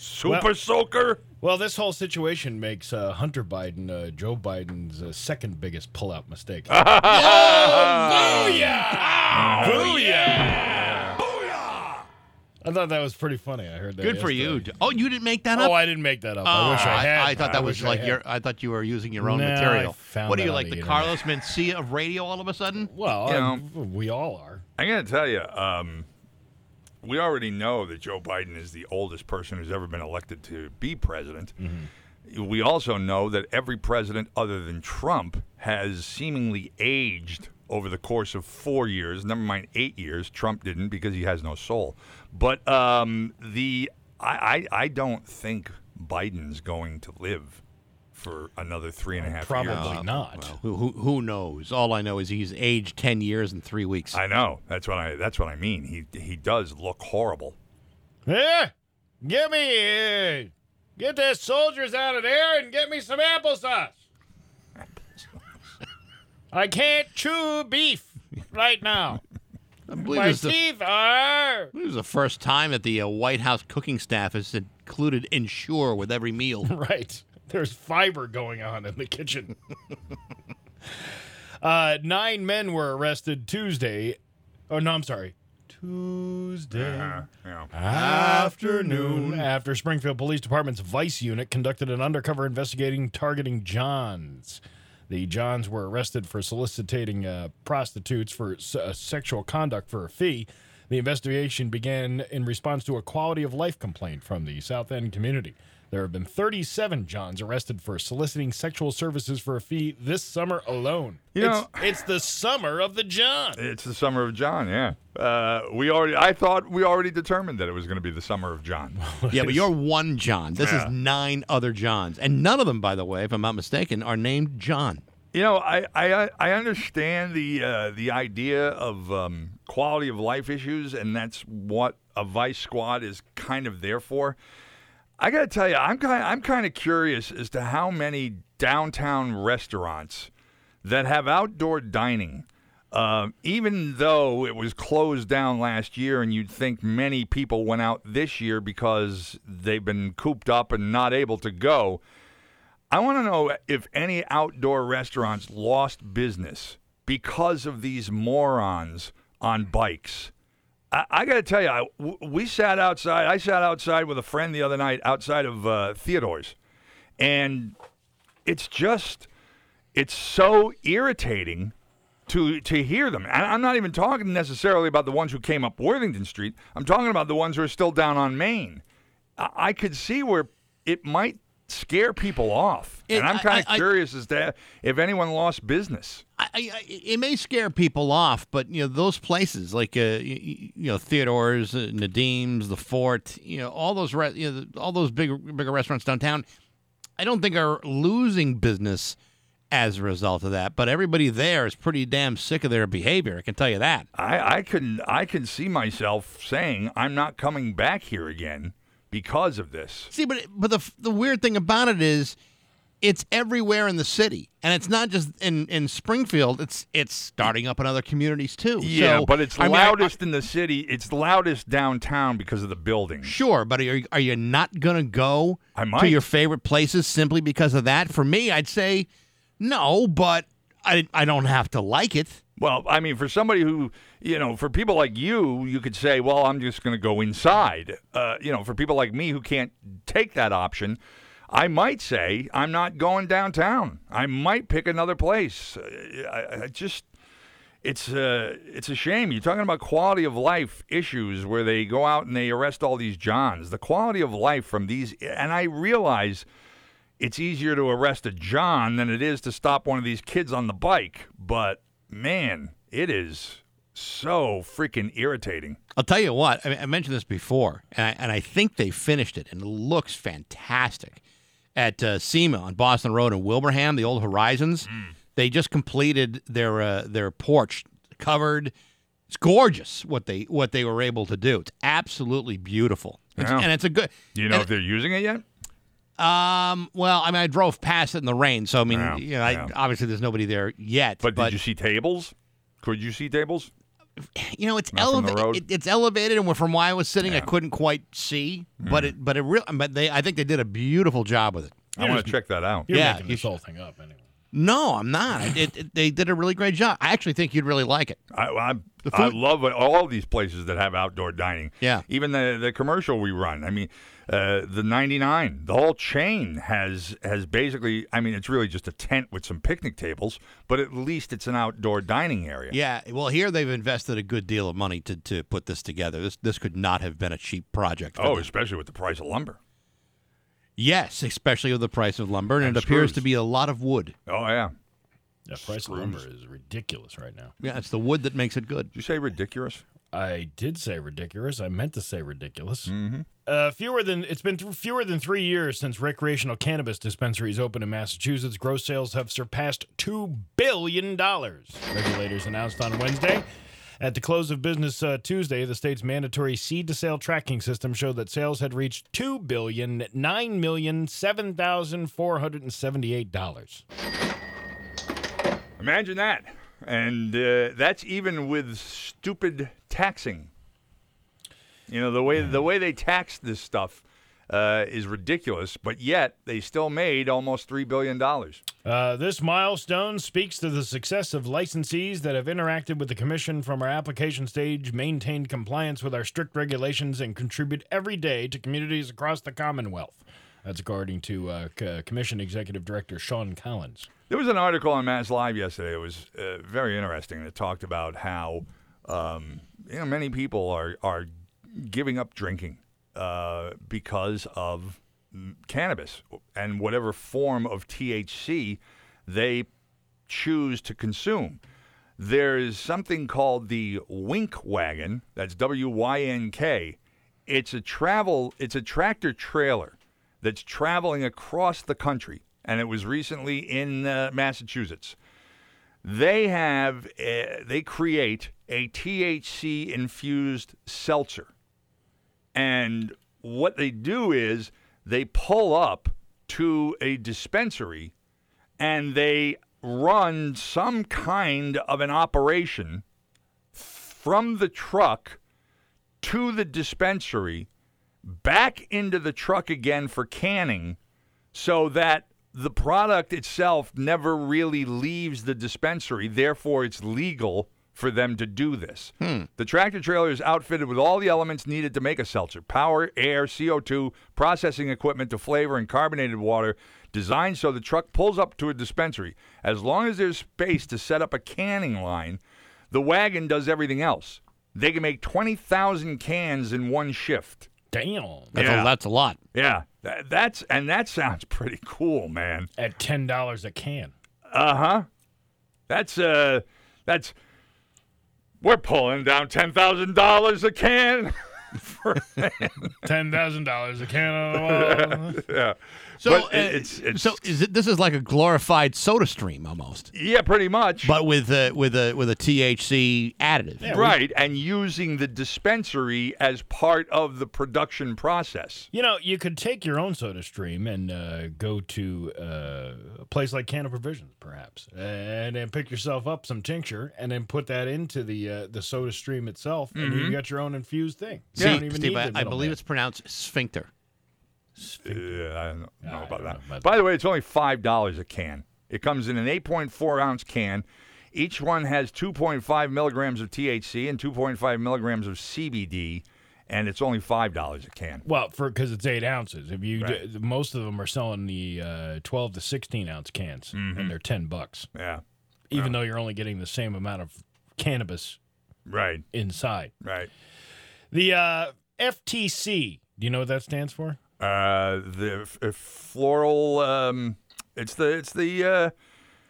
Super Well- soaker? Well, this whole situation makes uh, Hunter Biden uh, Joe Biden's uh, second biggest pullout mistake. Oh, Booyah! Booyah! I thought that was pretty funny. I heard that. Good for yesterday. you. Oh, you didn't make that up. Oh, I didn't make that up. I wish I had. I, thought that was wish I like your. I thought you were using your own No, I material. found What are you like the the. Carlos Mencia of radio all of a sudden? Well, You know- we all are. I got to tell you, um, we already know that Joe Biden is the oldest person who's ever been elected to be president. We also know that every president other than Trump has seemingly aged over the course of four years. Never mind eight years. Trump didn't because he has no soul. But um, the I, I I don't think Biden's going to live for another three and a half years. Probably not. Who, who who knows? All I know is he's aged ten years and three weeks. I know. That's what I. That's what I mean. He he does look horrible. Eh, give me, uh, Get the soldiers out of there and get me some applesauce. I can't chew beef right now. I believe My it's the- teeth are. This is the first time that the uh, White House cooking staff has included Ensure with every meal. Right. There's fiber going on in the kitchen. uh, nine men were arrested Tuesday. Oh, no, I'm sorry. Tuesday Yeah. afternoon after Springfield Police Department's Vice Unit conducted an undercover investigating targeting Johns. The Johns were arrested for soliciting uh, prostitutes for s- uh, sexual conduct for a fee. The investigation began in response to a quality of life complaint from the South End community. There have been 37 Johns arrested for soliciting sexual services for a fee this summer alone. You it's, know- it's the summer of the John. It's the summer of John, yeah. Uh, we already, I thought we already determined that it was going to be the summer of John. yeah, but you're one John. This Yeah. is nine other Johns. And none of them, by the way, if I'm not mistaken, are named John. You know, I I, I understand the uh, the idea of um, quality of life issues, and that's what a vice squad is kind of there for. I got to tell you, I'm kind I'm kind of curious as to how many downtown restaurants that have outdoor dining. Um, even though it was closed down last year, and you'd think many people went out this year because they've been cooped up and not able to go. I want to know if any outdoor restaurants lost business because of these morons on bikes. I, I got to tell you, I, we sat outside. I sat outside with a friend the other night outside of uh, Theodore's, and it's just, it's so irritating to to hear them. And I'm not even talking necessarily about the ones who came up Worthington Street. I'm talking about the ones who are still down on Main. I, I could see where it might scare people off, It- and I'm kind of curious as to if anyone lost business. I, I, it may scare people off, but you know those places like uh, you, you know Theodore's, uh, Nadim's, the Fort, you know all those re- you know, all those bigger bigger restaurants downtown. I don't think are losing business as a result of that, but everybody there is pretty damn sick of their behavior. I can tell you that. I, I can I can see myself saying I'm not coming back here again because of this. See, but but the the weird thing about it is, it's everywhere in the city, and it's not just in, in Springfield. It's it's starting up in other communities too. Yeah, So, but it's I mean, I- loudest in the city. It's loudest downtown because of the buildings. Sure, but are, you, are you not going to go to your favorite places simply because of that? For me, I'd say no, but I, I don't have to like it. Well, I mean, for somebody who, you know, for people like you, you could say, well, I'm just going to go inside. Uh, you know, for people like me who can't take that option, I might say, I'm not going downtown. I might pick another place. Uh, I, I just. It's uh, it's a shame. You're talking about quality of life issues where they go out and they arrest all these Johns. The quality of life from these, and I realize it's easier to arrest a John than it is to stop one of these kids on the bike. But man, it is so freaking irritating. I'll tell you what. I, mean, I mentioned this before, and I, and I think they finished it, and it looks fantastic at uh, SEMA on Boston Road in Wilbraham, the old Horizons. They just completed their uh, their porch covered. It's gorgeous what they what they were able to do. It's absolutely beautiful, It's- Yeah. and it's a good. Do you know if they're using it yet? Um. Well, I mean, I drove past it in the rain, so I mean, Yeah, you know, I, yeah. obviously there's nobody there yet. But, did you see tables? Could you see tables? you know, it's Not from the road? elevated. It, it's elevated, and from where I was sitting, I couldn't quite see. Mm. But it, but it real, but they, I think they did a beautiful job with it. I want to check that out. You're yeah, making you this whole thing up anyway. No, I'm not. It, it- they did a really great job. I actually think you'd really like it. I, I, The I love all these places that have outdoor dining. Yeah. Even the the commercial we run. I mean, uh, the 99, the whole chain has has basically. I mean, it's really just a tent with some picnic tables, but at least it's an outdoor dining area. Yeah. Well, here they've invested a good deal of money to, to put this together. This this could not have been a cheap project. Oh, them. especially with the price of lumber. yes, especially with the price of lumber, and, And it appears to be a lot of wood. Oh yeah. The price of lumber is ridiculous right now. Yeah, it's the wood that makes it good. Did you say ridiculous? I did say ridiculous. I meant to say ridiculous. Mm-hmm. Uh, fewer than it's been th- fewer than three years since recreational cannabis dispensaries opened in Massachusetts. Gross sales have surpassed two billion dollars. Regulators announced on Wednesday. At the close of business uh, Tuesday, the state's mandatory seed to sale tracking system showed that sales had reached two billion nine million seven thousand four hundred and seventy-eight dollars. Imagine that. And uh, that's even with stupid taxing. You know, the way the way they tax this stuff uh, is ridiculous, but yet they still made almost $3 billion. Uh, this milestone speaks to the success of licensees that have interacted with the Commission from our application stage, maintained compliance with our strict regulations, and contribute every day to communities across the Commonwealth. That's according to uh, C- Commission Executive Director Shawn Collins. There was an article on Mass Live yesterday. It was uh, very interesting. It talked about how um, you know many people are are giving up drinking uh, because of cannabis and whatever form of THC they choose to consume. There is something called the Wynk Wagon. That's W Y N K. It's a travel. It's a tractor trailer that's traveling across the country, and it was recently in uh, Massachusetts. They have uh, they create a THC infused seltzer, and what they do is they pull up to a dispensary, and they run some kind of an operation from the truck to the dispensary back into the truck again for canning so that the product itself never really leaves the dispensary. Therefore, it's legal for them to do this. Hmm. The tractor trailer is outfitted with all the elements needed to make a seltzer power, air, CO2, processing equipment to flavor, and carbonated water. Designed so the truck pulls up to a dispensary. As long as there's space to set up a canning line, the wagon does everything else. They can make 20,000 cans in one shift. Damn. That's, Yeah. a, that's a lot. Yeah, that, that's and that sounds pretty cool, man. At $10 a can. Uh huh. That's uh, that's we're pulling down ten thousand dollars a can. for, $10,000 a can. yeah. So But it- it's, it's so is it? This is like a glorified Soda Stream almost, yeah, pretty much. but with uh, with a with a THC additive. right, and using the dispensary as part of the production process. You know, you could take your own soda stream and uh, go to uh, a place like Canna Provisions, perhaps, and then pick yourself up some tincture and then put that into the uh, the soda stream itself, and you got your own infused thing. You See, don't even Steve, need I, I believe middleman. it's pronounced sphincter. Yeah, I don't know about that. By the way, it's only five dollars a can. It comes in an 8.4 ounce can. Each one has 2.5 milligrams of THC and 2.5 milligrams of CBD, and it's only five dollars a can. Well, for because it's eight ounces. If you Right. d- most of them are selling the uh, twelve to sixteen ounce cans, Mhm. and they're ten bucks. Yeah, even though you're only getting the same amount of cannabis right inside. Right. The uh, FTC. Do you know what that stands for? Uh, the f- uh, floral. Um, it's the it's the. Uh,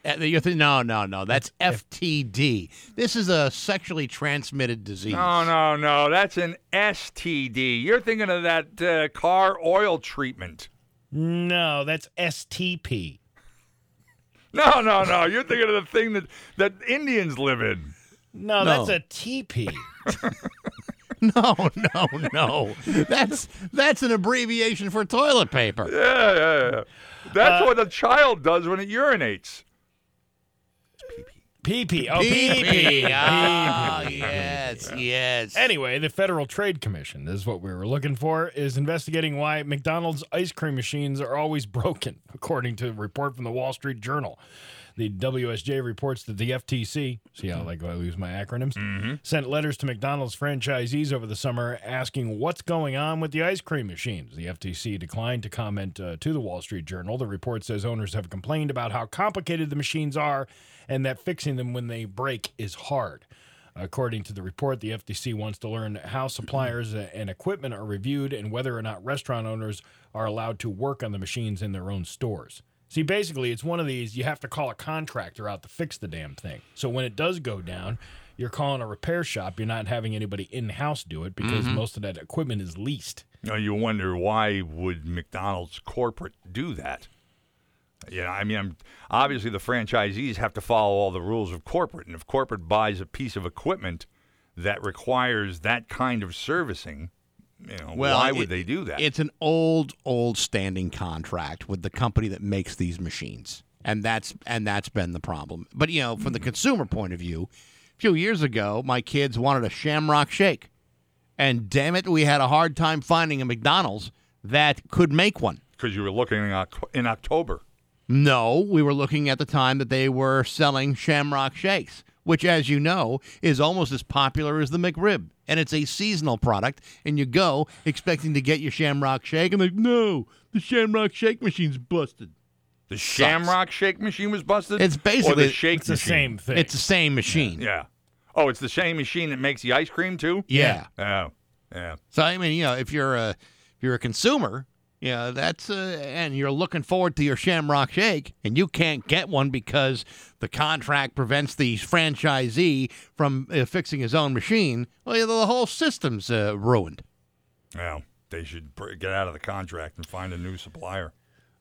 Uh, you're thi- no, no, no. That's FTD. This is a sexually transmitted disease. no, no, no. That's an STD. You're thinking of that uh, car oil treatment. No, that's STP. No, no, no. You're thinking of the thing that that Indians live in. No, No. that's a TP. No, no, no. That's that's an abbreviation for toilet paper. Yeah, yeah, yeah. That's what a child does when it urinates. PP. Oh, PP. PP. Ah, yes, yes. Anyway, the Federal Trade Commission, this is what we were looking for, is investigating why McDonald's ice cream machines are always broken, according to a report from the Wall Street Journal. The WSJ reports that the FTC, see how like I use my acronyms, sent letters to McDonald's franchisees over the summer asking what's going on with the ice cream machines. The FTC declined to comment uh, to the Wall Street Journal. The report says owners have complained about how complicated the machines are and that fixing them when they break is hard. According to the report, the FTC wants to learn how suppliers and equipment are reviewed and whether or not restaurant owners are allowed to work on the machines in their own stores. See, basically, it's one of these you have to call a contractor out to fix the damn thing. So when it does go down, you're calling a repair shop. You're not having anybody in house do it because Mhm. most of that equipment is leased. Know, you wonder why would McDonald's corporate do that? Yeah, I mean, I'm, obviously the franchisees have to follow all the rules of corporate, and if corporate buys a piece of equipment that requires that kind of servicing, you know, Well, why it- would they do that? It's an old, old standing contract with the company that makes these machines, and that's and that's been the problem. But you know, from the hmm. consumer point of view, a few years ago, my kids wanted a Shamrock Shake, and damn it, we had a hard time finding a McDonald's that could make one. Because you were looking in October. No, we were looking at the time that they were selling Shamrock Shakes, which, as you know, is almost as popular as the McRib. And it's a seasonal product, and you go expecting to get your Shamrock Shake, and like, no, the Shamrock Shake machine's busted. The Shamrock Shake machine was busted. It's or basically the Shake It's the same thing. It's the same machine. Yeah. Oh, it's the same machine that makes the ice cream too. Yeah. Oh, yeah. So I mean, you know, if you're a if you're a consumer, know, that's uh, and you're looking forward to your Shamrock Shake, and you can't get one because the contract prevents the franchisee from uh, fixing his own machine. Well, yeah, the whole system's uh, ruined. Well, they should get out of the contract and find a new supplier.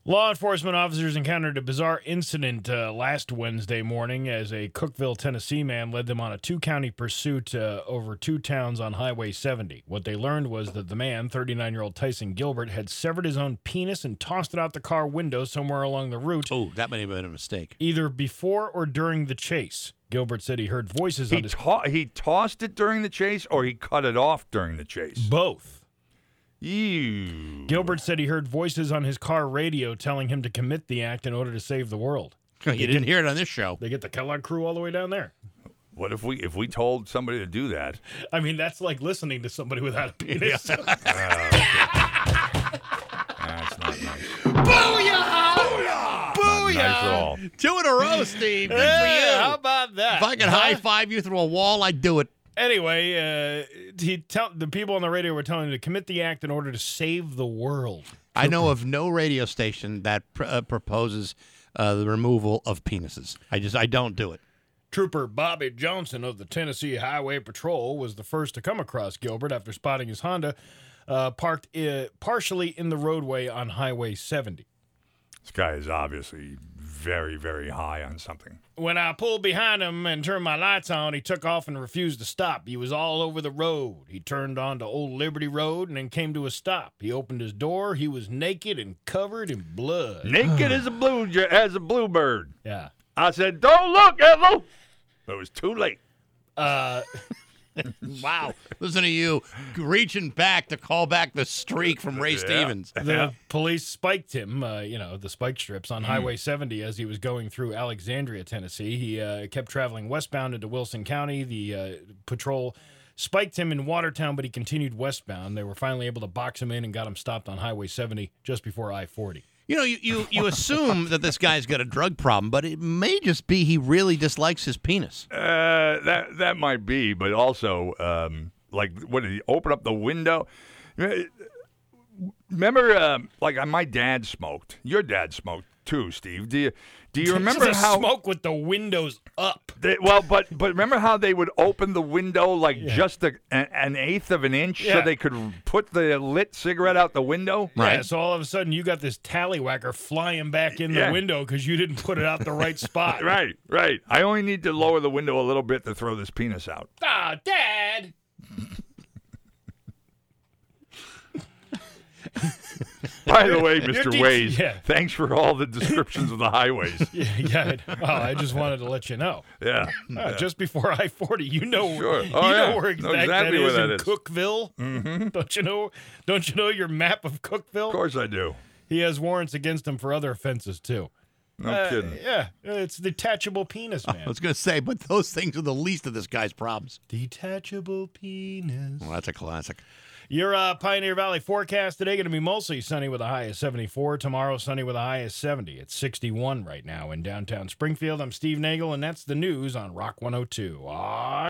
Law enforcement officers encountered a bizarre incident uh, last Wednesday morning as a Cookeville, Tennessee man led them on a two county pursuit uh, over two towns on Highway 70. What they learned was that the man, 39 year old Tyson Gilbert, had severed his own penis and tossed it out the car window somewhere along the route, Oh, that may have been a mistake. either before or during the chase. Gilbert said he heard voices He on his to- he tossed it during the chase, or he cut it off during the chase. both. Ew. Gilbert said he heard voices on his car radio telling him to commit the act in order to save the world. You didn't hear it on this show. They get the Kellogg crew all the way down there. What if we if we told somebody to do that? I mean, that's like listening to somebody without a penis. Oh, that's not nice. Booyah! Not nice at all. Two in a row, Steve. Good Yeah, for you. How about that? If I could Huh? high five you through a wall, I'd do it. Anyway, uh, he tell the people on the radio were telling him to commit the act in order to save the world. I know of no radio station that pr- uh, proposes uh, the removal of penises. I just I don't do it. Trooper Bobby Johnson of the Tennessee Highway Patrol was the first to come across Gilbert after spotting his Honda uh, parked uh, partially in the roadway on Highway 70. This guy is obviously very very high on something. When I pulled behind him and turned my lights on, he took off and refused to stop. He was all over the road. He turned onto Old Liberty Road and then came to a stop. He opened his door. He was naked and covered in blood. Naked as a blue as a bluebird. Yeah. I said, "Don't look, Ethel." But it was too late. Uh, Wow. Listen to you reaching back to call back the streak from Ray Yeah. Stevens. the police spiked him, uh, you know, the spike strips on Highway 70 as he was going through Alexandria, Tennessee. He uh, kept traveling westbound into Wilson County. The uh, patrol spiked him in Watertown, but he continued westbound. They were finally able to box him in and got him stopped on Highway 70 just before I 40. You know, you, you, you assume that this guy's got a drug problem, but it may just be he really dislikes his penis. Uh, that that might be, but also, um, like, what did he open up the window? Remember, um, like, uh, my dad smoked. Your dad smoked too, Steve. Do you do you remember Just how? smoke with the windows up? They, well, but but remember how they would open the window like just a, an, an eighth of an inch Yeah. so they could put the lit cigarette out the window? Right. Yeah, so all of a sudden you got this tallywhacker flying back in the window because you didn't put it out the right spot. Right, right. I only need to lower the window a little bit to throw this penis out. Ah, Dad. By the way, Mr. de- Ways, yeah. thanks for all the descriptions of the highways. Yeah, yeah. Well, I just wanted to let you know. Yeah. Uh, yeah. Just before I forty, you know, Sure. you Oh, know yeah. where Know exact exactly that where is that in is. Cookeville. Mm-hmm. Don't you know? Don't you know your map of Cookeville? Of course I do. He has warrants against him for other offenses too. No Uh, kidding. Yeah, it's detachable penis, man. I was going to say, but those things are the least of this guy's problems. detachable penis. Well, that's a classic. Your uh, Pioneer Valley forecast today going to be mostly sunny with a high of 74. Tomorrow, sunny with a high of 70. It's 61 right now in downtown Springfield. I'm Steve Nagel, and that's the news on Rock 102. Ah.